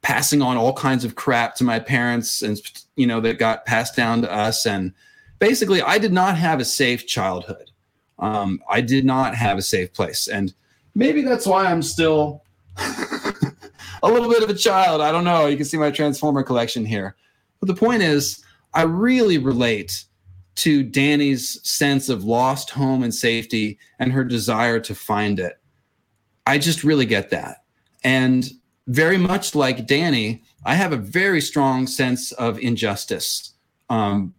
passing on all kinds of crap to my parents and you know that got passed down to us and basically i did not have a safe childhood um, i did not have a safe place. And maybe that's why i'm still a little bit of a child. I don't know. You can see my transformer collection here. But the point is i really relate to Danny's sense of lost home and safety and her desire to find it. I just really get that. And very much like Danny, I have a very strong sense of injustice, um,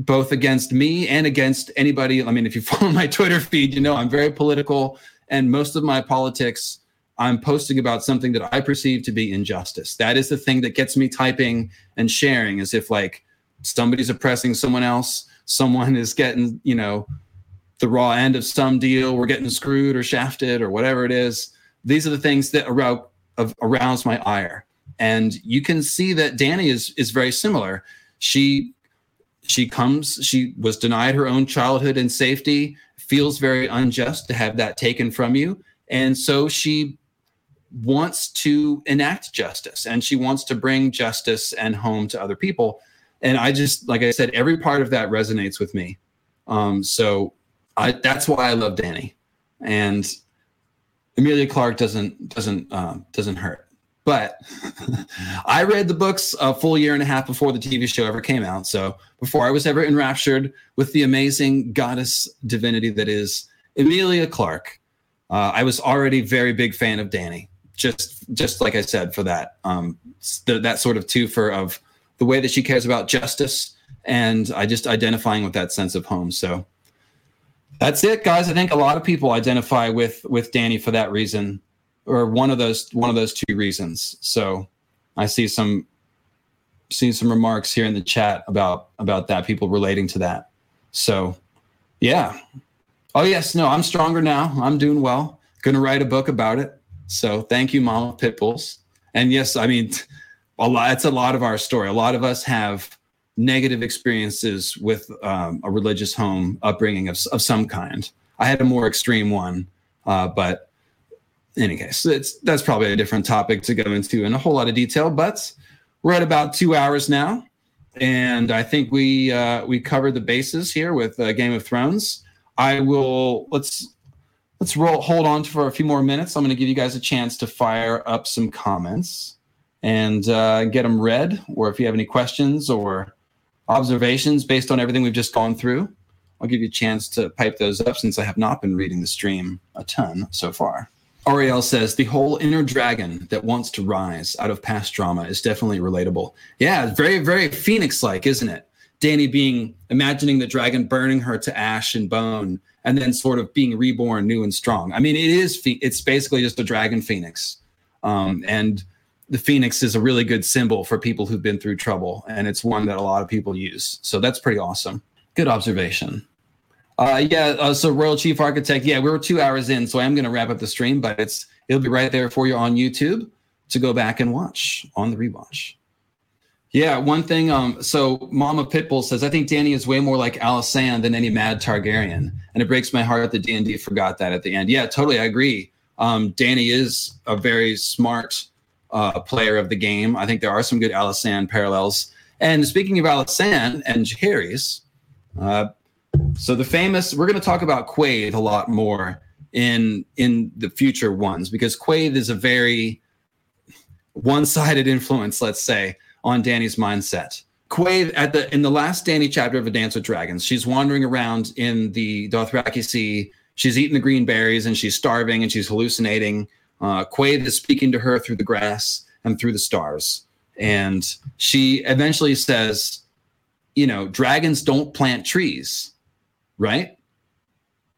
both against me and against anybody. I mean, if you follow my Twitter feed, you know I'm very political, and most of my politics, I'm posting about something that I perceive to be injustice. That is the thing that gets me typing and sharing, as if like somebody's oppressing someone else, someone is getting, you know, the raw end of some deal, we're getting screwed or shafted or whatever it is these are the things that arouse, arouse my ire. And you can see that Danny is is very similar. She she comes, she was denied her own childhood and safety, feels very unjust to have that taken from you. And so she wants to enact justice and she wants to bring justice and home to other people. And I just, like I said, every part of that resonates with me. Um, so I, that's why I love Danny. And Emilia Clarke doesn't doesn't uh, doesn't hurt. But I read the books a full year and a half before the TV show ever came out. So before I was ever enraptured with the amazing goddess divinity that is Emilia Clarke, uh, I was already very big fan of Danny. Just, just like I said, for that, um, that sort of twofer of the way that she cares about justice, and I just identifying with that sense of home. So that's it, guys. I think a lot of people identify with with Danny for that reason, or one of those one of those two reasons. So I see some see some remarks here in the chat about about that people relating to that. So yeah. Oh yes, no, I'm stronger now. I'm doing well. Going to write a book about it. So thank you, Mama Pitbulls. And yes, I mean, a lot. It's a lot of our story. A lot of us have negative experiences with um, a religious home upbringing of, of some kind. I had a more extreme one, uh, but in any case, it's, that's probably a different topic to go into in a whole lot of detail. But we're at about two hours now, and I think we uh, we covered the bases here with uh, Game of Thrones. I will let's let's roll hold on for a few more minutes. I'm going to give you guys a chance to fire up some comments and uh, get them read, or if you have any questions or observations based on everything we've just gone through. I'll give you a chance to pipe those up since I have not been reading the stream a ton so far. Ariel says the whole inner dragon that wants to rise out of past drama is definitely relatable. Yeah, very, very Phoenix like, isn't it? Dany being imagining the dragon burning her to ash and bone and then sort of being reborn new and strong. I mean, it is, it's basically just a dragon phoenix. Um, and the phoenix is a really good symbol for people who've been through trouble, and it's one that a lot of people use. So that's pretty awesome. Good observation. Uh, yeah. Uh, so Royal Chief Architect. Yeah, we were two hours in, so I am going to wrap up the stream, but it's it'll be right there for you on YouTube to go back and watch on the rewatch. Yeah, one thing. Um, so Mama Pitbull says, I think Dany is way more like Alysanne than any Mad Targaryen, and it breaks my heart that D and D forgot that at the end. Yeah, totally, I agree. Um, Dany is a very smart uh, player of the game. I think there are some good Alysanne parallels. And speaking of Alysanne and Jaehaerys, uh, so the famous, we're going to talk about Quaithe a lot more in in the future ones because Quaithe is a very one-sided influence, let's say, on Dany's mindset. Quaithe at the in the last Dany chapter of A Dance with Dragons, she's wandering around in the Dothraki Sea. She's eating the green berries and she's starving and she's hallucinating uh, Quaithe is speaking to her through the grass and through the stars. And she eventually says, you know, dragons don't plant trees, right?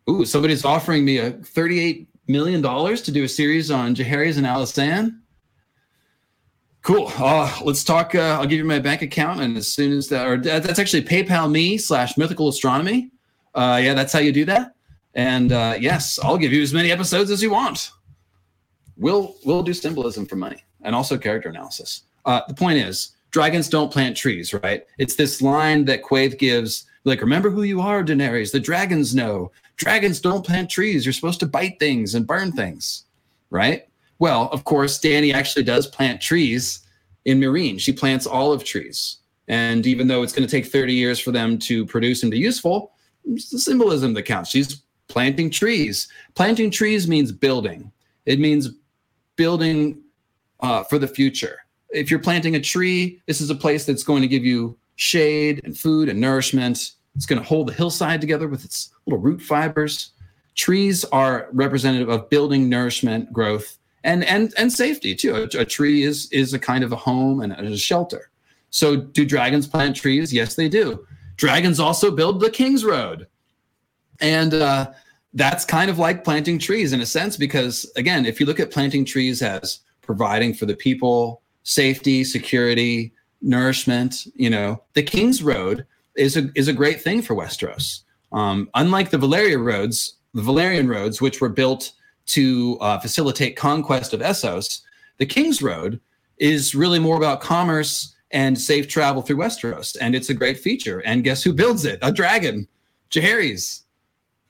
Ooh, somebody's offering me a $38 million to do a series on Jaehaerys and Alysanne. Cool. Uh, let's talk. Uh, I'll give you my bank account, and as soon as that, or that's actually PayPal me slash Mythical Astronomy. Uh, yeah, that's how you do that. And uh, yes, I'll give you as many episodes as you want we'll we'll do symbolism for money and also character analysis. Uh, the point is, dragons don't plant trees, right? It's this line that Quaithe gives, like, remember who you are, Daenerys. The dragons know. Dragons don't plant trees. You're supposed to bite things and burn things, right? Well, of course, Dany actually does plant trees in Meereen. She plants olive trees. And even though it's going to take 30 years for them to produce and be useful, it's the symbolism that counts. She's planting trees. Planting trees means building. It means building uh, for the future. If you're planting a tree, this is a place that's going to give you shade and food and nourishment. It's going to hold the hillside together with its little root fibers. Trees are representative of building, nourishment, growth, and and and safety too. A, a tree is is a kind of a home and a shelter. So, do dragons plant trees? Yes, they do. Dragons also build the King's Road, and uh, that's kind of like planting trees in a sense because again if you look at planting trees as providing for the people safety security nourishment you know the king's road is a is a great thing for westeros. Um, unlike the valyrian roads the valyrian roads which were built to uh, facilitate conquest of essos the king's road is really more about commerce and safe travel through westeros. And it's a great feature. And guess who builds it? A dragon Jaehaerys.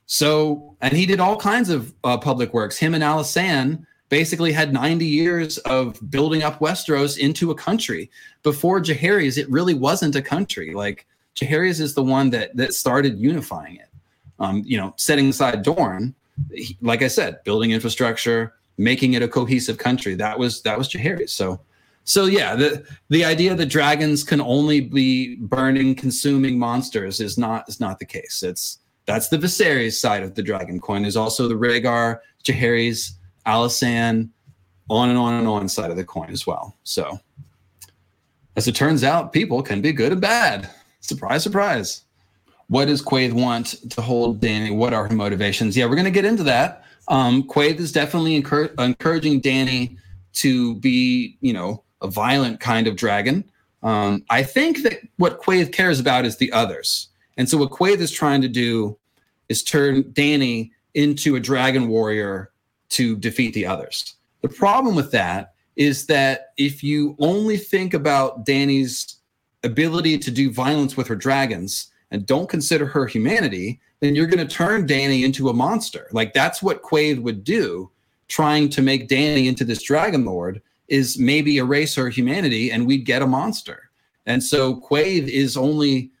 So, and he did all kinds of uh, public works. Him and Alysanne basically had 90 years of building up Westeros into a country. Before Jaehaerys, it really wasn't a country. Like Jaehaerys is the one that that started unifying it. Um, you know, setting aside Dorne, like I said, building infrastructure, making it a cohesive country. That was that was Jaehaerys. So so yeah, the the idea that dragons can only be burning, consuming monsters is not is not the case. It's that's the Viserys side of the dragon coin. There's also the Rhaegar, Jaehaerys, Alysanne, on and on and on side of the coin as well. So as it turns out, people can be good and bad. Surprise, surprise. What does Quaithe want to hold Dany? What are her motivations? Yeah, we're going to get into that. Um, Quaithe is definitely encour- encouraging Dany to be, you know, a violent kind of dragon. Um, I think that what Quaithe cares about is the others. And so what Quaithe is trying to do is turn Dany into a dragon warrior to defeat the others. The problem with that is that if you only think about Dany's ability to do violence with her dragons and don't consider her humanity, then you're going to turn Dany into a monster. Like that's what Quaithe would do, trying to make Dany into this dragon lord is maybe erase her humanity and we'd get a monster. And so Quaithe is only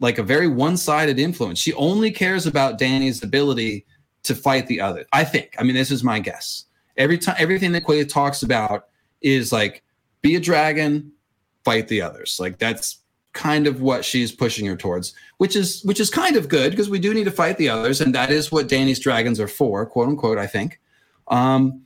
like a very one-sided influence. She only cares about Dany's ability to fight the other. I think. I mean, this is my guess. Every time everything that Quaithe talks about is like be a dragon, fight the others. Like that's kind of what she's pushing her towards, which is which is kind of good because we do need to fight the others, and that is what Dany's dragons are for, quote unquote. I think. Um,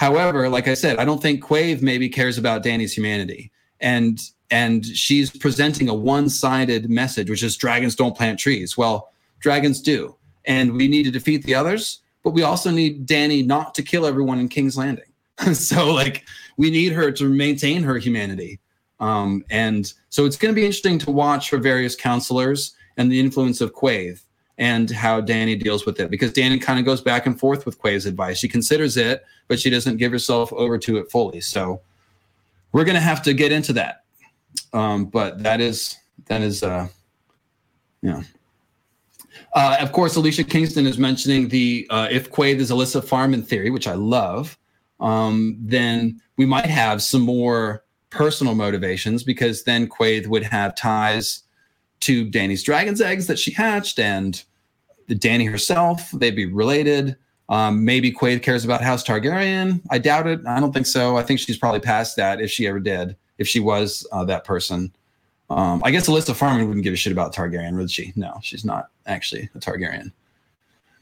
However, like I said, I don't think Quaithe maybe cares about Dany's humanity. And and she's presenting a one-sided message, which is dragons don't plant trees. Well, dragons do. And we need to defeat the others, but we also need Dany not to kill everyone in King's Landing. so like we need her to maintain her humanity. Um, and so it's going to be interesting to watch for various counselors and the influence of Quaithe and how Dany deals with it because Dany kind of goes back and forth with Quaithe's advice. She considers it, but she doesn't give herself over to it fully. So we're going to have to get into that. Um, but that is that is uh, know. Uh, of course, Alicia Kingston is mentioning the uh, if Quaithe is Alyssa Farman theory, which I love. Um, then we might have some more personal motivations because then Quaithe would have ties to Dany's dragon's eggs that she hatched and Dany herself. They'd be related. Um, maybe Quaithe cares about House Targaryen. I doubt it. I don't think so. I think she's probably past that if she ever did, if she was uh, that person. Um, I guess Alyssa Farman wouldn't give a shit about Targaryen, would she? No, she's not actually a Targaryen.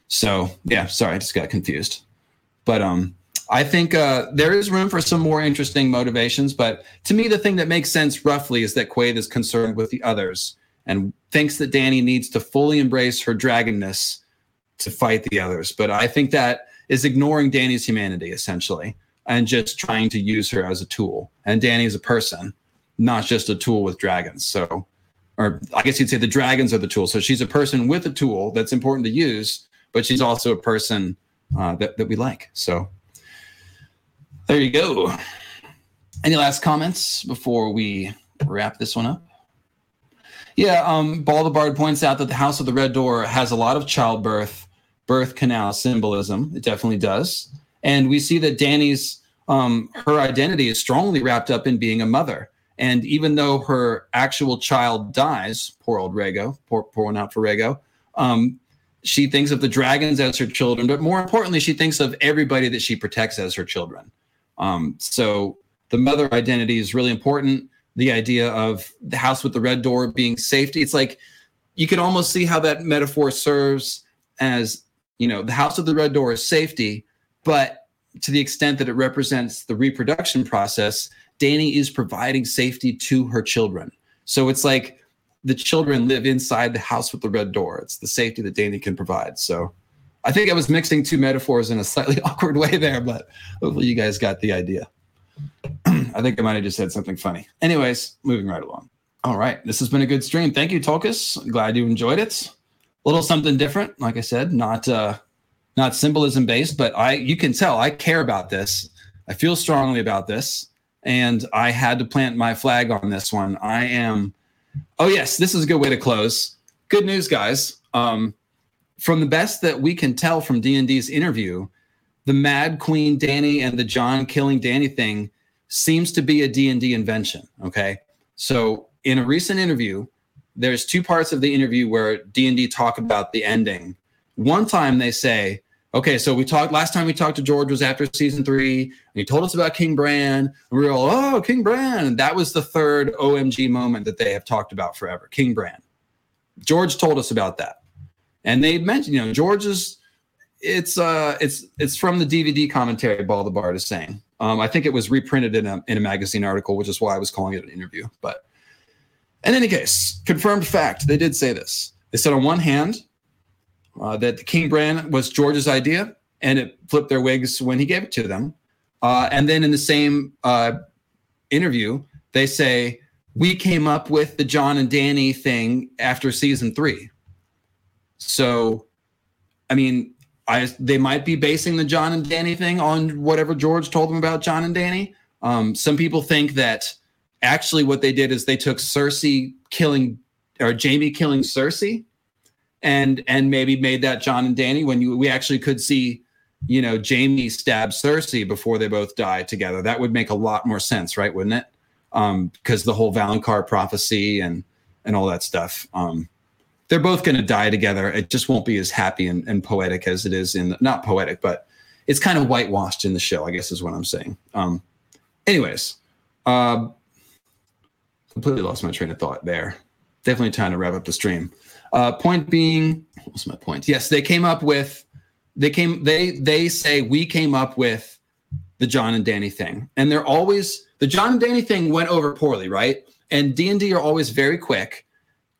So yeah, sorry, I just got confused. But um, I think uh, there is room for some more interesting motivations. But to me, the thing that makes sense roughly is that Quaithe is concerned with the others and thinks that Dany needs to fully embrace her dragonness to fight the others. But I think that is ignoring Dany's humanity essentially and just trying to use her as a tool. And Dany is a person, not just a tool with dragons. So, or I guess you'd say the dragons are the tool. So she's a person with a tool that's important to use, but she's also a person uh, that, that we like. So there you go. Any last comments before we wrap this one up? Yeah, um, Baldebard points out that the House of the Red Door has a lot of childbirth, birth canal symbolism. It definitely does, and we see that Dany's, um, her identity is strongly wrapped up in being a mother. And even though her actual child dies, poor old Rhaego, poor, poor one out for Rhaego, um, she thinks of the dragons as her children, but more importantly, she thinks of everybody that she protects as her children. Um, so the mother identity is really important the idea of the house with the red door being safety. It's like you can almost see how that metaphor serves as, you know, the house with the red door is safety, but to the extent that it represents the reproduction process, Dany is providing safety to her children. So it's like the children live inside the house with the red door. It's the safety that Dany can provide. So I think I was mixing two metaphors in a slightly awkward way there, but hopefully you guys got the idea. I think I might have just said something funny. Anyways, moving right along. All right. This has been a good stream. Thank you, Tulkas. Glad you enjoyed it. A little something different, like I said, not uh not symbolism based, but I you can tell I care about this. I feel strongly about this. And I had to plant my flag on this one. I am oh yes, this is a good way to close. Good news, guys. Um, from the best that we can tell from D&D's interview, the Mad Queen Dany and the Jon killing Dany thing seems to be a D&D invention, okay? So in a recent interview, there's two parts of the interview where D&D talk about the ending. One time they say okay, so we talked last time we talked to George was after season three, and he told us about King Bran. And we were all, oh, King Bran. And that was the third OMG moment that they have talked about forever. King Bran. George told us about that. And they mentioned, you know, George's it's uh it's it's from the DVD commentary Ball Bard is saying. Um, I think it was reprinted in a in a magazine article, which is why I was calling it an interview. But in any case, confirmed fact, they did say this. They said on one hand, uh, that the King Bran was George's idea, and it flipped their wigs when he gave it to them. Uh, and then in the same uh, interview, they say we came up with the Jon and Dany thing after season three. So, I mean, I they might be basing the Jon and Dany thing on whatever George told them about Jon and Dany. Um, some people think that actually what they did is they took Cersei killing or Jaime killing Cersei and and maybe made that Jon and Dany when you we actually could see you know Jaime stab Cersei before they both die together. That would make a lot more sense, right? Wouldn't it? Um, because the whole Valonqar prophecy and and all that stuff. Um, they're both going to die together. It just won't be as happy and, and poetic as it is in the, not poetic, but it's kind of whitewashed in the show. I guess is what I'm saying. Um, anyways, uh, completely lost my train of thought there. Definitely trying to wrap up the stream. Uh, point being, what's my point? Yes, they came up with, they came, they they say we came up with the Jon and Dany thing, and they're always the Jon and Dany thing went over poorly, right? And D and D are always very quick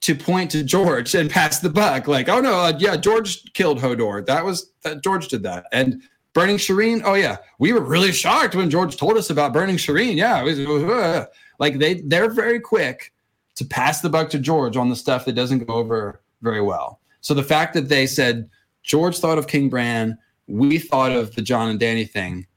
to point to George and pass the buck, like, oh no, uh, yeah, George killed Hodor. That was that George did that, and burning Shireen. Oh yeah, we were really shocked when George told us about burning Shireen. Yeah, it was, uh, like they they're very quick to pass the buck to George on the stuff that doesn't go over very well. So the fact that they said George thought of King Bran, we thought of the Jon and Dany thing.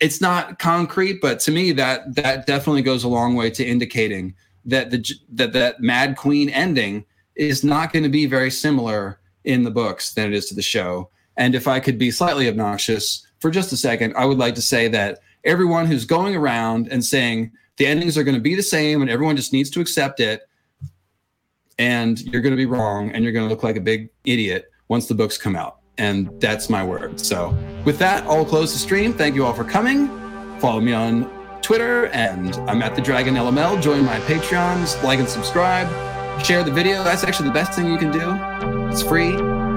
It's not concrete, but to me that that definitely goes a long way to indicating that the that that Mad Queen ending is not going to be very similar in the books than it is to the show. And if I could be slightly obnoxious for just a second, I would like to say that everyone who's going around and saying the endings are going to be the same and everyone just needs to accept it. And you're going to be wrong and you're going to look like a big idiot once the books come out. And that's my word. So with that i'll close the stream. Thank you all for coming. Follow me on twitter and i'm at the dragon lml join my patreons. Like and subscribe. Share the video. That's actually the best thing you can do. It's free.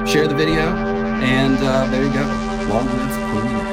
Share the video. And uh, there you go. Long live